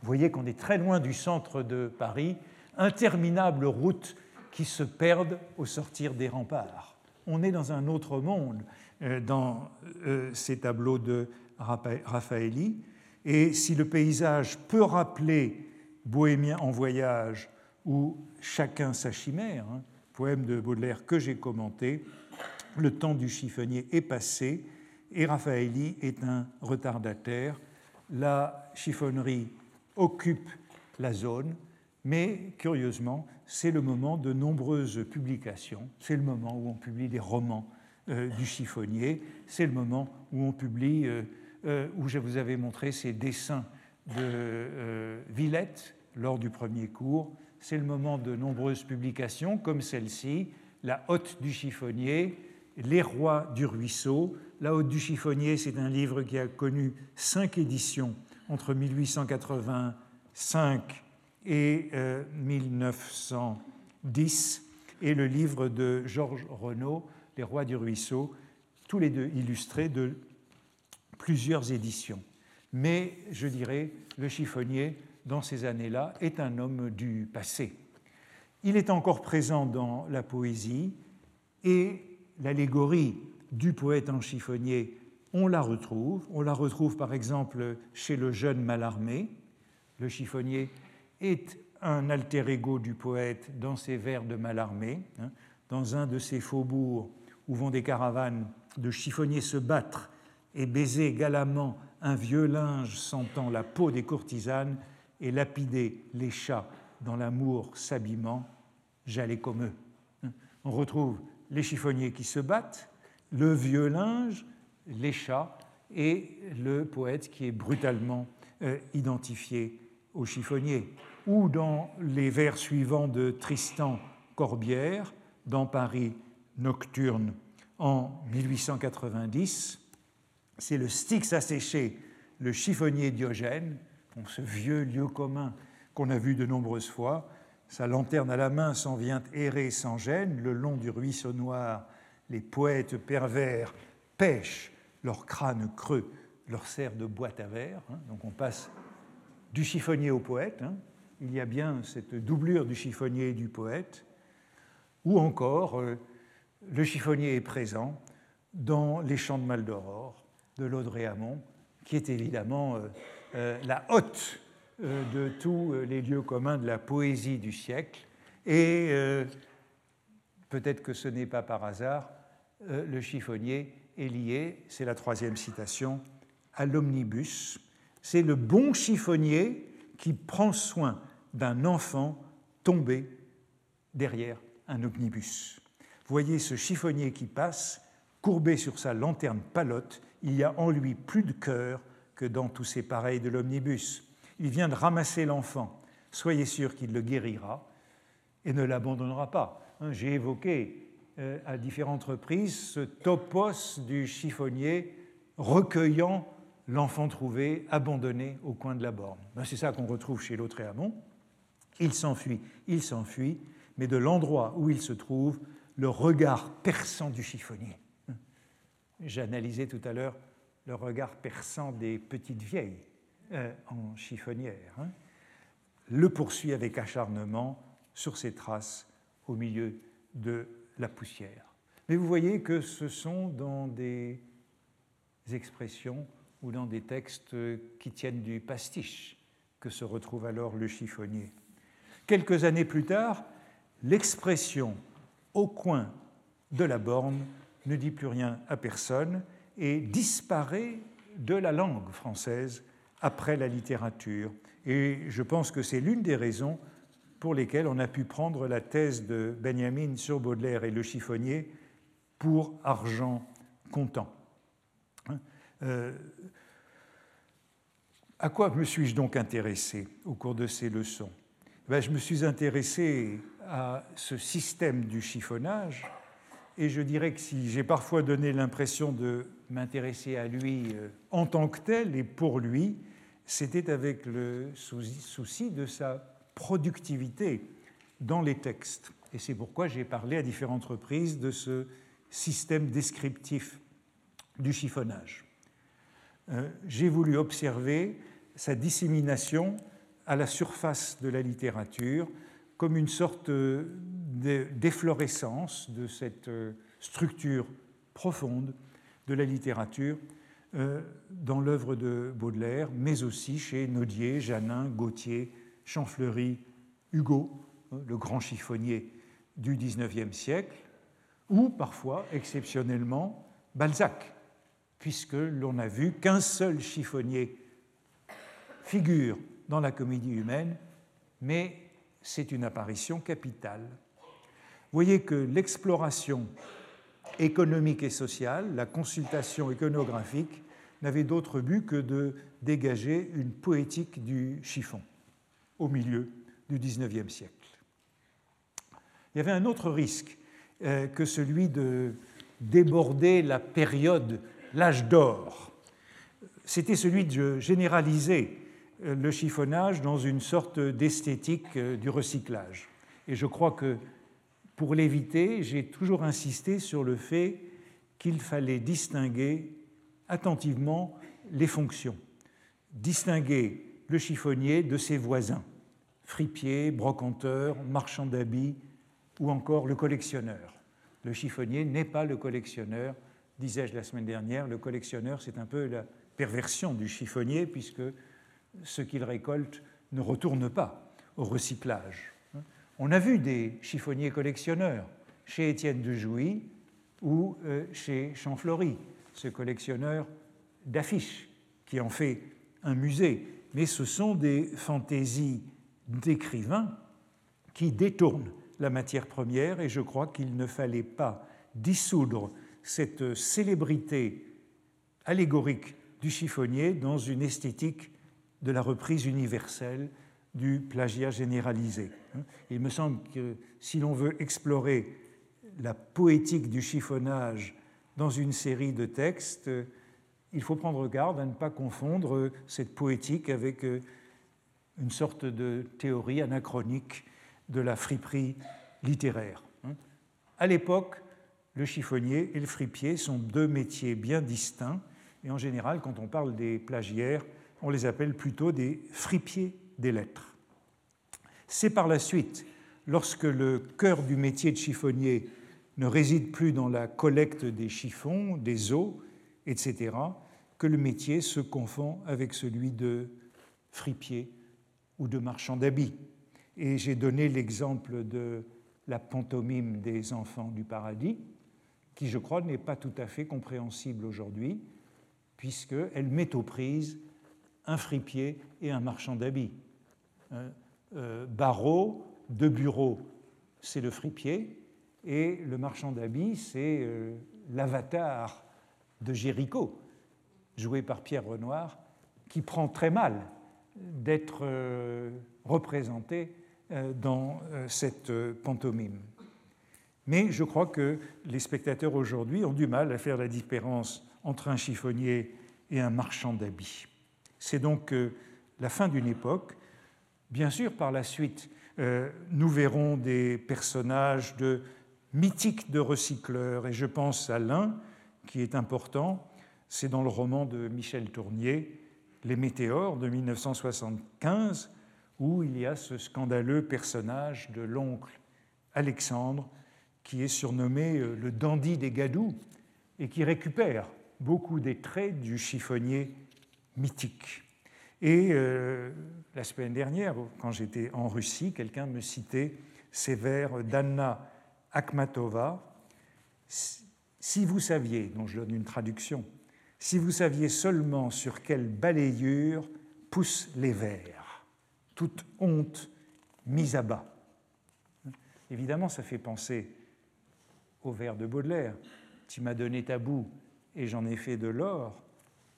Vous voyez qu'on est très loin du centre de Paris, interminables routes qui se perdent au sortir des remparts. On est dans un autre monde euh, dans euh, ces tableaux de Raffaelli. Et si le paysage peut rappeler Bohémien en voyage ou Chacun sa chimère, hein, poème de Baudelaire que j'ai commenté, le temps du chiffonnier est passé et Raffaelli est un retardataire. La chiffonnerie occupe la zone, mais curieusement, c'est le moment de nombreuses publications. C'est le moment où on publie des romans euh, du chiffonnier. C'est le moment où on publie, euh, euh, où je vous avais montré ces dessins de Villette lors du premier cours c'est le moment de nombreuses publications comme celle-ci, La Haute du chiffonnier, Les rois du ruisseau. La Haute du chiffonnier, c'est un livre qui a connu cinq éditions entre 1885 et 1910, euh, et le livre de Georges Renaud, Les rois du ruisseau, tous les deux illustrés de plusieurs éditions. Mais je dirais, le chiffonnier dans ces années-là, est un homme du passé. Il est encore présent dans la poésie et l'allégorie du poète en chiffonnier, on la retrouve. On la retrouve par exemple chez le jeune Malarmé. Le chiffonnier est un alter ego du poète dans ses vers de Malarmé. Hein. Dans un de ces faubourgs où vont des caravanes de chiffonniers se battre et baiser galamment un vieux linge sentant la peau des courtisanes, et lapider les chats dans l'amour s'habillement, j'allais comme eux. On retrouve les chiffonniers qui se battent, le vieux linge, les chats et le poète qui est brutalement euh, identifié au chiffonnier. Ou dans les vers suivants de Tristan Corbière, dans Paris nocturne en 1890, c'est le Styx asséché, le chiffonnier Diogène, ce vieux lieu commun qu'on a vu de nombreuses fois. Sa lanterne à la main s'en vient errer sans gêne le long du ruisseau noir. Les poètes pervers pêchent leur crâne creux, leur serre de boîte à verre. Hein. Donc on passe du chiffonnier au poète. Hein. Il y a bien cette doublure du chiffonnier et du poète. Ou encore, euh, le chiffonnier est présent dans les chants de Maldoror de l'Audrey-Hamon, qui est évidemment euh, euh, la euh, de tous les lieux communs de la poésie du siècle. Et peut-être que ce n'est pas par hasard, le chiffonnier est lié, c'est la troisième citation, à l'omnibus. C'est le bon chiffonnier qui prend soin d'un enfant tombé derrière un omnibus. Voyez ce chiffonnier qui passe, courbé sur sa lanterne palotte, il y a en lui plus de cœur que dans tous ces pareils de l'omnibus. Il vient de ramasser l'enfant. Soyez sûr qu'il le guérira et ne l'abandonnera pas. Hein, j'ai évoqué euh, à différentes reprises ce topos du chiffonnier recueillant l'enfant trouvé, abandonné au coin de la borne. Ben, c'est ça qu'on retrouve chez Lautréamont. Il s'enfuit, il s'enfuit, mais de l'endroit où il se trouve, le regard perçant du chiffonnier. J'ai analysé tout à l'heure le regard perçant des petites vieilles euh, en chiffonnière, hein, le poursuit avec acharnement sur ses traces au milieu de la poussière. Mais vous voyez que ce sont dans des expressions ou dans des textes qui tiennent du pastiche que se retrouve alors le chiffonnier. Quelques années plus tard, l'expression au coin de la borne ne dit plus rien à personne et disparaît de la langue française après la littérature. Et je pense que c'est l'une des raisons pour lesquels on a pu prendre la thèse de Benjamin sur Baudelaire et le chiffonnier pour argent comptant. Hein, euh, à quoi me suis-je donc intéressé au cours de ces leçons? Ben, Je me suis intéressé à ce système du chiffonnage et je dirais que si j'ai parfois donné l'impression de m'intéresser à lui euh, en tant que tel et pour lui, c'était avec le souci de sa productivité dans les textes. Et c'est pourquoi j'ai parlé à différentes reprises de ce système descriptif du chiffonnage. Euh, j'ai voulu observer sa dissémination à la surface de la littérature comme une sorte d'efflorescence de cette euh, structure profonde de la littérature euh, dans l'œuvre de Baudelaire, mais aussi chez Nodier, Janin, Gautier, Champfleury, Hugo, hein, le grand chiffonnier du XIXe siècle, ou parfois, exceptionnellement, Balzac, puisque l'on a vu qu'un seul chiffonnier figure dans la comédie humaine, mais c'est une apparition capitale. Vous voyez que l'exploration économique et sociale, la consultation iconographique, n'avait d'autre but que de dégager une poétique du chiffon au milieu du XIXe siècle. Il y avait un autre risque euh, que celui de déborder la période, l'âge d'or. C'était celui de généraliser le chiffonnage dans une sorte d'esthétique euh, du recyclage. Et je crois que pour l'éviter, j'ai toujours insisté sur le fait qu'il fallait distinguer attentivement les fonctions, distinguer le chiffonnier de ses voisins, fripier, brocanteur, marchand d'habits ou encore le collectionneur. Le chiffonnier n'est pas le collectionneur, disais-je la semaine dernière, le collectionneur c'est un peu la perversion du chiffonnier puisque ce qu'il récolte ne retourne pas au recyclage. On a vu des chiffonniers collectionneurs chez Étienne de Jouy ou euh, chez Champfleury, ce collectionneur d'affiches qui en fait un musée. Mais ce sont des fantaisies d'écrivains qui détournent la matière première et je crois qu'il ne fallait pas dissoudre cette célébrité allégorique du chiffonnier dans une esthétique de la reprise universelle du plagiat généralisé. Il me semble que si l'on veut explorer la poétique du chiffonnage dans une série de textes, il faut prendre garde à ne pas confondre cette poétique avec euh, une sorte de théorie anachronique de la friperie littéraire. À l'époque, le chiffonnier et le fripier sont deux métiers bien distincts, et en général, quand on parle des plagiaires, on les appelle plutôt des fripiers des lettres. C'est par la suite, lorsque le cœur du métier de chiffonnier ne réside plus dans la collecte des chiffons, des os, etc., que le métier se confond avec celui de fripier ou de marchand d'habits. Et j'ai donné l'exemple de la pantomime des enfants du paradis, qui, je crois, n'est pas tout à fait compréhensible aujourd'hui, puisqu'elle met aux prises un fripier et un marchand d'habits. Euh, euh, barreau de bureau, c'est le fripier, et le marchand d'habits, c'est euh, l'avatar de Géricault, joué par Pierre Renoir, qui prend très mal d'être représenté dans cette pantomime. Mais je crois que les spectateurs aujourd'hui ont du mal à faire la différence entre un chiffonnier et un marchand d'habits. C'est donc euh, la fin d'une époque. Bien sûr, par la suite, euh, nous verrons des personnages de mythiques de recycleurs, et je pense à l'un qui est important, c'est dans le roman de Michel Tournier, Les Météores de 1975, où il y a ce scandaleux personnage de l'oncle Alexandre, qui est surnommé euh, le dandy des Gadous, et qui récupère beaucoup des traits du chiffonnier mythique. Et euh, la semaine dernière, quand j'étais en Russie, quelqu'un me citait ces vers d'Anna Akhmatova. Si vous saviez, dont je donne une traduction, si vous saviez seulement sur quelle balayure poussent les vers, toute honte mise à bas. Évidemment, ça fait penser au vers de Baudelaire. Tu m'as donné ta boue et j'en ai fait de l'or,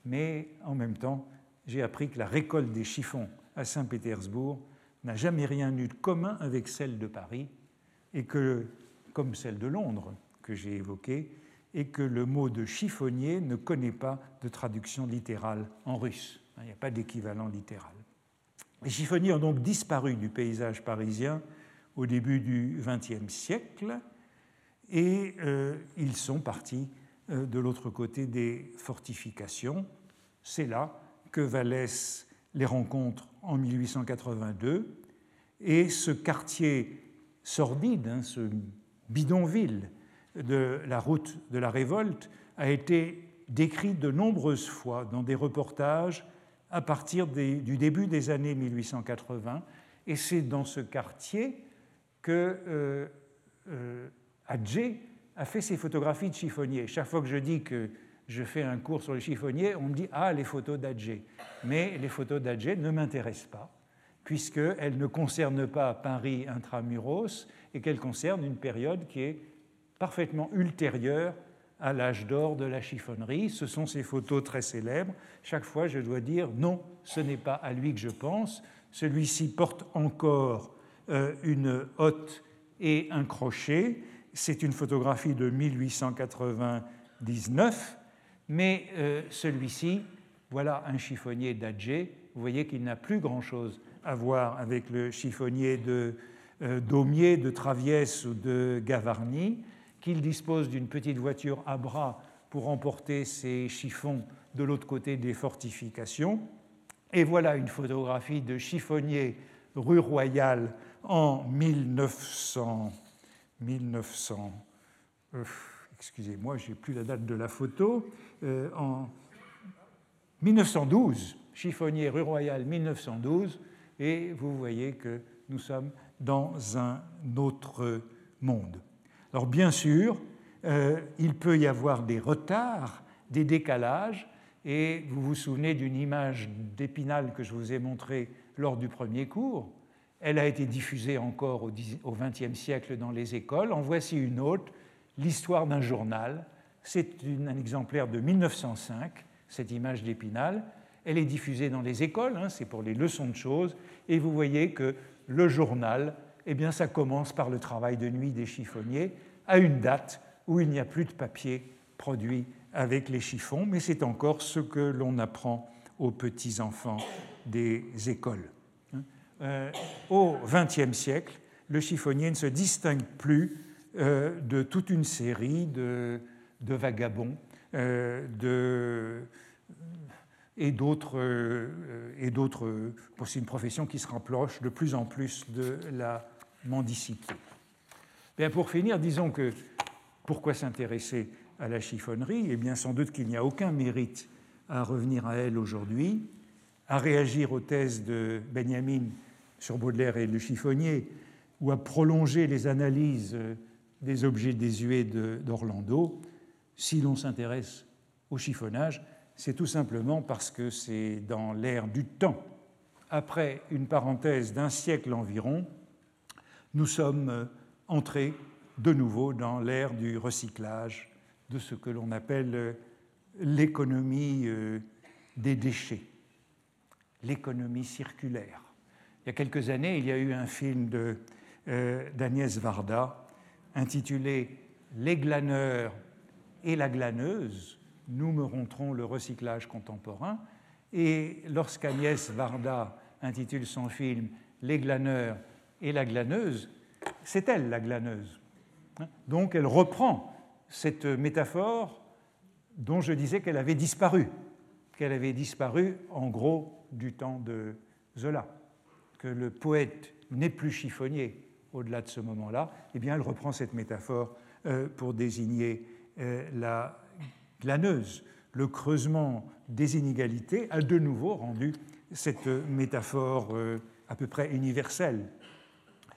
mais en même temps, j'ai appris que la récolte des chiffons à Saint-Pétersbourg n'a jamais rien eu de commun avec celle de Paris, et que, comme celle de Londres que j'ai évoquée, et que le mot de chiffonnier ne connaît pas de traduction littérale en russe. Il n'y a pas d'équivalent littéral. Les chiffonniers ont donc disparu du paysage parisien au début du XXe siècle et euh, ils sont partis de l'autre côté des fortifications. C'est là que Vallès les rencontre en 1882 et ce quartier sordide, hein, ce bidonville de la route de la révolte a été décrit de nombreuses fois dans des reportages à partir du début des années 1880. Et c'est dans ce quartier que euh, euh, a fait ses photographies de chiffonniers. Chaque fois que je dis que je fais un cours sur les chiffonniers, on me dit Ah, les photos d'Adjé. Mais les photos d'Adjé ne m'intéressent pas, puisqu'elles ne concernent pas Paris intramuros et qu'elles concernent une période qui est parfaitement ultérieure à l'âge d'or de la chiffonnerie. Ce sont ces photos très célèbres. Chaque fois, je dois dire non, ce n'est pas à lui que je pense. Celui-ci porte encore euh, une hotte et un crochet. C'est une photographie de 1899, mais euh, celui-ci, voilà un chiffonnier d'Adjé. Vous voyez qu'il n'a plus grand-chose à voir avec le chiffonnier de euh, Daumier, de Traviès ou de Gavarni qu'il dispose d'une petite voiture à bras pour emporter ses chiffons de l'autre côté des fortifications. Et voilà une photographie de chiffonnier rue Royale en 1900. 1900 excusez-moi, je n'ai plus la date de la photo. Euh, en 1912, chiffonnier rue Royale 1912, et vous voyez que nous sommes dans un autre monde. Alors bien sûr, euh, il peut y avoir des retards, des décalages, et vous vous souvenez d'une image d'Épinal que je vous ai montrée lors du premier cours. Elle a été diffusée encore au XXe siècle dans les écoles. En voici une autre, l'histoire d'un journal. C'est un exemplaire de 1905, cette image d'Épinal. Elle est diffusée dans les écoles, hein, c'est pour les leçons de choses, et vous voyez que le journal eh bien, ça commence par le travail de nuit des chiffonniers à une date où il n'y a plus de papier produit avec les chiffons, mais c'est encore ce que l'on apprend aux petits-enfants des écoles. Euh, au XXe siècle, le chiffonnier ne se distingue plus euh, de toute une série de, vagabonds euh, de, et d'autres, d'autres, c'est une profession qui se rapproche de plus en plus de la mendicité. Bien, pour finir, disons que pourquoi s'intéresser à la chiffonnerie? Eh bien, sans doute qu'il n'y a aucun mérite à revenir à elle aujourd'hui, à réagir aux thèses de Benjamin sur Baudelaire et le chiffonnier, ou à prolonger les analyses des objets désuets d'Orlando. Si l'on s'intéresse au chiffonnage, c'est tout simplement parce que c'est dans l'ère du temps, après une parenthèse d'un siècle environ, nous sommes entrés de nouveau dans l'ère du recyclage, de ce que l'on appelle l'économie euh, des déchets, l'économie circulaire. Il y a quelques années, il y a eu un film euh, d'Agnès Varda intitulé Les glaneurs et la glaneuse, nous me le recyclage contemporain. Et lorsqu'Agnès Varda intitule son film Les glaneurs et la glaneuse, c'est elle la glaneuse. Donc elle reprend cette métaphore dont je disais qu'elle avait disparu, qu'elle avait disparu en gros du temps de Zola, que le poète n'est plus chiffonnier au-delà de ce moment-là, eh bien elle reprend cette métaphore euh, pour désigner euh, la glaneuse. Le creusement des inégalités a de nouveau rendu cette métaphore euh, à peu près universelle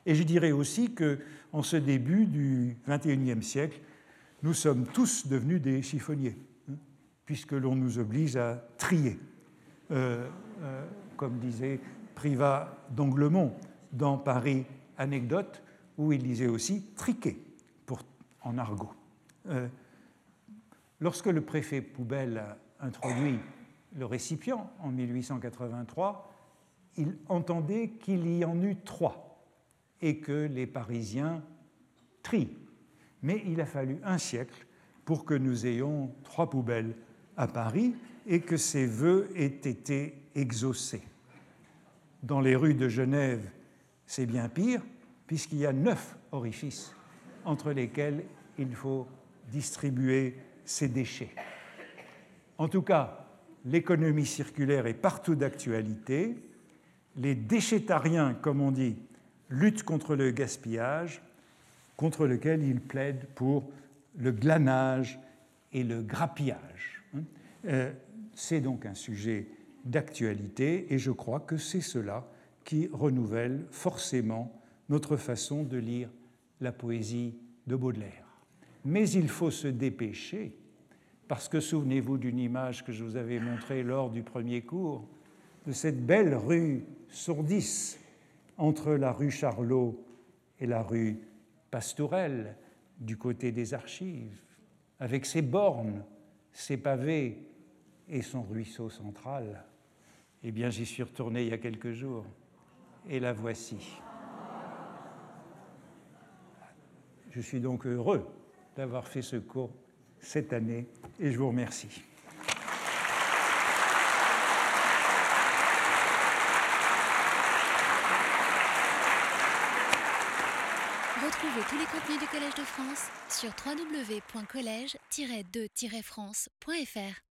et je dirais aussi qu'en ce début du XXIe siècle, nous sommes tous devenus des chiffonniers, hein, puisque l'on nous oblige à trier. Comme disait Privat d'Anglemont, dans Paris Anecdote, où il lisait aussi triquet pour, en argot. Euh, lorsque le préfet Poubelle introduit le récipient en 1883, il entendait qu'il y en eut trois et que les Parisiens trient. Mais il a fallu un siècle pour que nous ayons trois poubelles à Paris et que ces vœux aient été exaucés. Dans les rues de Genève, c'est bien pire, puisqu'il y a neuf orifices entre lesquels il faut distribuer ces déchets. En tout cas, l'économie circulaire est partout d'actualité. Les déchetariens, comme on dit, luttent contre le gaspillage, contre lequel ils plaident pour le glanage et le grappillage. Euh, c'est donc un sujet d'actualité et je crois que c'est cela qui renouvelle forcément notre façon de lire la poésie de Baudelaire. Mais il faut se dépêcher, parce que souvenez-vous d'une image que je vous avais montrée lors du premier cours, de cette belle rue Sourdis entre la rue Charlot et la rue Pastourelle, du côté des archives, avec ses bornes, ses pavés et son ruisseau central. Eh bien, j'y suis retourné il y a quelques jours, et la voici. Je suis donc heureux d'avoir fait ce cours cette année et je vous remercie. Retrouvez tous les contenus du Collège de France sur www.colège-2-france.fr.